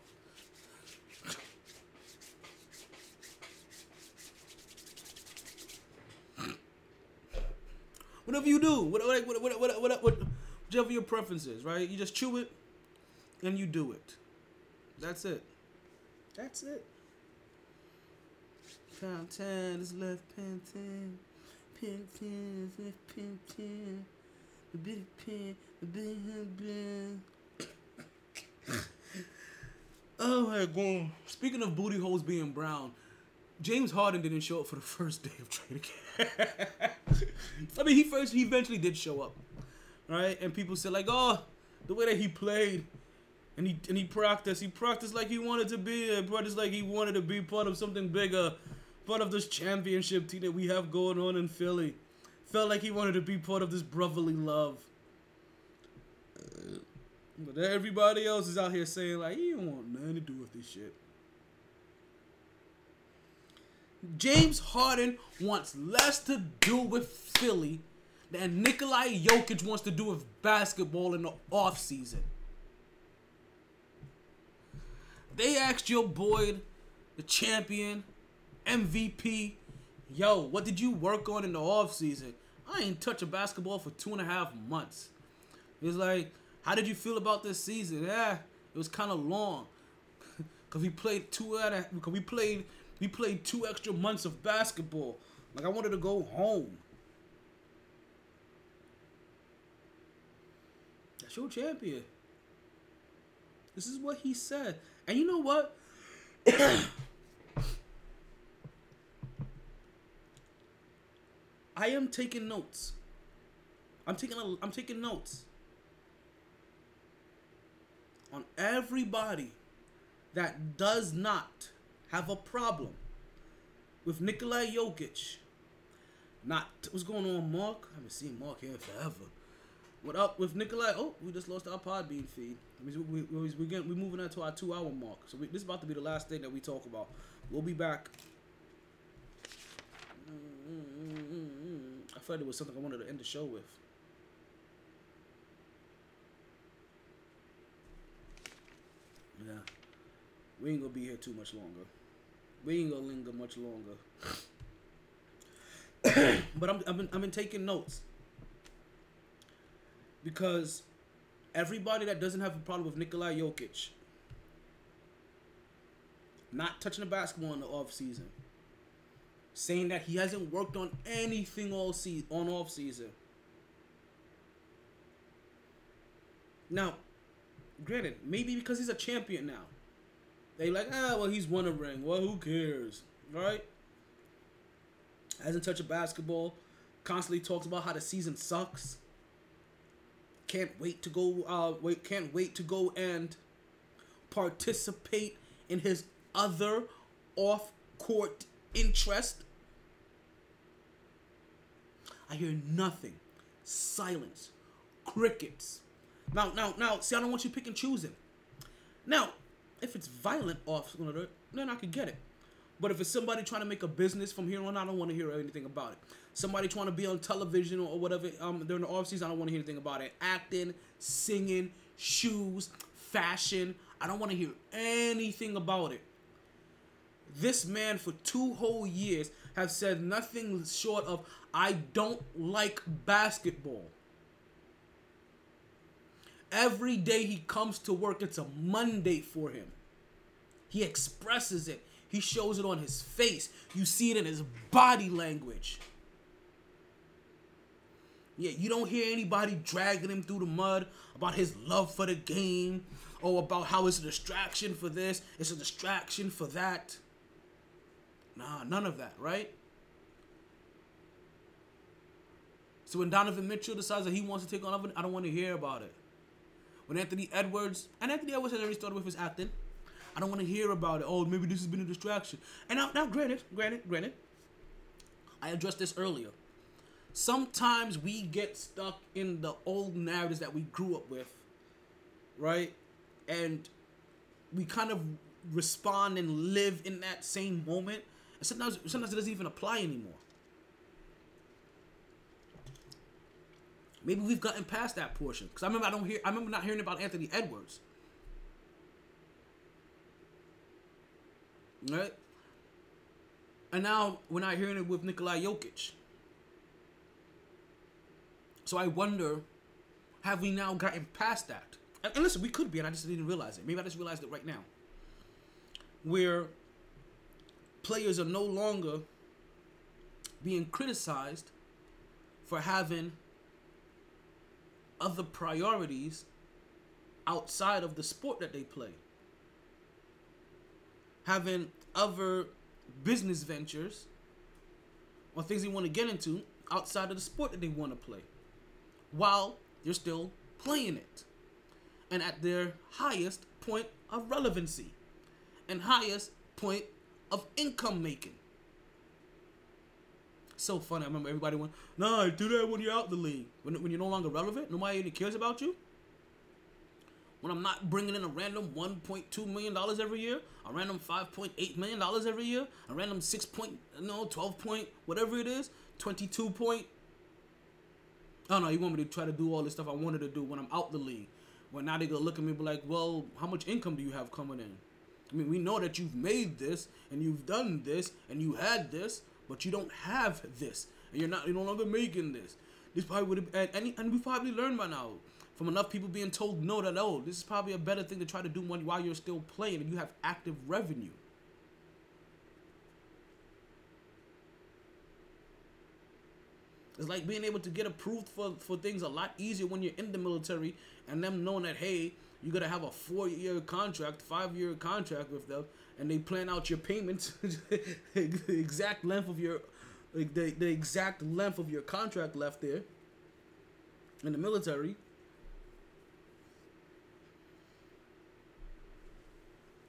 Whatever you do, whatever, what, what, what, what, what, what, whichever your preference is, right? You just chew it and you do it. That's it. That's it. Pound ten is left pen ten. Pen ten is left pen ten. The big pen, the big pen. Oh my god. Speaking of booty holes being brown, James Harden didn't show up for the first day of training camp. I mean, he first he eventually did show up, right? And people said like, oh, the way that he played, and he and he practiced, he practiced like he wanted to be, and practiced like he wanted to be part of something bigger, part of this championship team that we have going on in Philly. Felt like he wanted to be part of this brotherly love. But everybody else is out here saying like he don't want nothing to do with this shit. James Harden wants less to do with Philly than Nikolai Jokic wants to do with basketball in the offseason. They asked your boy, the champion, MVP, yo, what did you work on in the offseason? I ain't touch a basketball for two and a half months. He's like, how did you feel about this season? Yeah, it was kind of long. Cause we played two out of, cause we played we played two extra months of basketball. Like I wanted to go home. That's your champion. This is what he said. And you know what? I am taking notes. I'm taking a, I'm taking notes on everybody that does not have a problem with Nikolai Jokic. Not what's going on, Mark? I haven't seen Mark here forever. What up with Nikolai? Oh, we just lost our Podbean feed. I mean, we, we, we, we we're moving on to our two hour mark. So we, this is about to be the last thing that we talk about. We'll be back. Mm, mm, mm, I felt it was something I wanted to end the show with. Yeah. We ain't gonna be here too much longer. We ain't gonna linger much longer. but I'm, I've been, I've been taking notes because everybody that doesn't have a problem with Nikolai Jokic not touching the basketball in the off season, saying that he hasn't worked on anything all season on off season. Now, granted, maybe because he's a champion now, they like ah well he's won a ring. Well, who cares, right? Hasn't touched a basketball. Constantly talks about how the season sucks can't wait to go uh wait can't wait to go and participate in his other off court interest i hear nothing silence crickets now now now see i don't want you pick and choosing now if it's violent off then i could get it but if it's somebody trying to make a business from here on, I don't want to hear anything about it. Somebody trying to be on television or, whatever um, during the off season, I don't want to hear anything about it. Acting, singing, shoes, fashion, I don't want to hear anything about it. This man for two whole years have said nothing short of I don't like basketball. Every day he comes to work, it's a Monday for him. He expresses it. He shows it on his face. You see it in his body language. Yeah, you don't hear anybody dragging him through the mud about his love for the game or about how it's a distraction for this, it's a distraction for that. Nah, none of that, right? So when Donovan Mitchell decides that he wants to take on Evan, I don't want to hear about it. When Anthony Edwards, and Anthony Edwards has already started with his acting, I don't want to hear about it. Oh, maybe this has been a distraction. And now, now, granted, granted, granted, I addressed this earlier. Sometimes we get stuck in the old narratives that we grew up with, right? And we kind of respond and live in that same moment. And sometimes, sometimes it doesn't even apply anymore. Maybe we've gotten past that portion. Because I remember I don't hear. I remember not hearing about Anthony Edwards. Right? And now we're not hearing it with Nikolai Jokic. So I wonder, have we now gotten past that? And, listen, we could be, and I just didn't realize it. Maybe I just realized it right now. Where players are no longer being criticized for having other priorities outside of the sport that they play having other business ventures or things they want to get into outside of the sport that they want to play while they're still playing it and at their highest point of relevancy and highest point of income making. So funny. I remember everybody went, "No, do that when you're out the league. When, when you're no longer relevant, nobody cares about you." when I'm not bringing in a random 1.2 million dollars every year, a random 5.8 million dollars every year, a random 6 point, no, 12 point, whatever it is, 22 point. Oh no, you want me to try to do all this stuff I wanted to do when I'm out the league. When now they're gonna look at me and be like, well, how much income do you have coming in? I mean, we know that you've made this and you've done this and you had this, but you don't have this, and you're not, you're no longer making this. This probably would have, and, and, we probably learned by now from enough people being told no that oh, this is probably a better thing to try to do while you're still playing and you have active revenue. It's like being able to get approved for, for things a lot easier when you're in the military and them knowing that hey, you're gonna have a four year contract, five year contract with them, and they plan out your payments, the exact length of your like the, the exact length of your contract left there in the military.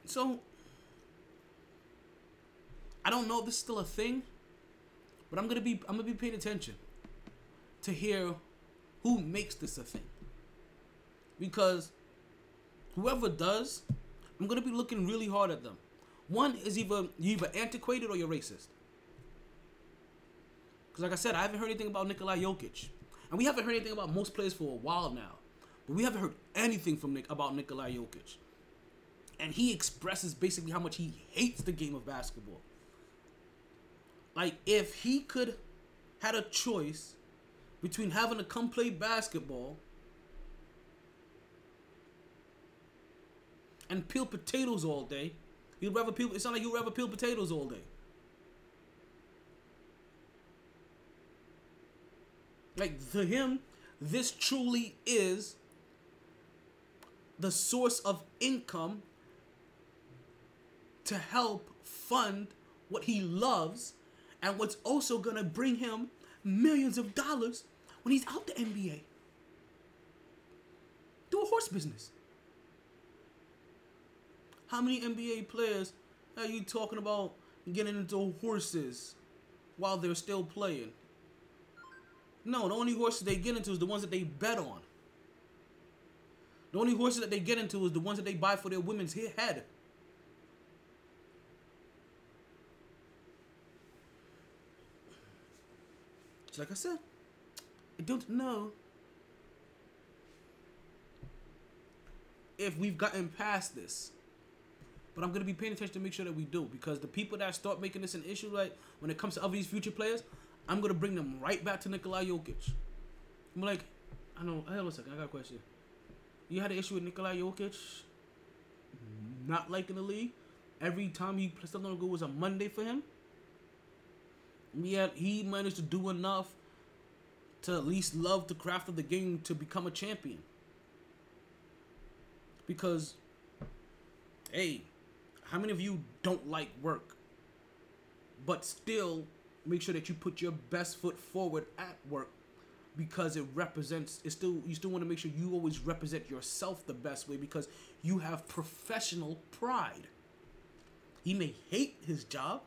So I don't know if this is still a thing, but I'm gonna be I'm gonna be paying attention to hear who makes this a thing. Because whoever does, I'm gonna be looking really hard at them. One is either you either antiquated or you're racist. Because like I said, I haven't heard anything about Nikolai Jokic, and we haven't heard anything about most players for a while now. But we haven't heard anything from Nick about Nikolai Jokic, and he expresses basically how much he hates the game of basketball. Like if he could had a choice between having to come play basketball and peel potatoes all day, he'd rather peel. It's not like he'd rather peel potatoes all day. Like to him, this truly is the source of income to help fund what he loves and what's also gonna bring him millions of dollars when he's out the NBA. Do a horse business. How many NBA players are you talking about getting into horses while they're still playing? No, the only horses they get into is the ones that they bet on. The only horses that they get into is the ones that they buy for their women's head. Just like I said, I don't know if we've gotten past this. But I'm gonna be paying attention to make sure that we do because the people that start making this an issue, like when it comes to other these future players, I'm gonna bring them right back to Nikolai Jokic. I'm like, I know. Hold on a second. I got a question. You had an issue with Nikolai Jokic not liking the league. Every time he stepped on the was a Monday for him. Yet he managed to do enough to at least love the craft of the game to become a champion. Because, hey, how many of you don't like work, but still make sure that you put your best foot forward at work because it represents it still you still want to make sure you always represent yourself the best way because you have professional pride. He may hate his job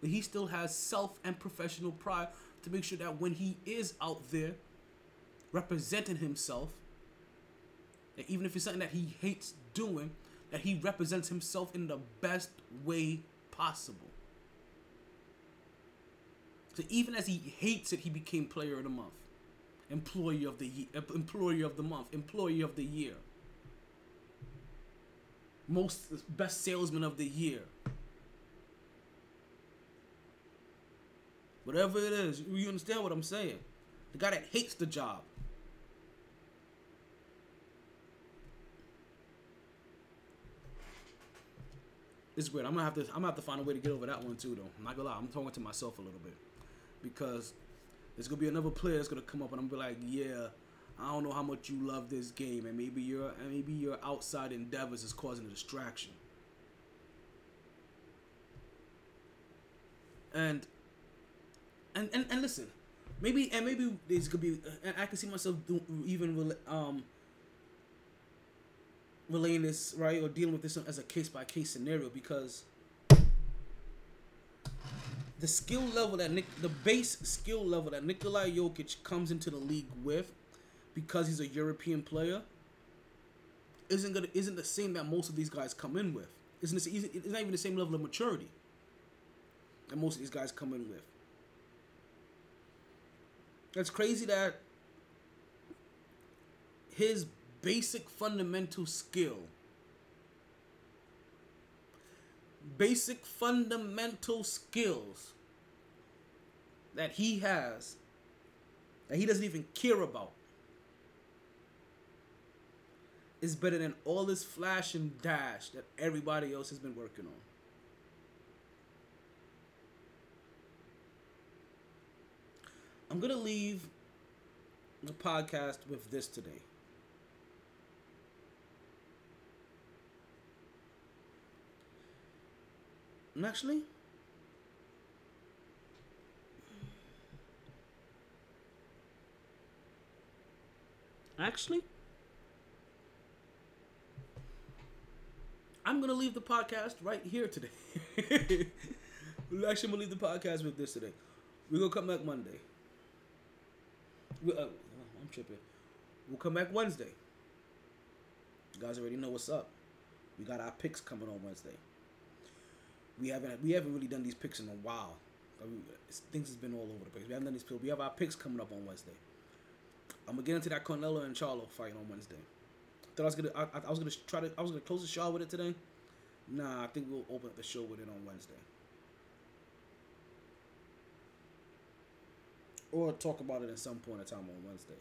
but he still has self and professional pride to make sure that when he is out there representing himself that even if it's something that he hates doing that he represents himself in the best way possible so even as he hates it, he became player of the month, employee of the year, employee of the month, employee of the year, most best salesman of the year. Whatever it is, you understand what I'm saying? The guy that hates the job. It's weird. I'm gonna have to. I'm gonna have to find a way to get over that one too, though. I'm not gonna lie. I'm talking to myself a little bit because there's gonna be another player that's gonna come up and I'm gonna be like, yeah, I don't know how much you love this game, and maybe your and maybe your outside endeavors is causing a distraction. And and and, and listen, maybe and maybe there's gonna be, and I can see myself do, even um relaying this right or dealing with this as a case by case scenario because the skill level that Nick, the base skill level that Nikolai Jokic comes into the league with, because he's a European player, isn't gonna isn't the same that most of these guys come in with. Isn't this, easy it's not even the same level of maturity that most of these guys come in with. It's crazy that his basic fundamental skill, basic fundamental skills that he has, that he doesn't even care about, is better than all this flash and dash that everybody else has been working on. I'm gonna leave the podcast with this today. Actually, actually, I'm gonna leave the podcast right here today. actually, I'm gonna leave the podcast with this today. We're gonna come back Monday. We, uh, I'm tripping. We'll come back Wednesday. You guys already know what's up. We got our picks coming on Wednesday. We haven't we haven't really done these picks in a while. Things has been all over the place. We haven't done these picks. We have our picks coming up on Wednesday. I'm gonna get into that Canelo and Charlo fight on Wednesday. Thought I was gonna I I was gonna try to I was gonna close the show with it today. Nah, I think we'll open up the show with it on Wednesday. Or talk about it at some point in time on Wednesday.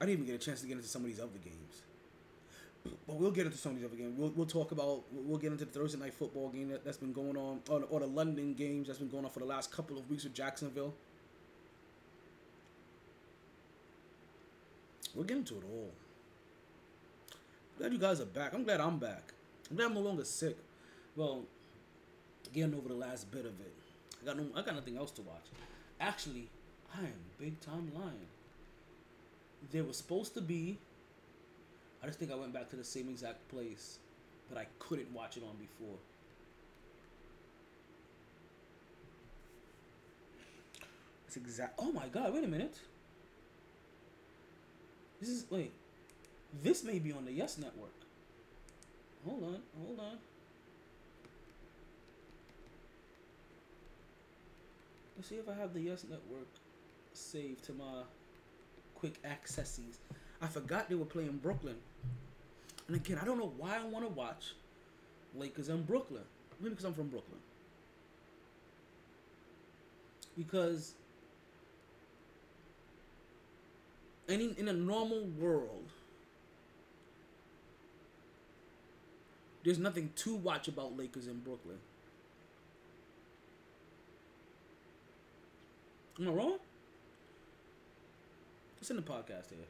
I didn't even get a chance to get into some of these other games. But we'll get into some of these other games. We'll, we'll talk about, we'll get into the Thursday night football game that, that's been going on, or, or the London games that's been going on for the last couple of weeks with Jacksonville. We'll get into it all. Glad you guys are back. I'm glad I'm back. I'm glad I'm no longer sick. Well, getting over the last bit of it. I got no, I got nothing else to watch. Actually, I am big time lying. There was supposed to be. I just think I went back to the same exact place that I couldn't watch it on before. It's exact. Oh my god! Wait a minute. This is wait. This may be on the Yes Network. Hold on, hold on. Let's see if I have the Yes Network saved to my quick accesses. I forgot they were playing Brooklyn. And again, I don't know why I want to watch Lakers in Brooklyn. Maybe because I'm from Brooklyn. Because any in a normal world, there's nothing to watch about Lakers in Brooklyn. Am I wrong? It's in the podcast here.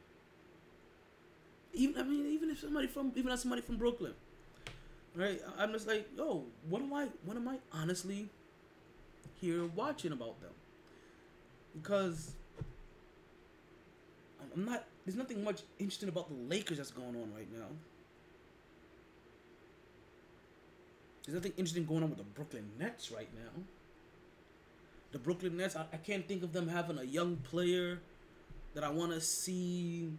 Even I mean, even if somebody from even if somebody from Brooklyn, right? I'm just like, yo, what am I? What am I honestly here watching about them? Because I'm not. There's nothing much interesting about the Lakers that's going on right now. There's nothing interesting going on with the Brooklyn Nets right now. The Brooklyn Nets, I, I can't think of them having a young player that I want to see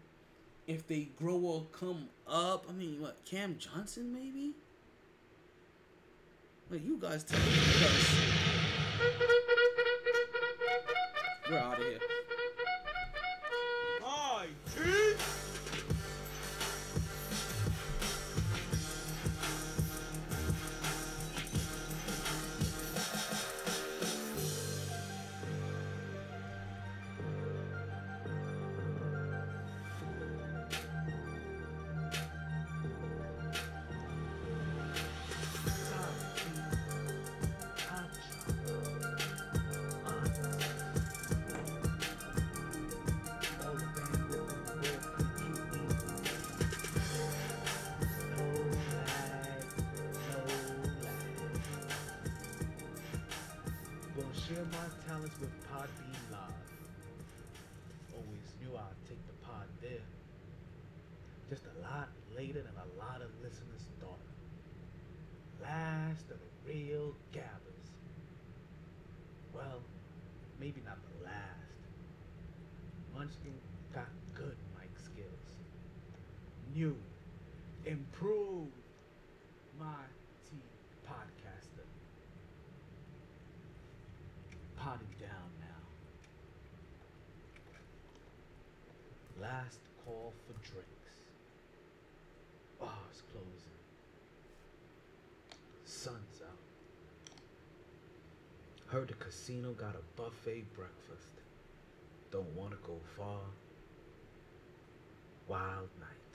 if they grow or come up. I mean, what, Cam Johnson maybe? Like, you guys tell me. We're out of here. Call for drinks. Oh, it's closing. Sun's out. Heard the casino got a buffet breakfast. Don't want to go far. Wild night.